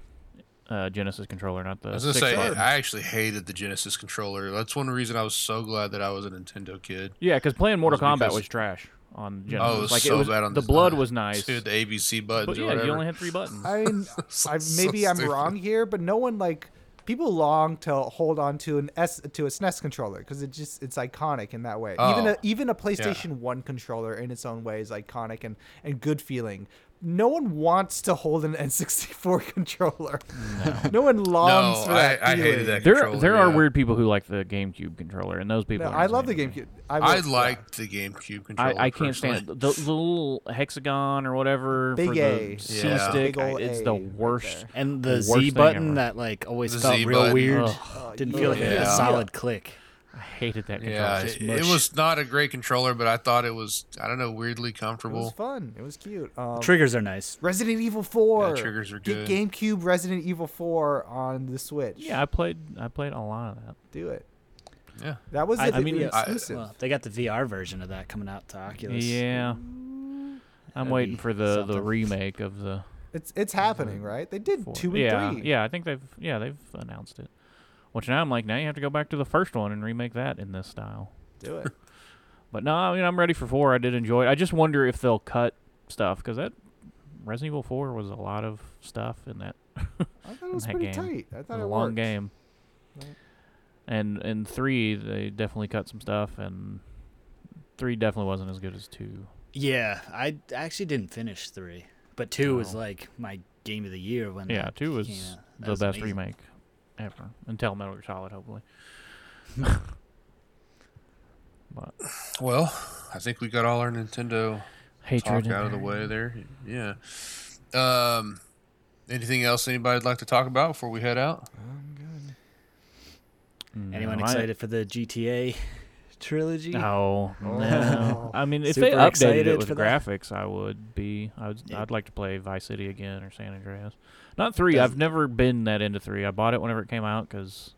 Speaker 2: uh, Genesis controller, not the
Speaker 1: I was gonna say,
Speaker 2: button.
Speaker 1: I actually hated the Genesis controller. That's one reason I was so glad that I was a Nintendo kid.
Speaker 2: Yeah, because playing Mortal
Speaker 1: was
Speaker 2: Kombat
Speaker 1: because-
Speaker 2: was trash on Genesis.
Speaker 1: Oh, it was
Speaker 2: like
Speaker 1: so
Speaker 2: it was,
Speaker 1: bad on
Speaker 2: the blood (laughs) was nice,
Speaker 1: Dude, the ABC buttons
Speaker 2: but
Speaker 1: or
Speaker 2: yeah,
Speaker 1: whatever.
Speaker 2: you only had three buttons. (laughs)
Speaker 3: I mean, (laughs)
Speaker 1: So-
Speaker 3: I,
Speaker 1: so
Speaker 3: maybe I'm
Speaker 1: stupid.
Speaker 3: wrong here, but no one like people long to hold on to an S to a SNES controller because it just it's iconic in that way. Even
Speaker 1: Oh,
Speaker 3: a even a PlayStation One controller in its own way is iconic and and good feeling. No one wants to hold an N64 (laughs) controller. No, one longs
Speaker 1: No,
Speaker 3: for that.
Speaker 1: I- I hated that.
Speaker 2: There,
Speaker 1: controller,
Speaker 2: there are
Speaker 1: yeah.
Speaker 2: weird people who like the GameCube controller, and those people.
Speaker 3: No, I love the
Speaker 2: insane to me.
Speaker 3: GameCube. I,
Speaker 1: I
Speaker 3: will- yeah.
Speaker 1: liked the GameCube controller.
Speaker 2: I, I can't stand
Speaker 1: personally.
Speaker 2: it. The, the little hexagon or whatever
Speaker 3: Big
Speaker 2: for
Speaker 3: A.
Speaker 2: the C
Speaker 1: Yeah.
Speaker 2: stick.
Speaker 3: Big
Speaker 2: I- it's
Speaker 3: A
Speaker 2: the worst.
Speaker 3: there.
Speaker 4: And the
Speaker 2: Worst
Speaker 4: Z button
Speaker 2: ever.
Speaker 4: that like always
Speaker 1: The
Speaker 4: felt
Speaker 1: Z
Speaker 4: real
Speaker 1: button.
Speaker 4: weird.
Speaker 2: Ugh,
Speaker 3: Oh,
Speaker 4: Didn't
Speaker 3: you
Speaker 4: feel like
Speaker 3: hate
Speaker 4: it had a
Speaker 1: Yeah.
Speaker 4: solid click.
Speaker 2: I hated that controller.
Speaker 1: Yeah,
Speaker 4: just
Speaker 1: it, it was not a great controller, but I thought it was I don't know weirdly comfortable.
Speaker 3: It was fun. It was cute. Um,
Speaker 4: Triggers are nice.
Speaker 3: Resident Evil 4.
Speaker 1: Yeah, triggers are
Speaker 3: Get
Speaker 1: good.
Speaker 3: GameCube Resident Evil 4 on the Switch.
Speaker 2: Yeah, I played. I played a lot of that.
Speaker 3: do it.
Speaker 1: Yeah,
Speaker 3: That was
Speaker 4: I-
Speaker 3: it.
Speaker 2: I mean,
Speaker 3: it was
Speaker 1: I-
Speaker 3: exclusive.
Speaker 4: Well, they got the VR version of that coming out to Oculus.
Speaker 2: Yeah, I'm
Speaker 4: That'd
Speaker 2: waiting for the the remake of the.
Speaker 3: it's it's happening, right? They did
Speaker 2: four.
Speaker 3: two and
Speaker 2: yeah,
Speaker 3: three.
Speaker 2: yeah. I think they've yeah they've announced it. Which now I'm like, now you have to go back to the first one and remake that in this style.
Speaker 3: Do it. (laughs)
Speaker 2: But no, I mean I'm ready for four. I did enjoy it. I just wonder if they'll cut stuff because that Resident Evil Four was a lot of stuff in that (laughs)
Speaker 3: I thought it was pretty
Speaker 2: game.
Speaker 3: tight. I thought
Speaker 2: a
Speaker 3: it
Speaker 2: long
Speaker 3: worked.
Speaker 2: game.
Speaker 3: Right.
Speaker 2: And in three, they definitely cut some stuff, and three definitely wasn't as good as two.
Speaker 4: Yeah, I actually didn't finish three, but two was
Speaker 2: Oh.
Speaker 4: like my game of the year when.
Speaker 2: Yeah,
Speaker 4: that
Speaker 2: two was
Speaker 4: came out. That
Speaker 2: the best
Speaker 4: amazing.
Speaker 2: remake ever until Metal Gear Solid, hopefully. (laughs) but
Speaker 1: well, I think we got all our Nintendo
Speaker 2: hatred
Speaker 1: talk out of the way there. Yeah. Um, anything else anybody'd like to talk about before we head out?
Speaker 3: I'm good.
Speaker 4: Anyone
Speaker 2: No, I-
Speaker 4: excited for the GTA (laughs) trilogy?
Speaker 2: No,
Speaker 3: Oh.
Speaker 2: no. I mean, if they updated it with
Speaker 4: for that.
Speaker 2: graphics, I would be. I would.
Speaker 4: Yeah.
Speaker 2: I'd like to play Vice City again or San Andreas. Not three. I've never been that into three. I bought it whenever it came out because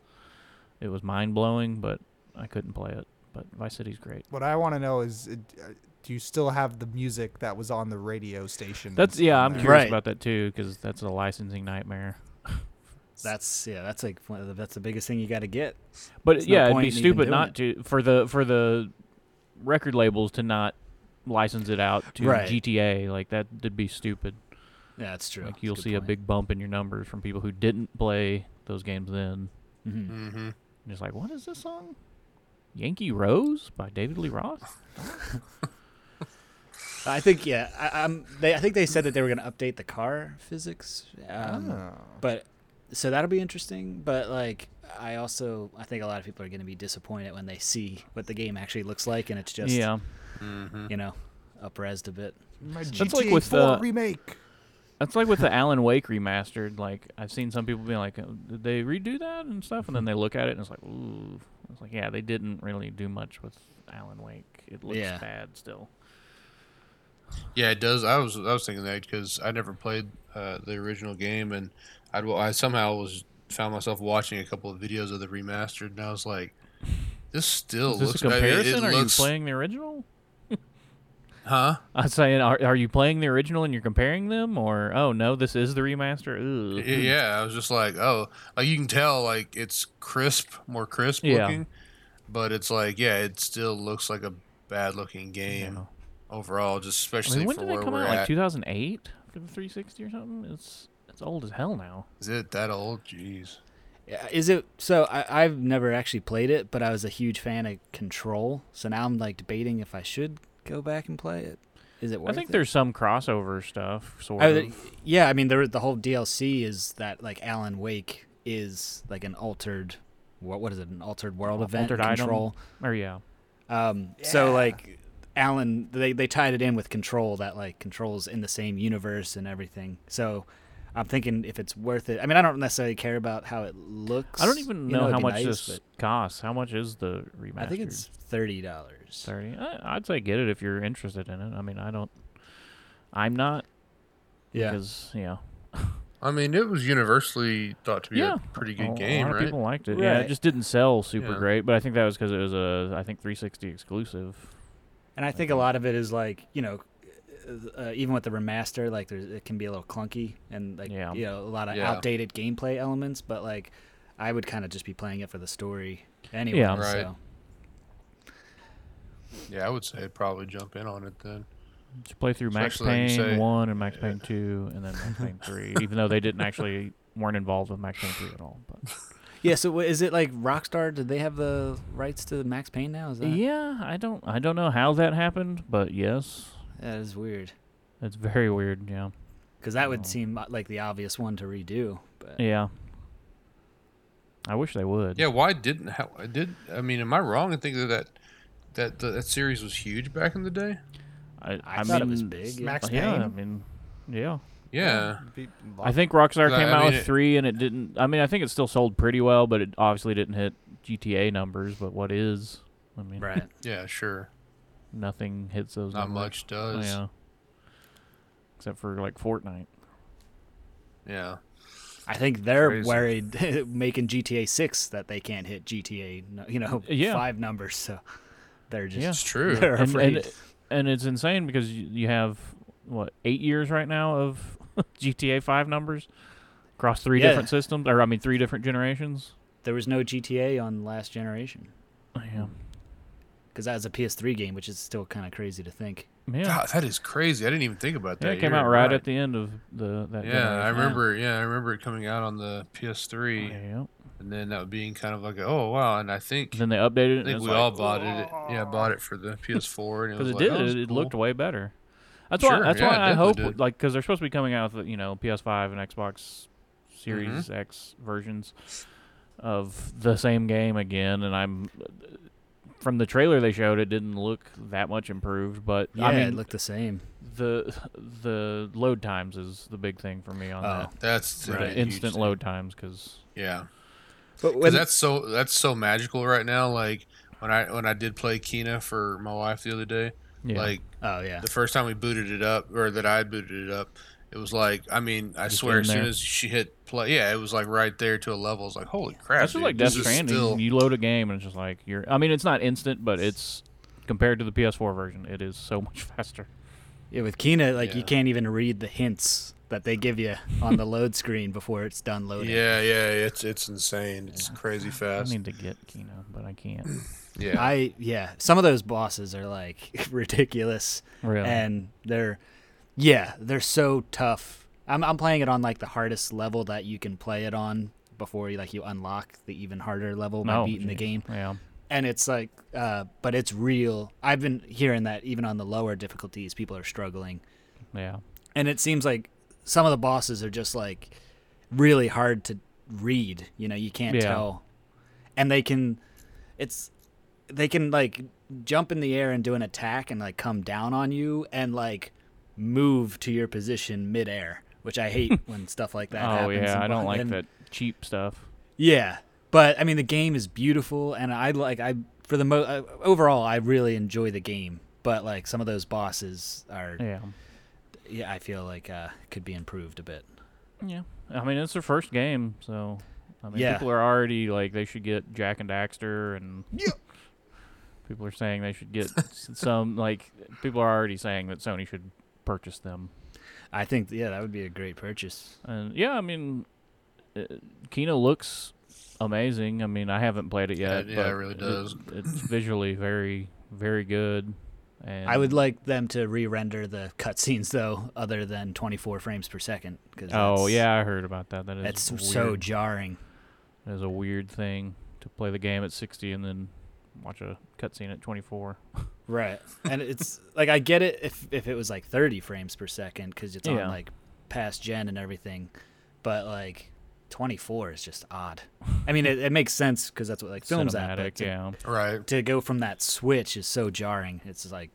Speaker 2: it was mind blowing, but I couldn't play it. But Vice City's great.
Speaker 3: What I want to know is, uh, do you still have the music that was on the radio station?
Speaker 2: That's yeah. I'm
Speaker 3: there?
Speaker 2: curious
Speaker 4: Right.
Speaker 2: about that too because that's a licensing nightmare. (laughs)
Speaker 4: That's yeah. That's like one of the, that's the biggest thing you got to get.
Speaker 2: But
Speaker 4: There's no
Speaker 2: yeah, it'd be stupid not
Speaker 4: it.
Speaker 2: to for the for the record labels to not license it out to
Speaker 4: Right.
Speaker 2: GTA. Like that would be stupid.
Speaker 4: Yeah, that's true.
Speaker 2: Like you'll
Speaker 4: good
Speaker 2: see a big bump in your numbers from people who didn't play those games then.
Speaker 4: Mhm.
Speaker 1: Mm-hmm.
Speaker 2: Just like, what is this song? Yankee Rose by David Lee Roth. (laughs)
Speaker 4: I think yeah. I, I'm. They I think they said that they were going to update the car physics. Um,
Speaker 3: Oh.
Speaker 4: But so that'll be interesting. But like, I also I think a lot of people are going to be disappointed when they see what the game actually looks like, and it's just
Speaker 2: yeah,
Speaker 1: Mm-hmm.
Speaker 4: you know upresed a bit.
Speaker 3: My
Speaker 2: That's
Speaker 3: GTA
Speaker 2: like with
Speaker 3: 4
Speaker 2: the-
Speaker 3: remake.
Speaker 2: That's like with the Alan Wake remastered. Like I've seen some people being like, "Uh, did they redo that and stuff? And then they look at it and it's like, ooh. It's like, yeah, they didn't really do much with Alan Wake. It looks
Speaker 4: Yeah.
Speaker 2: bad still.
Speaker 1: Yeah, it does. I was I was thinking that because I never played uh, the original game, and I'd, I somehow was found myself watching a couple of videos of the remastered, and I was like, "This still
Speaker 2: Is this
Speaker 1: looks."
Speaker 2: a
Speaker 1: I mean, it
Speaker 2: comparison? are
Speaker 1: looks-
Speaker 2: you playing the original?
Speaker 1: Huh?
Speaker 2: I was saying, are, are you playing the original and you're comparing them, or oh no, this is the remaster? Ugh.
Speaker 1: Y- Yeah, I was just like, oh, like you can tell, like it's crisp, more crisp
Speaker 2: Yeah.
Speaker 1: looking, but it's like, yeah, it still looks like a bad looking game
Speaker 2: Yeah.
Speaker 1: overall, just
Speaker 2: I
Speaker 1: especially
Speaker 2: mean, when
Speaker 1: for
Speaker 2: did
Speaker 1: where
Speaker 2: that come out?
Speaker 1: at.
Speaker 2: Like 2008 for the 360 or something? It's it's old as hell now.
Speaker 1: Is it that old? Jeez.
Speaker 4: Yeah, Is it so? I, I've never actually played it, but I was a huge fan of Control. So now I'm like debating if I should go back and play it. Is it worth it?
Speaker 2: I think
Speaker 4: it?
Speaker 2: there's some crossover stuff, sort
Speaker 4: I,
Speaker 2: of.
Speaker 4: yeah, I mean, the the whole DLC is that like Alan Wake is like an altered, what what is it? An altered world
Speaker 2: Al-
Speaker 4: event.
Speaker 2: altered item?
Speaker 4: control.
Speaker 2: Or yeah,
Speaker 4: Um, so like Alan, they they tied it in with Control that like Control's in the same universe and everything. So I'm thinking if it's worth it. I mean, I don't necessarily care about how it looks.
Speaker 2: I don't even
Speaker 4: You
Speaker 2: know, how much
Speaker 4: nice,
Speaker 2: this costs. How much is the remaster?
Speaker 4: I think it's thirty dollars.
Speaker 2: Thirty. I, I'd say get it if you're interested in it. I mean, I don't. I'm not.
Speaker 4: Yeah.
Speaker 2: Because you know. (laughs)
Speaker 1: I mean, it was universally thought to be
Speaker 2: yeah.
Speaker 1: a pretty
Speaker 2: a,
Speaker 1: good
Speaker 2: a
Speaker 1: game,
Speaker 2: lot of
Speaker 1: right?
Speaker 2: people liked it. Yeah, it just didn't sell super
Speaker 1: Yeah.
Speaker 2: great, but I think that was because it was a I think 360 exclusive.
Speaker 4: And I think a lot of it is like you know, uh, even with the remaster, like there's it can be a little clunky and like
Speaker 2: Yeah.
Speaker 4: you know a lot of
Speaker 1: Yeah.
Speaker 4: outdated gameplay elements. But like, I would kind of just be playing it for the story anyway.
Speaker 2: Yeah.
Speaker 1: Right.
Speaker 4: So.
Speaker 1: Yeah, I would say probably jump in on it then.
Speaker 2: Just play through Max
Speaker 1: Especially like you
Speaker 2: Payne
Speaker 1: say-
Speaker 2: one and Max Payne two, and then Max Payne three. (laughs) Even though they didn't actually weren't involved with Max Payne three at all. But (laughs)
Speaker 4: Yeah, so wha- is it like Rockstar? Did they have the rights to Max Payne now? Is that?
Speaker 2: yeah, I don't I don't know how that happened, but yes.
Speaker 4: That is weird.
Speaker 2: It's very weird. Yeah.
Speaker 4: Because that
Speaker 2: Oh.
Speaker 4: would seem uh, like the obvious one to redo. But
Speaker 2: Yeah. I wish they would.
Speaker 1: Yeah, why didn't how I did I mean, am I wrong in thinking that that that, that series was huge back in the day?
Speaker 2: I,
Speaker 4: I,
Speaker 2: I
Speaker 4: thought
Speaker 2: mean,
Speaker 4: it was big. Yeah.
Speaker 3: Max oh,
Speaker 2: Yeah, I mean, yeah.
Speaker 1: Yeah.
Speaker 2: I think Rockstar
Speaker 1: I-
Speaker 2: came
Speaker 1: I
Speaker 2: out
Speaker 1: mean,
Speaker 2: with
Speaker 1: it-
Speaker 2: three, and it didn't. I mean, I think it still sold pretty well, but it obviously didn't hit GTA numbers. But what is? I mean,
Speaker 4: Right. (laughs)
Speaker 1: Yeah, sure.
Speaker 2: nothing hits those.
Speaker 1: Not
Speaker 2: numbers.
Speaker 1: much
Speaker 2: Oh,
Speaker 1: does.
Speaker 2: yeah. Except for like Fortnite.
Speaker 1: Yeah.
Speaker 4: I think they're
Speaker 1: Crazy.
Speaker 4: worried (laughs) making GTA 6 that they can't hit GTA, you know,
Speaker 2: Yeah.
Speaker 4: five numbers. So they're just
Speaker 2: Yeah.
Speaker 1: It's true.
Speaker 4: they're
Speaker 2: and,
Speaker 4: afraid.
Speaker 2: and and it's insane because you, you have what eight years right now of (laughs) GTA Five numbers across three
Speaker 4: Yeah.
Speaker 2: different systems, or I mean three different generations.
Speaker 4: there was no GTA on last generation
Speaker 2: Yeah,
Speaker 4: because that was a PS3 game, which is still kind of crazy to think.
Speaker 2: yeah.
Speaker 1: God, that is crazy. I didn't even think about that.
Speaker 2: yeah, it came
Speaker 1: You're
Speaker 2: out right, at the end of the that.
Speaker 1: Yeah, I
Speaker 2: generation.
Speaker 1: remember. Yeah, I remember it coming out on the PS3,
Speaker 2: Yeah.
Speaker 1: And then that being kind of like, oh wow, and I think
Speaker 2: Then they updated it.
Speaker 1: I
Speaker 2: and
Speaker 1: think we
Speaker 2: like,
Speaker 1: all bought it. Yeah, bought it for the PS4, and it
Speaker 2: because
Speaker 1: was
Speaker 2: it
Speaker 1: like,
Speaker 2: did.
Speaker 1: oh,
Speaker 2: it,
Speaker 1: that's
Speaker 2: it looked way better. That's
Speaker 1: Sure,
Speaker 2: why. That's
Speaker 1: yeah,
Speaker 2: why I hope
Speaker 1: did.
Speaker 2: like because they're supposed to be coming out with you know PS5 and Xbox Series
Speaker 1: Mm-hmm.
Speaker 2: X versions of the same game again, and I'm from the trailer they showed, it didn't look that much improved, but
Speaker 4: Yeah,
Speaker 2: I mean
Speaker 4: it looked the same.
Speaker 2: the the load times is the big thing for me on
Speaker 4: Oh.
Speaker 2: that.
Speaker 1: That's
Speaker 2: The
Speaker 1: a huge
Speaker 2: instant
Speaker 1: thing.
Speaker 2: load times because
Speaker 1: Yeah,
Speaker 4: But
Speaker 1: 'Cause that's so that's so magical right now. Like when I when I did play Kena for my wife the other day,
Speaker 2: yeah,
Speaker 1: like
Speaker 4: oh yeah,
Speaker 1: the first time we booted it up, or that I booted it up, it was like I mean I
Speaker 2: Just
Speaker 1: swear as soon as she hit play, yeah, it was like right there to a level. It's like holy crap!
Speaker 2: that's just
Speaker 1: dude,
Speaker 2: like Death Stranding.
Speaker 1: still-
Speaker 2: You load a game and it's just like you're. I mean, it's not instant, but it's compared to the PS4 version, it is so (laughs) much faster.
Speaker 4: yeah. With Kena, like you can't even read the hints that they give you on the load screen before it's done loading.
Speaker 1: Yeah, yeah, it's it's insane. It's crazy fast.
Speaker 2: I need to get Kena, but I can't. (clears throat)
Speaker 1: yeah,
Speaker 4: I yeah, some of those bosses are like (laughs) ridiculous.
Speaker 2: Really?
Speaker 4: and they're yeah they're so tough I'm, I'm playing it on like the hardest level that you can play it on before you like you unlock the even harder level by
Speaker 2: Oh,
Speaker 4: beating the game
Speaker 2: Yeah.
Speaker 4: and it's like uh but it's real i've been hearing that even on the lower difficulties people are struggling
Speaker 2: Yeah.
Speaker 4: and it seems like some of the bosses are just like really hard to read you know you can't
Speaker 2: Yeah.
Speaker 4: tell and they can it's they can like jump in the air and do an attack and like come down on you and like move to your position midair which i hate (laughs) when stuff like that
Speaker 2: oh
Speaker 4: happens
Speaker 2: yeah, I don't like
Speaker 4: and-
Speaker 2: that cheap stuff.
Speaker 4: yeah but i mean the game is beautiful and i like i for the mo uh, overall i really enjoy the game but like some of those bosses are
Speaker 2: Yeah.
Speaker 4: Yeah, I feel like uh, could be improved a bit.
Speaker 2: Yeah. I mean, it's their first game, so I mean,
Speaker 4: Yeah.
Speaker 2: people are already like they should get Jak and Daxter, and
Speaker 3: Yeah.
Speaker 2: people are saying they should get some. Like people are already saying that Sony should purchase them.
Speaker 4: I think yeah, that would be a great purchase.
Speaker 2: And yeah, I mean, uh, Kena looks amazing. I mean, I haven't played it yet.
Speaker 1: yeah,
Speaker 2: but
Speaker 1: it really does.
Speaker 2: it's visually very, very good. And
Speaker 4: I would like them to re-render the cutscenes though, other than 24 frames per second. Cause
Speaker 2: Oh yeah, I heard about that. That is
Speaker 4: it's
Speaker 2: weird.
Speaker 4: so jarring.
Speaker 2: That is a weird thing to play the game at 60 and then watch a cutscene at 24. (laughs)
Speaker 4: Right, and it's like I get it if if it was like 30 frames per second because it's
Speaker 2: Yeah.
Speaker 4: on like past gen and everything, but like 24 is just odd. I mean, it, it makes sense because that's what like films at, but
Speaker 2: Cinematic,
Speaker 4: to,
Speaker 2: yeah.
Speaker 1: right.
Speaker 4: to go from that switch is so jarring. It's like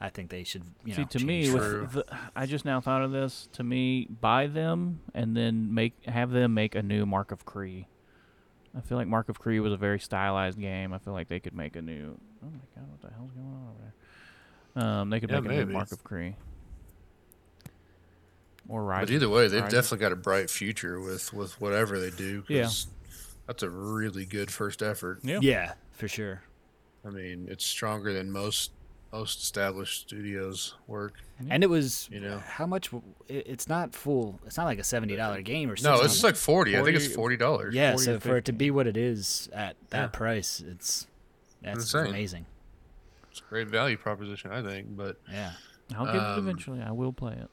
Speaker 4: I think they should you
Speaker 2: See,
Speaker 4: know
Speaker 2: to me, with the, I just now thought of this. To me, buy them and then make have them make a new Mark of Kri. I feel like Mark of Kri was a very stylized game. I feel like they could make a new. Oh my god, what the hell's going on over there? Um, they could
Speaker 1: Yeah,
Speaker 2: make a new. Mark of Kri. Or Rise.
Speaker 1: But either way, they've
Speaker 2: Rise of-
Speaker 1: definitely got a bright future with with whatever they do.
Speaker 2: Yeah.
Speaker 1: that's a really good first effort.
Speaker 2: Yeah.
Speaker 4: yeah, for sure.
Speaker 1: I mean, it's stronger than most most established studios work.
Speaker 4: And it was
Speaker 1: You know.
Speaker 4: how much? it- It's not full. It's not like a seventy dollar game or something.
Speaker 1: No, it's like forty. I think it's forty dollars.
Speaker 4: yeah.
Speaker 2: 40
Speaker 4: So
Speaker 2: or
Speaker 4: for it to be what it is at that
Speaker 1: Yeah.
Speaker 4: price, it's that's
Speaker 1: Insane.
Speaker 4: amazing.
Speaker 1: it's a great value proposition, I think. But
Speaker 4: Yeah.
Speaker 2: I'll get it
Speaker 1: um,
Speaker 2: eventually. I will play it.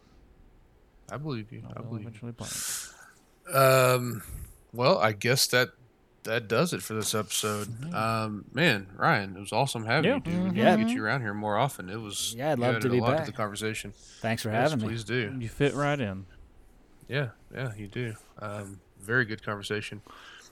Speaker 1: I believe you. I
Speaker 2: I
Speaker 1: believe. You.
Speaker 2: eventually play it.
Speaker 1: Um, well, I guess that that does it for this episode. Um, man, Ryan, it was awesome having
Speaker 2: Yeah.
Speaker 1: you, dude. We
Speaker 4: Yeah.
Speaker 1: get you around here more often. It was
Speaker 4: Yeah, I'd love
Speaker 1: added
Speaker 4: to
Speaker 1: a
Speaker 4: be
Speaker 1: lot
Speaker 4: back.
Speaker 1: to the conversation.
Speaker 4: Thanks for
Speaker 1: Yes,
Speaker 4: having me.
Speaker 1: please do.
Speaker 2: You fit right in.
Speaker 1: Yeah, yeah, you do. Um, very good conversation.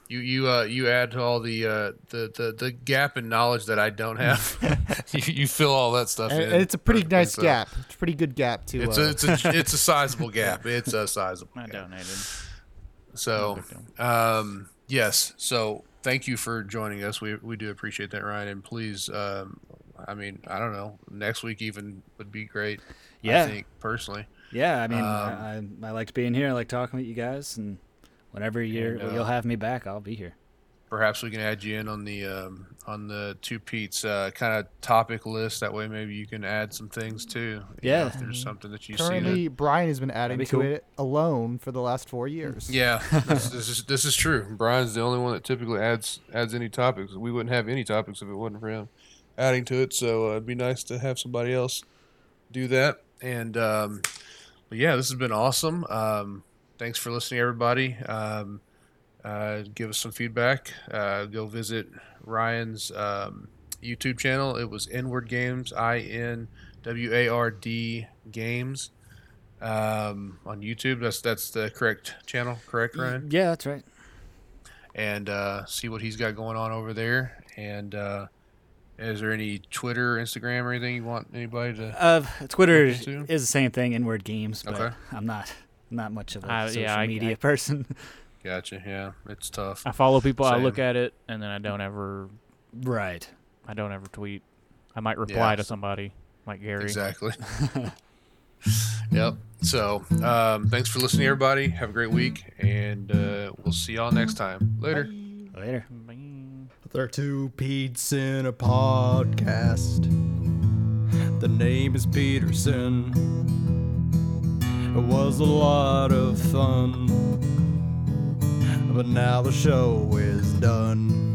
Speaker 1: You you uh you add to all the uh the, the the gap in knowledge that I don't have. (laughs) you, you fill all that stuff
Speaker 3: And,
Speaker 1: in.
Speaker 3: and it's a pretty nice
Speaker 1: so
Speaker 3: gap. It's a pretty good gap too.
Speaker 1: It's
Speaker 3: uh,
Speaker 1: a it's a (laughs) it's a sizable gap. It's a sizable.
Speaker 2: I
Speaker 1: gap.
Speaker 2: donated.
Speaker 1: So, um, yes. So, thank you for joining us. We we do appreciate that, Ryan. And please, um, I mean, I don't know, next week even would be great.
Speaker 4: Yeah.
Speaker 1: I think personally.
Speaker 4: Yeah, I mean,
Speaker 1: Um,
Speaker 4: I, I I liked being here. I like talking with you guys, and whenever you're
Speaker 1: And, uh,
Speaker 4: you'll have me back, I'll be here.
Speaker 1: Perhaps we can add you in on the um, on the two Pete's uh, kind of topic list. That way, maybe you can add some things too. you know,
Speaker 4: Yeah.
Speaker 1: if there's something that you see.
Speaker 3: currently, Brian has been adding to
Speaker 4: cool.
Speaker 3: it alone for the last four years.
Speaker 1: Yeah, (laughs) this, this is this is true. Brian's the only one that typically adds adds any topics. We wouldn't have any topics if it wasn't for him adding to it. So uh, it'd be nice to have somebody else do that. And um, but yeah, this has been awesome. Um, thanks for listening, everybody. Um, uh, give us some feedback. Uh, go visit Ryan's um, YouTube channel. It was Inward Games, I N W A R D Games, um, on YouTube. That's that's the correct channel, correct, Ryan?
Speaker 4: Yeah, that's right.
Speaker 1: And uh, see what he's got going on over there. And uh, is there any Twitter, Instagram, or anything you want anybody to?
Speaker 4: Uh, Twitter is the same thing, inward games, but
Speaker 1: Okay.
Speaker 4: I'm not not much of a
Speaker 2: Uh,
Speaker 4: social
Speaker 2: yeah,
Speaker 4: media
Speaker 2: I- (laughs)
Speaker 4: person.
Speaker 1: Gotcha. Yeah, it's tough.
Speaker 2: I follow people. I look at it, and then I don't ever.
Speaker 4: right.
Speaker 2: I don't ever tweet. I might reply
Speaker 1: Yeah.
Speaker 2: to somebody like Gary.
Speaker 1: Exactly. (laughs) (laughs) yep. So, um, thanks for listening, everybody. Have a great week, and uh, we'll see y'all next time. Later.
Speaker 4: Later.
Speaker 2: Bye.
Speaker 3: They're two Pete's in a podcast. The name is Peterson. It was a lot of fun. But now the show is done.